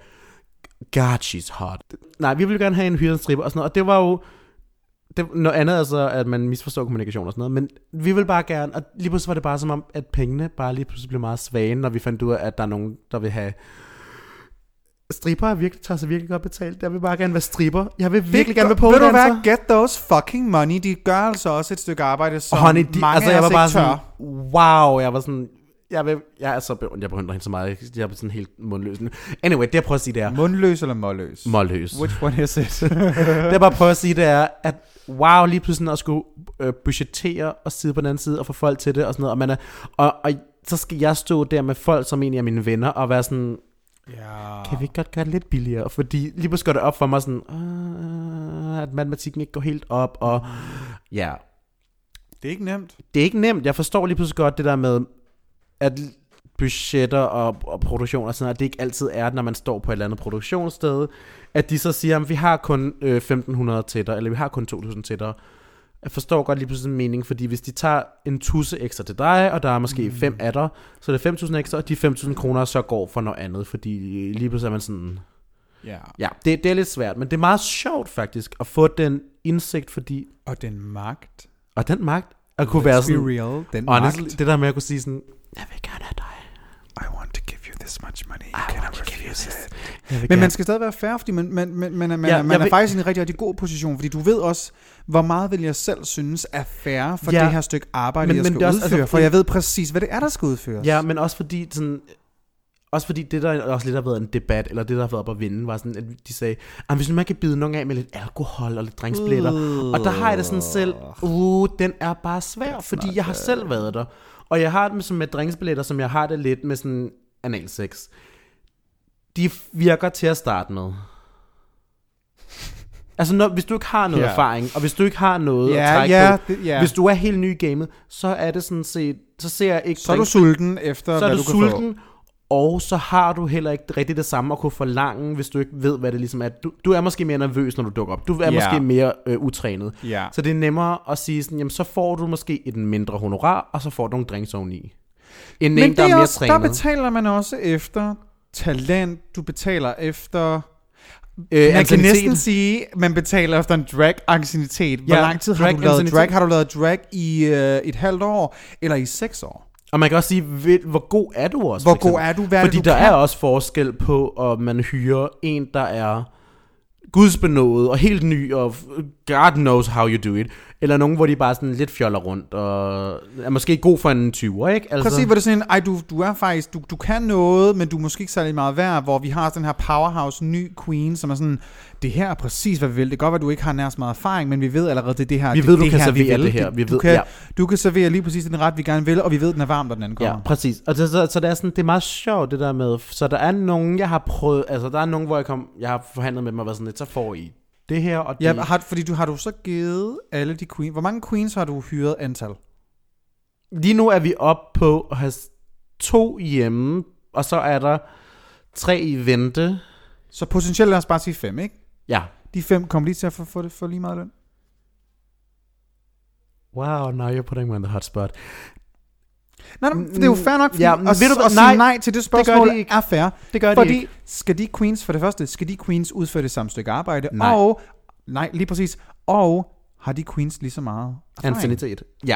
[SPEAKER 2] God, she's hot. Nej, vi vil jo gerne have en hyret stripper og sådan noget, og det var jo, det, noget andet er så, at man misforstår kommunikation og sådan noget, men vi vil bare gerne, og lige pludselig var det bare som om, at pengene bare lige pludselig blev meget svage, når vi fandt ud af, at der er nogen, der vil have stripper er virkelig, tager sig virkelig godt betalt. Jeg vil bare gerne være stripper. Jeg vil virkelig gerne være på
[SPEAKER 1] Ved du hvad? Get those fucking money. De gør altså også et stykke arbejde, som
[SPEAKER 2] honey, de,
[SPEAKER 1] mange
[SPEAKER 2] altså jeg var bare sådan,
[SPEAKER 1] tør.
[SPEAKER 2] wow, jeg var sådan, Jeg, vil, jeg er så beundret, jeg beundrer hende så meget. Jeg er sådan helt mundløs. Anyway, det jeg prøver at sige, det er...
[SPEAKER 1] Mundløs eller målløs?
[SPEAKER 2] Målløs.
[SPEAKER 1] Which one is it?
[SPEAKER 2] det jeg bare prøver at sige, det er, at wow, lige pludselig at skulle øh, budgettere og sidde på den anden side og få folk til det og sådan noget. Og, man er, og, og så skal jeg stå der med folk, som egentlig er mine venner, og være sådan,
[SPEAKER 1] ja.
[SPEAKER 2] kan vi ikke godt gøre det lidt billigere? Fordi lige pludselig går det op for mig sådan, øh, at matematikken ikke går helt op, og ja,
[SPEAKER 1] Det er ikke nemt.
[SPEAKER 2] det er ikke nemt. Jeg forstår lige pludselig godt det der med, at budgetter og, og produktion og sådan noget, at det ikke altid er, når man står på et eller andet produktionssted, at de så siger, at vi har kun øh, 1500 til dig, eller vi har kun 2000 til dig. Jeg forstår godt lige pludselig en mening, fordi hvis de tager en tusse ekstra til dig, og der er måske mm. fem af dig, så er det 5.000 ekstra, og de 5.000 kroner så går for noget andet, fordi lige pludselig er man sådan...
[SPEAKER 1] Ja.
[SPEAKER 2] Ja, det, det er lidt svært, men det er meget sjovt faktisk, at få den indsigt, fordi...
[SPEAKER 1] Og den magt.
[SPEAKER 2] Og den magt, at kunne
[SPEAKER 1] Let's
[SPEAKER 2] være
[SPEAKER 1] be
[SPEAKER 2] sådan...
[SPEAKER 1] real. Den
[SPEAKER 2] Honestly,
[SPEAKER 1] magt.
[SPEAKER 2] det der med at kunne sige sådan, jeg vil gerne have dig.
[SPEAKER 1] I want to give you this much money.
[SPEAKER 2] I
[SPEAKER 1] Can
[SPEAKER 2] want to give you
[SPEAKER 1] refuse
[SPEAKER 2] this.
[SPEAKER 1] it?
[SPEAKER 2] Vil
[SPEAKER 1] Men
[SPEAKER 2] gerne-
[SPEAKER 1] man skal stadig være fair, fordi man, man, man, man, er- man,
[SPEAKER 2] Ja,
[SPEAKER 1] ja, man
[SPEAKER 2] jeg
[SPEAKER 1] er
[SPEAKER 2] vil-
[SPEAKER 1] faktisk i en rigtig, rigtig god position, fordi du ved også, hvor meget vil jeg selv synes er fair for
[SPEAKER 2] Ja.
[SPEAKER 1] det her stykke arbejde,
[SPEAKER 2] Men-
[SPEAKER 1] jeg
[SPEAKER 2] men
[SPEAKER 1] skal
[SPEAKER 2] det er også-
[SPEAKER 1] udføre,
[SPEAKER 2] altså,
[SPEAKER 1] for jeg ved præcis, hvad det er, der skal udføres.
[SPEAKER 2] Ja, men også fordi sådan, også fordi det der også lidt har været en debat, eller det der har været op at vinde, var sådan, at de sagde, at hvis man kan bide nogen af med lidt alkohol og lidt drinkspletter, og der har jeg det sådan selv, uh, den er bare svær, fordi jeg har selv været der. Og jeg har det med, som med drinkspletter, som jeg har det lidt med sådan analsex. De virker til at starte med. Altså, når, hvis du ikke har noget
[SPEAKER 1] Ja.
[SPEAKER 2] erfaring, og hvis du ikke har noget
[SPEAKER 1] Ja,
[SPEAKER 2] at trække
[SPEAKER 1] ja,
[SPEAKER 2] på,
[SPEAKER 1] ja.
[SPEAKER 2] hvis du er helt ny i gamet, så er det sådan set, så ser jeg ikke
[SPEAKER 1] Så er du sulten efter,
[SPEAKER 2] så
[SPEAKER 1] hvad
[SPEAKER 2] du
[SPEAKER 1] du kan
[SPEAKER 2] sulten, og så har du heller ikke rigtig det samme at kunne forlange, hvis du ikke ved, hvad det ligesom er. Du, du er måske mere nervøs, når du dukker op. Du er
[SPEAKER 1] Ja.
[SPEAKER 2] måske mere øh, utrænet.
[SPEAKER 1] Ja.
[SPEAKER 2] Så det er nemmere at sige sådan, jamen så får du måske et mindre honorar, og så får du nogle drinks oveni. End
[SPEAKER 1] Men
[SPEAKER 2] en, der er
[SPEAKER 1] er
[SPEAKER 2] mere
[SPEAKER 1] også, der betaler man også efter talent, du betaler efter...
[SPEAKER 2] Øh,
[SPEAKER 1] man kan
[SPEAKER 2] anciennitet.
[SPEAKER 1] næsten sige, man betaler efter en drag ancienitet. Hvor
[SPEAKER 2] Ja,
[SPEAKER 1] lang tid har du lavet
[SPEAKER 2] anciennitet.
[SPEAKER 1] drag? Har du lavet drag i øh, et halvt år, eller i seks år?
[SPEAKER 2] Og man kan også sige, hvor god er du også?
[SPEAKER 1] Hvor god er du? Hvad er
[SPEAKER 2] Fordi
[SPEAKER 1] det, du
[SPEAKER 2] der
[SPEAKER 1] kan?
[SPEAKER 2] er også forskel på, om man hyrer en, der er gudsbenået og helt ny, og God knows how you do it, eller nogen, hvor de bare sådan lidt fjoller rundt, og er måske god for en 20'er, ikke? Altså,
[SPEAKER 1] Præcis, hvor det er sådan, en, ej, du, du er faktisk, du, du kan noget, men du er måske ikke særlig meget værd, hvor vi har den her powerhouse ny queen, som er sådan, det her er præcis, hvad vi vil. Det kan godt være, at du ikke har nær så meget erfaring, men vi ved allerede, det er det her.
[SPEAKER 2] Vi
[SPEAKER 1] det,
[SPEAKER 2] ved, du
[SPEAKER 1] det
[SPEAKER 2] kan
[SPEAKER 1] her,
[SPEAKER 2] servere
[SPEAKER 1] vil.
[SPEAKER 2] det her. Vi
[SPEAKER 1] du,
[SPEAKER 2] ved-
[SPEAKER 1] kan,
[SPEAKER 2] ja.
[SPEAKER 1] du kan servere lige præcis den ret, vi gerne vil, og vi ved, den er varm, når den anden kommer.
[SPEAKER 2] Ja, præcis. Og det, så, så det er sådan, det er meget sjovt det der med, så der er nogen, jeg har prøvet, altså der er nogen, hvor jeg, kom, jeg har forhandlet med dem og været sådan lidt, så får I det her, og det.
[SPEAKER 1] Ja, har, fordi du har du så givet alle de queens. Hvor mange queens har du hyret antal?
[SPEAKER 2] Lige nu er vi op på at have to hjemme, og så er der tre i vente.
[SPEAKER 1] Så potentielt lad os bare sige fem, ikke?
[SPEAKER 2] Ja.
[SPEAKER 1] De fem kommer lige til at få, få, det, få lige meget løn.
[SPEAKER 2] Wow, now you're putting me on the hot spot.
[SPEAKER 1] Nej, nej, det er jo fair nok, fordi
[SPEAKER 2] Ja,
[SPEAKER 1] at,
[SPEAKER 2] ved du
[SPEAKER 1] at sige
[SPEAKER 2] nej,
[SPEAKER 1] nej til det
[SPEAKER 2] det gør
[SPEAKER 1] spørgsmål
[SPEAKER 2] de ikke.
[SPEAKER 1] er fair.
[SPEAKER 2] Det gør de
[SPEAKER 1] fordi
[SPEAKER 2] ikke.
[SPEAKER 1] skal de queens, for det første, skal de queens udføre det samme stykke arbejde,
[SPEAKER 2] Nej.
[SPEAKER 1] og, nej, lige præcis, og har de queens lige så meget erfaring?
[SPEAKER 2] Ja.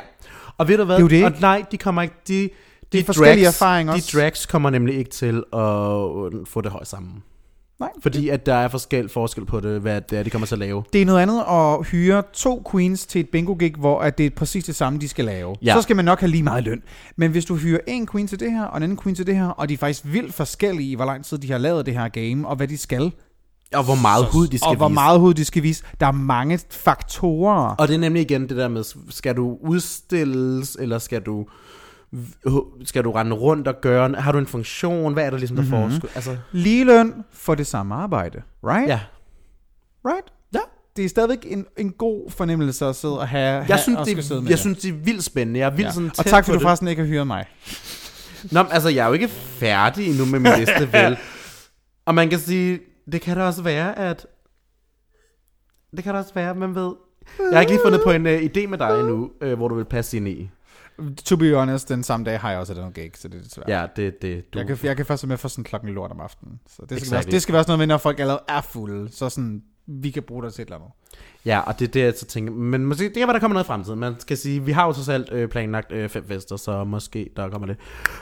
[SPEAKER 2] Og ved du hvad?
[SPEAKER 1] Det er jo det,
[SPEAKER 2] Og nej, de kommer ikke... De, de,
[SPEAKER 1] forskellige erfaringer
[SPEAKER 2] De
[SPEAKER 1] også.
[SPEAKER 2] drags kommer nemlig ikke til at få det højt sammen.
[SPEAKER 1] Nej.
[SPEAKER 2] Fordi at der er forskel, forskel på det, hvad det er, de kommer til at lave.
[SPEAKER 1] Det er noget andet at hyre to queens til et bingo gig, hvor at det er præcis det samme, de skal lave.
[SPEAKER 2] Ja.
[SPEAKER 1] Så skal man nok have lige meget løn. Men hvis du hyrer en queen til det her, og en anden queen til det her, og de er faktisk vildt forskellige i, hvor lang tid de har lavet det her game, og hvad de skal.
[SPEAKER 2] Og hvor meget hud de skal
[SPEAKER 1] og hvor
[SPEAKER 2] vise.
[SPEAKER 1] meget hud de skal vise. Der er mange faktorer.
[SPEAKER 2] Og det er nemlig igen det der med, skal du udstilles, eller skal du skal du rende rundt og gøre, har du en funktion, hvad er der ligesom der
[SPEAKER 1] Mhm.
[SPEAKER 2] mm-hmm. forskel? Altså,
[SPEAKER 1] Lige løn for det samme arbejde. Right?
[SPEAKER 2] ja.
[SPEAKER 1] Right?
[SPEAKER 2] Ja.
[SPEAKER 1] Det er stadigvæk en, en god fornemmelse at sidde og have,
[SPEAKER 2] Jeg
[SPEAKER 1] have
[SPEAKER 2] synes, det,
[SPEAKER 1] sidde med
[SPEAKER 2] jeg
[SPEAKER 1] det.
[SPEAKER 2] synes, det er vildt spændende. Jeg er vildt
[SPEAKER 1] Ja.
[SPEAKER 2] sådan
[SPEAKER 1] Og tak, fordi du forresten ikke har hyret mig.
[SPEAKER 2] Nå, men altså, jeg er jo ikke færdig endnu med min liste, vel? Og man kan sige, det kan da også være, at... Det kan da også være, man ved... Jeg har ikke lige fundet på en uh, idé med dig endnu, uh, hvor du vil passe ind i.
[SPEAKER 1] To be honest, den samme dag har jeg også et andet gig, så det er svært.
[SPEAKER 2] Ja, det det. Du...
[SPEAKER 1] Jeg kan, jeg kan først være med for sådan klokken lort om aftenen. Så det skal,
[SPEAKER 2] Exactly.
[SPEAKER 1] være, det skal være sådan noget med, når folk allerede er fulde. Så sådan, vi kan bruge det til et eller andet.
[SPEAKER 2] Ja, og det er det, jeg så tænker. Men måske, det kan være, der kommer noget i fremtiden. Man skal sige, vi har jo trods alt øh, planlagt øh, fem fester, så måske der kommer det.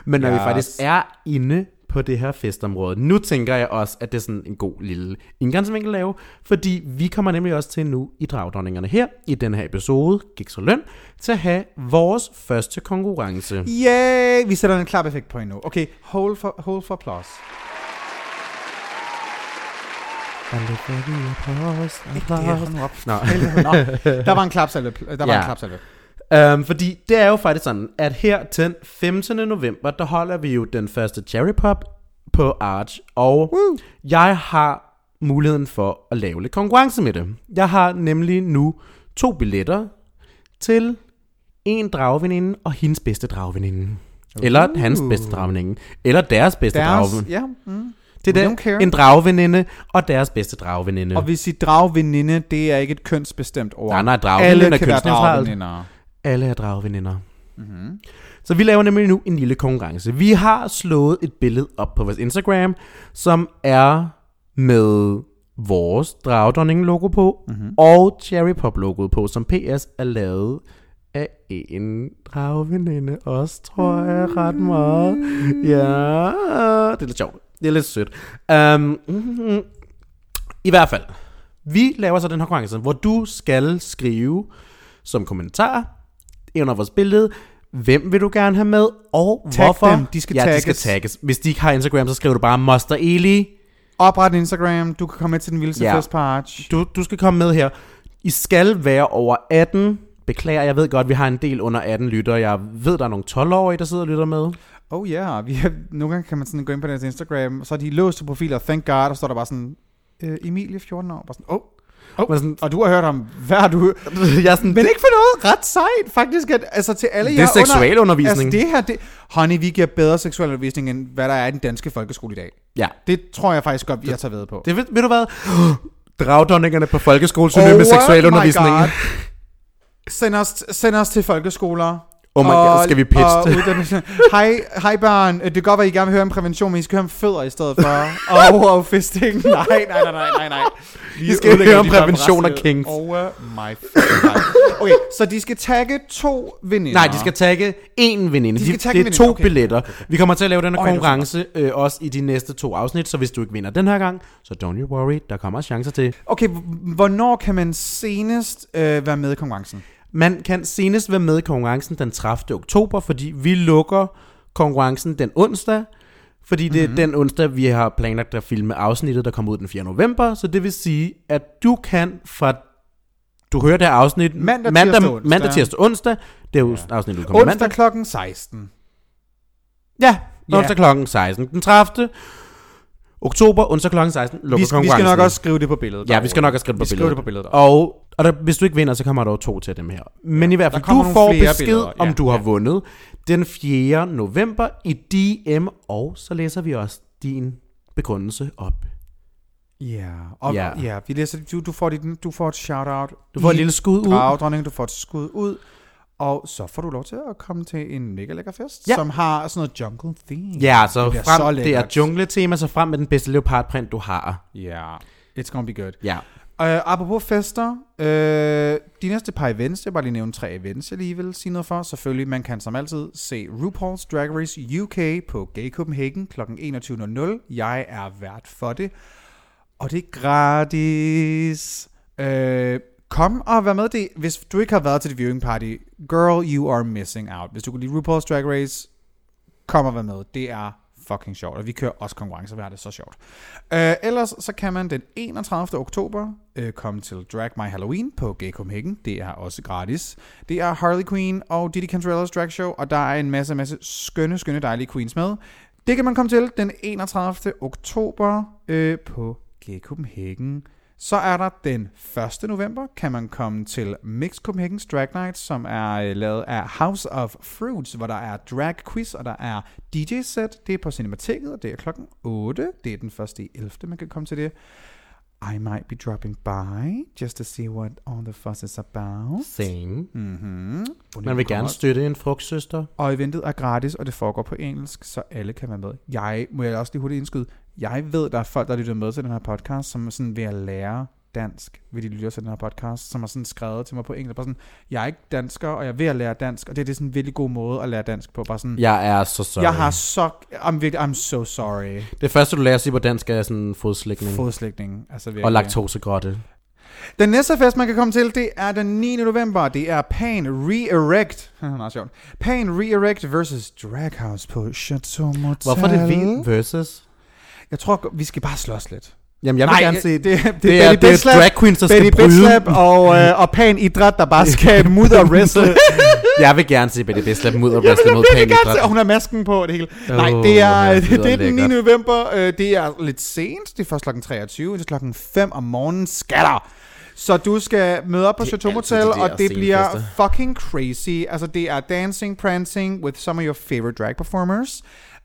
[SPEAKER 2] Men når yes. vi faktisk er inde på det her festområde. Nu tænker jeg også, at det er sådan en god lille indgangsvinkel lave, fordi vi kommer nemlig også til nu i Dragdronningerne her, i den her episode, Gik så løn, til at have vores første konkurrence.
[SPEAKER 1] Yay! Vi sætter en klap-effekt på endnu. Okay, hold for, hold for applause. Hold nu op.
[SPEAKER 2] Nå.
[SPEAKER 1] Nå, der var en klapsalve. Der var
[SPEAKER 2] Ja.
[SPEAKER 1] en klapsalve.
[SPEAKER 2] Um, fordi det er jo faktisk sådan, at her den 15. november, der holder vi jo den første Cherry Pop på Arch, og Woo. jeg har muligheden for at lave lidt konkurrence med det. Jeg har nemlig nu to billetter til en dragveninde og hendes bedste dragveninde. Eller hans bedste dragveninde. Eller deres bedste
[SPEAKER 1] Deres,
[SPEAKER 2] dragveninde.
[SPEAKER 1] ja, mm.
[SPEAKER 2] Det er det. En dragveninde og deres bedste dragveninde.
[SPEAKER 1] Og hvis I dragveninde, det er ikke et kønsbestemt ord.
[SPEAKER 2] Nej, nej, dragveninde
[SPEAKER 1] Alle
[SPEAKER 2] er
[SPEAKER 1] kan være
[SPEAKER 2] kønsneutralt. Alle er dragveninder. Mm-hmm. Så vi laver nemlig nu en lille konkurrence. Vi har slået et billede op på vores Instagram, som er med vores dragdronning-logo på, mm-hmm. og Cherry Pop-logoet på, som PS er lavet af en dragveninde også, tror jeg ret meget. Ja, det er lidt sjovt. Det er lidt sødt. Um, mm, I hvert fald, vi laver så den her konkurrence, hvor du skal skrive som kommentar under vores billede, hvem vil du gerne have med, og
[SPEAKER 1] Tag
[SPEAKER 2] hvorfor.
[SPEAKER 1] dem. De skal
[SPEAKER 2] ja, de
[SPEAKER 1] tagges.
[SPEAKER 2] skal tagges. Hvis de ikke har Instagram, så skriver du bare Moster Eli.
[SPEAKER 1] Opret en Instagram. Du kan komme med til den vildeste
[SPEAKER 2] Ja.
[SPEAKER 1] fest på Arch.
[SPEAKER 2] Du, du skal komme med her. I skal være over 18. Beklager, jeg ved godt, vi har en del under 18 lyttere. Jeg ved, der er nogle 12-årige, der sidder og lytter med.
[SPEAKER 1] Oh ja, yeah. vi har, nogle gange kan man sådan gå ind på deres Instagram, så er de låst til profiler, thank god, og så står der bare sådan, øh, Emilie, 14 år, bare sådan, oh, oh.
[SPEAKER 2] Men sådan-
[SPEAKER 1] og du har hørt om, hvad har du
[SPEAKER 2] jeg er sådan,
[SPEAKER 1] Men ikke for noget ret sejt, faktisk, at, altså til alle
[SPEAKER 2] Det er
[SPEAKER 1] jer under-
[SPEAKER 2] seksualundervisning.
[SPEAKER 1] Altså det her, det, honey, vi giver bedre seksualundervisning, end hvad der er i den danske folkeskole i dag.
[SPEAKER 2] Ja.
[SPEAKER 1] Det tror jeg faktisk godt, vi har taget ved på.
[SPEAKER 2] Det ved, ved du hvad? Dragdonningerne på folkeskole synonym med seksualundervisning.
[SPEAKER 1] Send os, send os til folkeskoler.
[SPEAKER 2] Oh my God, skal vi pitche
[SPEAKER 1] og. Hej, hej børn. Det kan godt være, I gerne vil høre om prævention, men I skal høre om fødder i stedet for. Og oh, fisting. Nej, nej, nej, nej, nej, nej.
[SPEAKER 2] I skal høre om prævention af kings.
[SPEAKER 1] Over my fucking. Okay, så de skal tagge to veninder.
[SPEAKER 2] Nej, de skal tagge én veninde.
[SPEAKER 1] De skal tagge
[SPEAKER 2] det er to
[SPEAKER 1] okay.
[SPEAKER 2] billetter. Vi kommer til at lave den her
[SPEAKER 1] er
[SPEAKER 2] konkurrence øh, også i de næste to afsnit, så hvis du ikke vinder den her gang, så don't you worry, der kommer chancer til.
[SPEAKER 1] Okay, hvornår kan man senest øh, være med i konkurrencen?
[SPEAKER 2] Man kan senest være med i konkurrencen den 30. oktober, fordi vi lukker konkurrencen den onsdag, fordi det
[SPEAKER 1] Mhm.
[SPEAKER 2] er den onsdag, vi har planlagt at filme afsnittet, der kommer ud den 4. november, så det vil sige, at du kan fra du hører det her afsnit
[SPEAKER 1] Mandag,
[SPEAKER 2] mandag,
[SPEAKER 1] tirsdag, onsdag.
[SPEAKER 2] mandag, tirsdag, onsdag. Det er jo ja. afsnittet, der kommer
[SPEAKER 1] Onsdag
[SPEAKER 2] mandag.
[SPEAKER 1] klokken 16.
[SPEAKER 2] Ja, onsdag klokken 16. Den 30. oktober, onsdag klokken 16, lukker
[SPEAKER 1] Vi, vi skal
[SPEAKER 2] konkurrencen.
[SPEAKER 1] nok også skrive det på billedet.
[SPEAKER 2] Ja, vi skal nok også skrive det på
[SPEAKER 1] Vi skriver
[SPEAKER 2] billedet.
[SPEAKER 1] det på billedet.
[SPEAKER 2] Og, og der, hvis du ikke vinder, så kommer der jo to til dem her. Men i hvert fald, du får besked,
[SPEAKER 1] billeder,
[SPEAKER 2] om
[SPEAKER 1] ja,
[SPEAKER 2] du har
[SPEAKER 1] ja.
[SPEAKER 2] vundet den 4. november i DM, og så læser vi også din begrundelse op.
[SPEAKER 1] Ja, og
[SPEAKER 2] Ja.
[SPEAKER 1] ja. ja vi læser, du, du, får dit, du får et shout-out.
[SPEAKER 2] Du får et lille skud ud.
[SPEAKER 1] Dragdronning, du får et skud ud. Og så får du lov til at komme til en mega lækker fest,
[SPEAKER 2] Ja.
[SPEAKER 1] som har sådan noget jungle theme.
[SPEAKER 2] Ja, så
[SPEAKER 1] Det
[SPEAKER 2] frem,
[SPEAKER 1] så
[SPEAKER 2] det er
[SPEAKER 1] lækkert.
[SPEAKER 2] jungle-tema, så frem med den bedste leopardprint, du har.
[SPEAKER 1] Ja, it's gonna be good.
[SPEAKER 2] Ja.
[SPEAKER 1] Uh, apropos fester, uh, de næste par events, jeg bare lige nævne tre events, jeg lige vil sige noget for. Selvfølgelig, man kan som altid se RuPaul's Drag Race UK på Gay Copenhagen kl. 21.00. Jeg er vært for det, og det er gratis. Uh, kom og vær med det. Hvis du ikke har været til det viewing party, girl, you are missing out. Hvis du kan lide RuPaul's Drag Race, kom og vær med. Det er fucking sjovt, og vi kører også konkurrencer, vi har det så sjovt. Uh, ellers så kan man den 31. oktober uh, komme til Drag My Halloween på Gay Copenhagen. Det er også gratis. Det er Harley Quinn og Diddy Cantrellas drag show, og der er en masse, masse skønne, skønne, dejlige queens med. Det kan man komme til den 31. oktober uh, på Gay Copenhagen. Så er der den 1. november, kan man komme til Mix Copenhagen's Drag Night, som er øh, lavet af House of Fruits, hvor der er drag quiz, og der er DJ-set. Det er på Cinemateket, og det er klokken 8. Det er den første i 11. man kan komme til det. I might be dropping by, just to see what all the fuss is about.
[SPEAKER 2] Same.
[SPEAKER 1] Mm-hmm.
[SPEAKER 2] Man vil gerne støtte en frugtsøster.
[SPEAKER 1] Og eventet er gratis, og det foregår på engelsk, så alle kan være med. Jeg må jeg også lige hurtigt indskyde. Jeg ved, der er folk, der lytter med til den her podcast, som er sådan ved at lære dansk, ved de lytter til den her podcast, som har sådan skrevet til mig på engelsk, bare sådan, jeg er ikke dansker, og jeg er ved at lære dansk, og det, det er sådan en virkelig god måde at lære dansk på, bare sådan,
[SPEAKER 2] Jeg er så sorry.
[SPEAKER 1] jeg har så, I'm, virkelig, I'm so sorry,
[SPEAKER 2] Det første, du lærer at sige på dansk, er sådan fodslægning.
[SPEAKER 1] fodslægning, altså virkelig.
[SPEAKER 2] og laktosegrotte.
[SPEAKER 1] Den næste fest, man kan komme til, det er den 9. november. Det er Pan Re-Erect. Meget sjovt. Pan Re-Erect versus Draghouse på Chateau Motel.
[SPEAKER 2] Hvorfor er det vi versus?
[SPEAKER 1] Jeg tror, vi skal bare slås lidt.
[SPEAKER 2] Jamen, jeg vil
[SPEAKER 1] Nej,
[SPEAKER 2] gerne
[SPEAKER 1] det,
[SPEAKER 2] se
[SPEAKER 1] det, det, det,
[SPEAKER 2] Det er,
[SPEAKER 1] Betty
[SPEAKER 2] det er
[SPEAKER 1] Bitslap,
[SPEAKER 2] drag queens, der
[SPEAKER 1] Betty
[SPEAKER 2] skal bryde.
[SPEAKER 1] Bitslap og, øh, og Pan Idræt, der bare skal mudder wrestle.
[SPEAKER 2] Jeg vil gerne se Betty Bislap mod og wrestle mod Pan
[SPEAKER 1] gerne se, og hun har masken på og det hele.
[SPEAKER 2] Åh,
[SPEAKER 1] Nej, det er, det, det er den 9.
[SPEAKER 2] lækkert.
[SPEAKER 1] november. Øh, Det er lidt sent. Det er først klokken 23. Det er klokken 5 om morgenen. Skatter! Så du skal møde op på Chateau Motel, og det bliver fucking crazy. Altså, det er dancing, prancing with some of your favorite drag performers.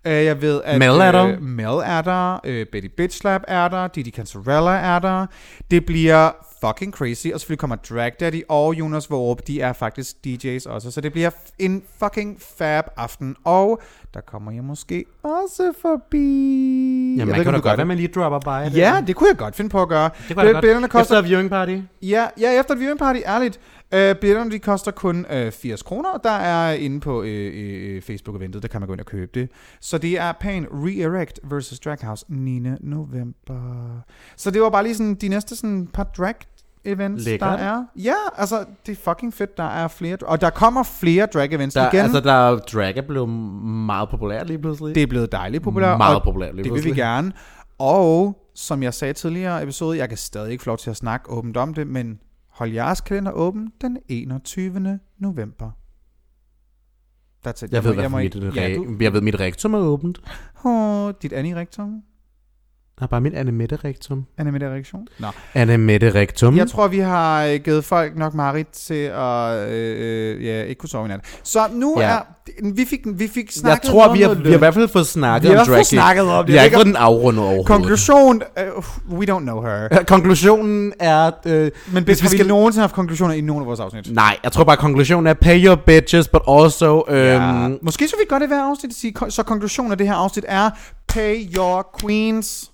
[SPEAKER 1] Uh, jeg ved, at...
[SPEAKER 2] Mel er der.
[SPEAKER 1] øh, Mel er der. Uh, Betty Bitchlap er der. Didi Cantarella er der. Det bliver fucking crazy. Og selvfølgelig kommer Drag Daddy og Jonas Vorup. De er faktisk DJ's også. Så det bliver en fucking fab aften. Og der kommer jeg måske også forbi. Jeg
[SPEAKER 2] man
[SPEAKER 1] ved
[SPEAKER 2] kan da godt være, man lige dropper by.
[SPEAKER 1] Ja, det kunne jeg godt finde på at gøre.
[SPEAKER 2] det kunne jeg
[SPEAKER 1] Billetterne
[SPEAKER 2] godt.
[SPEAKER 1] koster
[SPEAKER 2] Efter viewing party.
[SPEAKER 1] Ja, ja efter et viewing party, ærligt. Uh, billetterne de koster kun uh, 80 kroner, og der er inde på uh, uh, Facebook-eventet, der kan man gå ind og købe det. Så det er Pan Re-Erect versus Draghouse 9. november. Så det var bare lige sådan de næste sådan par drag events,
[SPEAKER 2] Lækkert.
[SPEAKER 1] der er. Ja, altså, det er fucking fedt, der er flere. Og der kommer flere drag events
[SPEAKER 2] Der,
[SPEAKER 1] igen.
[SPEAKER 2] altså, der er drag er blevet meget populært lige pludselig.
[SPEAKER 1] det er blevet dejligt populært.
[SPEAKER 2] Meget populært lige
[SPEAKER 1] Det vil vi
[SPEAKER 2] pludselig.
[SPEAKER 1] gerne. Og som jeg sagde tidligere i episode, jeg kan stadig ikke få lov til at snakke åbent om det, men hold jeres kalender åben den 21. november. That's it.
[SPEAKER 2] Jeg ved,
[SPEAKER 1] må-
[SPEAKER 2] hvad
[SPEAKER 1] må
[SPEAKER 2] for mit,
[SPEAKER 1] ikke- ja, du,
[SPEAKER 2] jeg ved, mit rektum er åbent.
[SPEAKER 1] oh, dit ani-rektum.
[SPEAKER 2] Der er bare mit Annemette rektum.
[SPEAKER 1] Annemette reaktion. Nå.
[SPEAKER 2] Annemette rektum.
[SPEAKER 1] Jeg tror, vi har øh, givet folk nok Marit til at øh, øh, ja, ikke kunne sove i nat. Så nu
[SPEAKER 2] Ja.
[SPEAKER 1] er... Vi fik, vi fik
[SPEAKER 2] jeg
[SPEAKER 1] snakket
[SPEAKER 2] tror,
[SPEAKER 1] om
[SPEAKER 2] vi har, vi har i hvert fald fået snakket
[SPEAKER 1] Vi har
[SPEAKER 2] om
[SPEAKER 1] i hvert fald
[SPEAKER 2] drag.
[SPEAKER 1] snakket om det.
[SPEAKER 2] Vi har
[SPEAKER 1] Jeg
[SPEAKER 2] ikke fået den afrundet overhovedet.
[SPEAKER 1] Konklusion... Uh, we don't know her.
[SPEAKER 2] Konklusionen er... Øh,
[SPEAKER 1] Men hvis vi skal nogensinde haft konklusioner i nogle af vores afsnit?
[SPEAKER 2] Nej, jeg tror bare, konklusionen er pay your bitches, but also... Øhm,
[SPEAKER 1] Ja. Måske så vi godt i hver afsnit at sige, så konklusionen af det her afsnit er, pay your queens.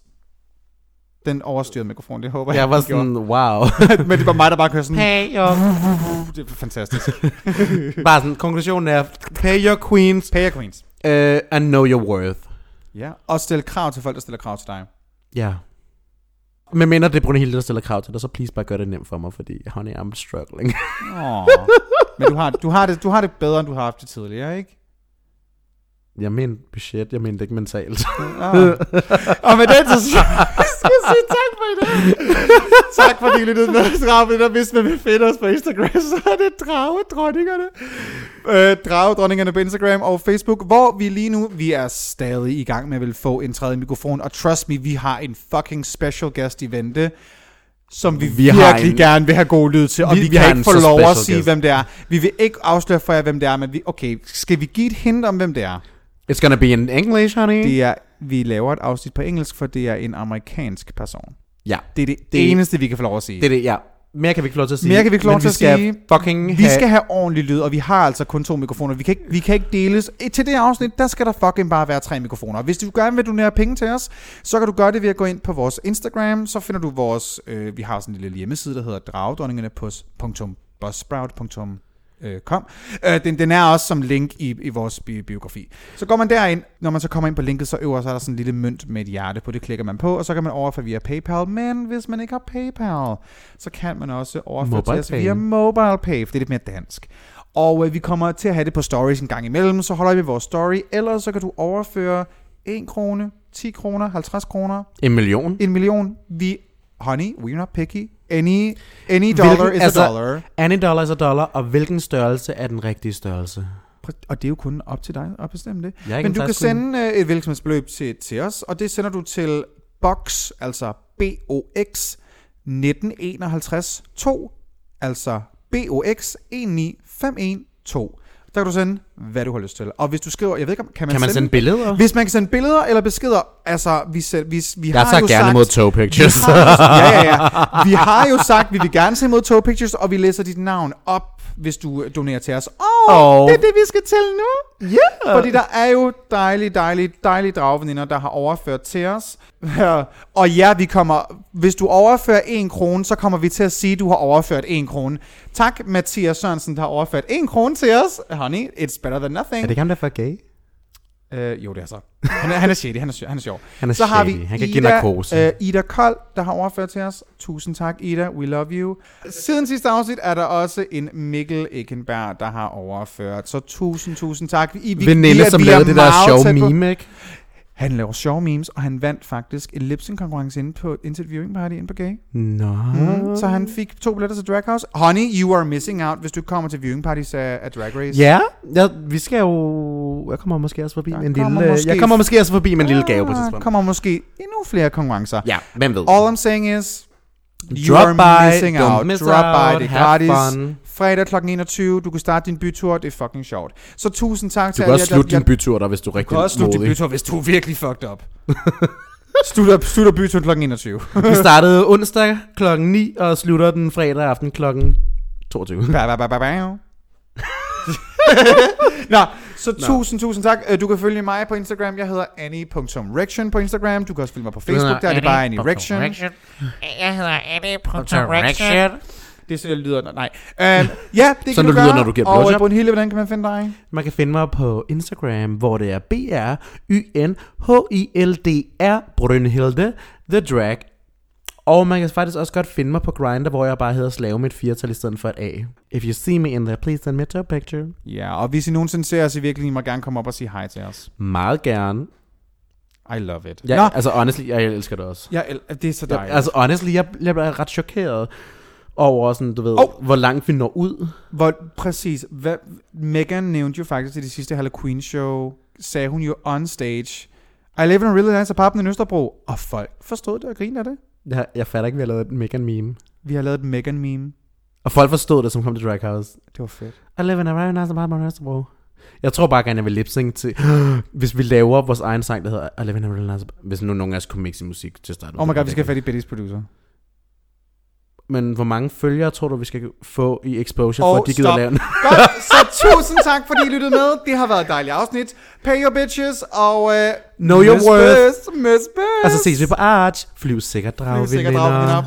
[SPEAKER 1] Den overstyrede mikrofon, det håber jeg.
[SPEAKER 2] Jeg var
[SPEAKER 1] gjorde.
[SPEAKER 2] sådan, wow.
[SPEAKER 1] Men det var mig, der bare kørte sådan.
[SPEAKER 2] pay your...
[SPEAKER 1] Det er fantastisk.
[SPEAKER 2] bare sådan, konklusionen er, pay your queens
[SPEAKER 1] Pay your queens.
[SPEAKER 2] uh, and know your worth.
[SPEAKER 1] Ja. Og stille krav til folk, der stiller krav til dig.
[SPEAKER 2] Ja. Men mener det er Brunhilde, der stiller krav til dig, så please bare gør det nemt for mig, fordi honey, I'm struggling.
[SPEAKER 1] Åh. Men du har, du, har det, du har det bedre, end du har haft det tidligere, ikke?
[SPEAKER 2] Jeg mener budget, jeg mener det ikke mentalt.
[SPEAKER 1] Ah. Og med den, så skal jeg sige tak for i dag. tak fordi I lyttede med. Drage, der hvis man vil finde os på Instagram, så er det Dragedronningerne. Øh, Dragedronningerne på Instagram og Facebook, hvor vi lige nu, vi er stadig i gang med at vil få en tredje mikrofon. Og trust me, vi har en fucking special guest i vente som vi,
[SPEAKER 2] Vi
[SPEAKER 1] virkelig
[SPEAKER 2] en-
[SPEAKER 1] gerne vil have god lyd til, og vi,
[SPEAKER 2] Vi-
[SPEAKER 1] vi, kan ikke få lov at sige,
[SPEAKER 2] guest.
[SPEAKER 1] hvem det er. Vi vil ikke afsløre for jer, hvem det er, men vi, okay, skal vi give et hint om, hvem det er?
[SPEAKER 2] It's gonna be in English, honey.
[SPEAKER 1] Det er, vi laver et afsnit på engelsk, for det er en amerikansk person.
[SPEAKER 2] ja,
[SPEAKER 1] Det er det,
[SPEAKER 2] Det-
[SPEAKER 1] det eneste, vi kan få lov at sige.
[SPEAKER 2] det er det, ja. Mere kan vi ikke få lov til at sige.
[SPEAKER 1] Mere kan vi ikke få lov
[SPEAKER 2] men
[SPEAKER 1] til
[SPEAKER 2] vi
[SPEAKER 1] at
[SPEAKER 2] skal
[SPEAKER 1] sige.
[SPEAKER 2] fucking
[SPEAKER 1] vi
[SPEAKER 2] have...
[SPEAKER 1] skal have ordentlig lyd, og vi har altså kun to mikrofoner. Vi kan ikke, vi kan ikke deles. Til det afsnit, der skal der fucking bare være tre mikrofoner. Hvis du gerne vil donere penge til os, så kan du gøre det ved at gå ind på vores Instagram. Så finder du vores... Øh, vi har sådan en lille hjemmeside, der hedder dragdronningerne.buzzsprout.com kom. Øh, den, den er også som link i, i vores bi- biografi. Så går man derind, når man så kommer ind på linket, så øverst så er der sådan en lille mønt med et hjerte på, det klikker man på, og så kan man overføre via PayPal, men hvis man ikke har PayPal, så kan man også overføre til os via MobilePay, for det er lidt mere dansk. Og øh, vi kommer til at have det på stories en gang imellem, så holder vi vores story, ellers så kan du overføre 1 krone, 10 kroner, 50 kroner,
[SPEAKER 2] En million.
[SPEAKER 1] en million. Vi, honey, we're not picky. Any, any dollar
[SPEAKER 2] Hvilken-
[SPEAKER 1] is
[SPEAKER 2] altså-
[SPEAKER 1] a dollar.
[SPEAKER 2] Any dollar is a dollar, og hvilken størrelse er den rigtige størrelse?
[SPEAKER 1] Og det er jo kun op til dig at bestemme det.
[SPEAKER 2] Jeg
[SPEAKER 1] Men
[SPEAKER 2] en
[SPEAKER 1] du kan sende øh, et virksomhedsbeløb til, til os, og det sender du til box, altså BOX 1951 2, altså BOX 19512. Der kan du sende hvad du har lyst til. Og hvis du skriver, jeg ved ikke, om kan man,
[SPEAKER 2] Kan man sende billeder?
[SPEAKER 1] Hvis man kan sende billeder eller beskeder, altså, vi, selv, vi, vi
[SPEAKER 2] Jeg
[SPEAKER 1] har
[SPEAKER 2] tager
[SPEAKER 1] jo
[SPEAKER 2] gerne
[SPEAKER 1] sagt,
[SPEAKER 2] imod toe pictures.
[SPEAKER 1] Vi har, ja, ja, ja. Vi har jo sagt, vi vil gerne se imod toe pictures, og vi læser dit navn op, hvis du øh, donerer til os. Åh, oh,
[SPEAKER 2] Og-
[SPEAKER 1] det er det, vi skal til nu.
[SPEAKER 2] Ja.
[SPEAKER 1] Fordi der er jo dejlige, dejlige, dejlige dragveninder, der har overført til os. og ja, vi kommer, hvis du overfører en krone, så kommer vi til at sige, at du har overført en krone. Tak, Mathias Sørensen, der har overført en krone til os. Honey, it's better than nothing.
[SPEAKER 2] Er det ikke ham, der er gay?
[SPEAKER 1] Øh, jo, det er så. Han er, han er shady, han er, han er sjov.
[SPEAKER 2] Han er
[SPEAKER 1] så har vi
[SPEAKER 2] Han kan
[SPEAKER 1] Ida,
[SPEAKER 2] give narkose.
[SPEAKER 1] Øh, Ida Kold, der har overført til os. Tusind tak, Ida. We love you. Siden sidste afsnit er der også en Mikkel Ekenberg, der har overført. Så tusind, tusind tak. I, vi,
[SPEAKER 2] Veninde,
[SPEAKER 1] er-
[SPEAKER 2] som lavede det der sjove meme, ikke?
[SPEAKER 1] Han laver sjove memes, og han vandt faktisk en lipsync konkurrence inde på Interviewing Party inde på Gay.
[SPEAKER 2] Nå.
[SPEAKER 1] Mm. Så han fik to billetter til Drag House. Honey, you are missing out, hvis du kommer til viewing parties af, af Drag Race.
[SPEAKER 2] Ja, ja, vi skal jo... Jeg kommer måske også forbi
[SPEAKER 1] Der
[SPEAKER 2] med en lille...
[SPEAKER 1] måske-
[SPEAKER 2] Jeg kommer måske også forbi med en lille gave på
[SPEAKER 1] Ah,
[SPEAKER 2] tidspunkt.
[SPEAKER 1] kommer måske endnu flere konkurrencer.
[SPEAKER 2] Ja, hvem ved?
[SPEAKER 1] All I'm saying is, you
[SPEAKER 2] Drop
[SPEAKER 1] are
[SPEAKER 2] by,
[SPEAKER 1] missing
[SPEAKER 2] don't
[SPEAKER 1] out.
[SPEAKER 2] miss
[SPEAKER 1] Drop
[SPEAKER 2] out,
[SPEAKER 1] by, det er gratis.
[SPEAKER 2] fun.
[SPEAKER 1] Fredag kl. 21, du kan starte din bytur, det er fucking sjovt. Så tusind tak
[SPEAKER 2] Du
[SPEAKER 1] til
[SPEAKER 2] kan også slutte din bytur der, hvis du er
[SPEAKER 1] Du
[SPEAKER 2] rigtig
[SPEAKER 1] kan også slutte din
[SPEAKER 2] modig.
[SPEAKER 1] bytur, hvis du er virkelig fucked up. slutter, slutter byturen kl. 21.
[SPEAKER 2] Vi startede onsdag klokken 9 og slutter den fredag aften klokken 22.
[SPEAKER 1] Ba, ba, ba, ba, ba. Nå, så tusind, tusind tak. Øh, Du kan følge mig på Instagram. Jeg hedder annie.rection på Instagram. Du kan også følge mig på Facebook. Der er det bare Annie Rection.
[SPEAKER 7] Jeg hedder Annie.rection.
[SPEAKER 1] Det er sådan, det lyder. Nej. Um, ja, det kan
[SPEAKER 2] Sådan
[SPEAKER 1] du
[SPEAKER 2] det lyder,
[SPEAKER 1] gøre.
[SPEAKER 2] når du giver
[SPEAKER 1] Og
[SPEAKER 2] blowjob.
[SPEAKER 1] øh, Brunhilde, hvordan kan man finde dig?
[SPEAKER 2] Man kan finde mig på Instagram, hvor det er b r y n h i l d r Brynhilde The Drag. Og man kan faktisk også godt finde mig på Grindr, hvor jeg bare hedder slave med et firtal i stedet for et A. If you see me in there, please send me a picture.
[SPEAKER 1] Ja, og hvis I nogensinde ser os i virkeligheden, må gerne komme op og sige hej til os.
[SPEAKER 2] Meget gerne.
[SPEAKER 1] I love it.
[SPEAKER 2] Ja,
[SPEAKER 1] Nå,
[SPEAKER 2] altså honestly, jeg elsker det også.
[SPEAKER 1] jeg, el- det er så
[SPEAKER 2] Jeg,
[SPEAKER 1] dejligt.
[SPEAKER 2] altså honestly, jeg, jeg bliver ret chokeret over sådan, du ved, oh. hvor langt vi når ud.
[SPEAKER 1] Hvor, præcis. Hvad, Megan nævnte jo faktisk til det sidste Halloween show, sagde hun jo on stage, I live in a really nice apartment i Østerbro. Og folk forstod det og grinede af det.
[SPEAKER 2] Jeg, jeg fatter ikke, vi har lavet et Megan meme.
[SPEAKER 1] Vi har lavet et Megan meme.
[SPEAKER 2] Og folk forstod det, som kom til Drag House.
[SPEAKER 1] Det var fedt.
[SPEAKER 2] I live in a very nice apartment in Østerbro. Jeg tror bare gerne, jeg vil lip til, hvis vi laver vores egen sang, der hedder I live in a really nice Hvis nu nogen af os kunne mixe musik til at starte.
[SPEAKER 1] Oh my god, vi skal have fat i Betty's producer
[SPEAKER 2] men hvor mange følgere tror du, vi skal få i Exposure,
[SPEAKER 1] og
[SPEAKER 2] for at de gider
[SPEAKER 1] stop.
[SPEAKER 2] lave?
[SPEAKER 1] Godt, så tusind tak, fordi I lyttede med. Det har været et dejligt afsnit. Pay your bitches, og... Uh,
[SPEAKER 2] know your worth.
[SPEAKER 1] Best, miss best.
[SPEAKER 2] Og så ses vi på Arch. Flyv sikkert, drag,
[SPEAKER 1] vi
[SPEAKER 2] vinder.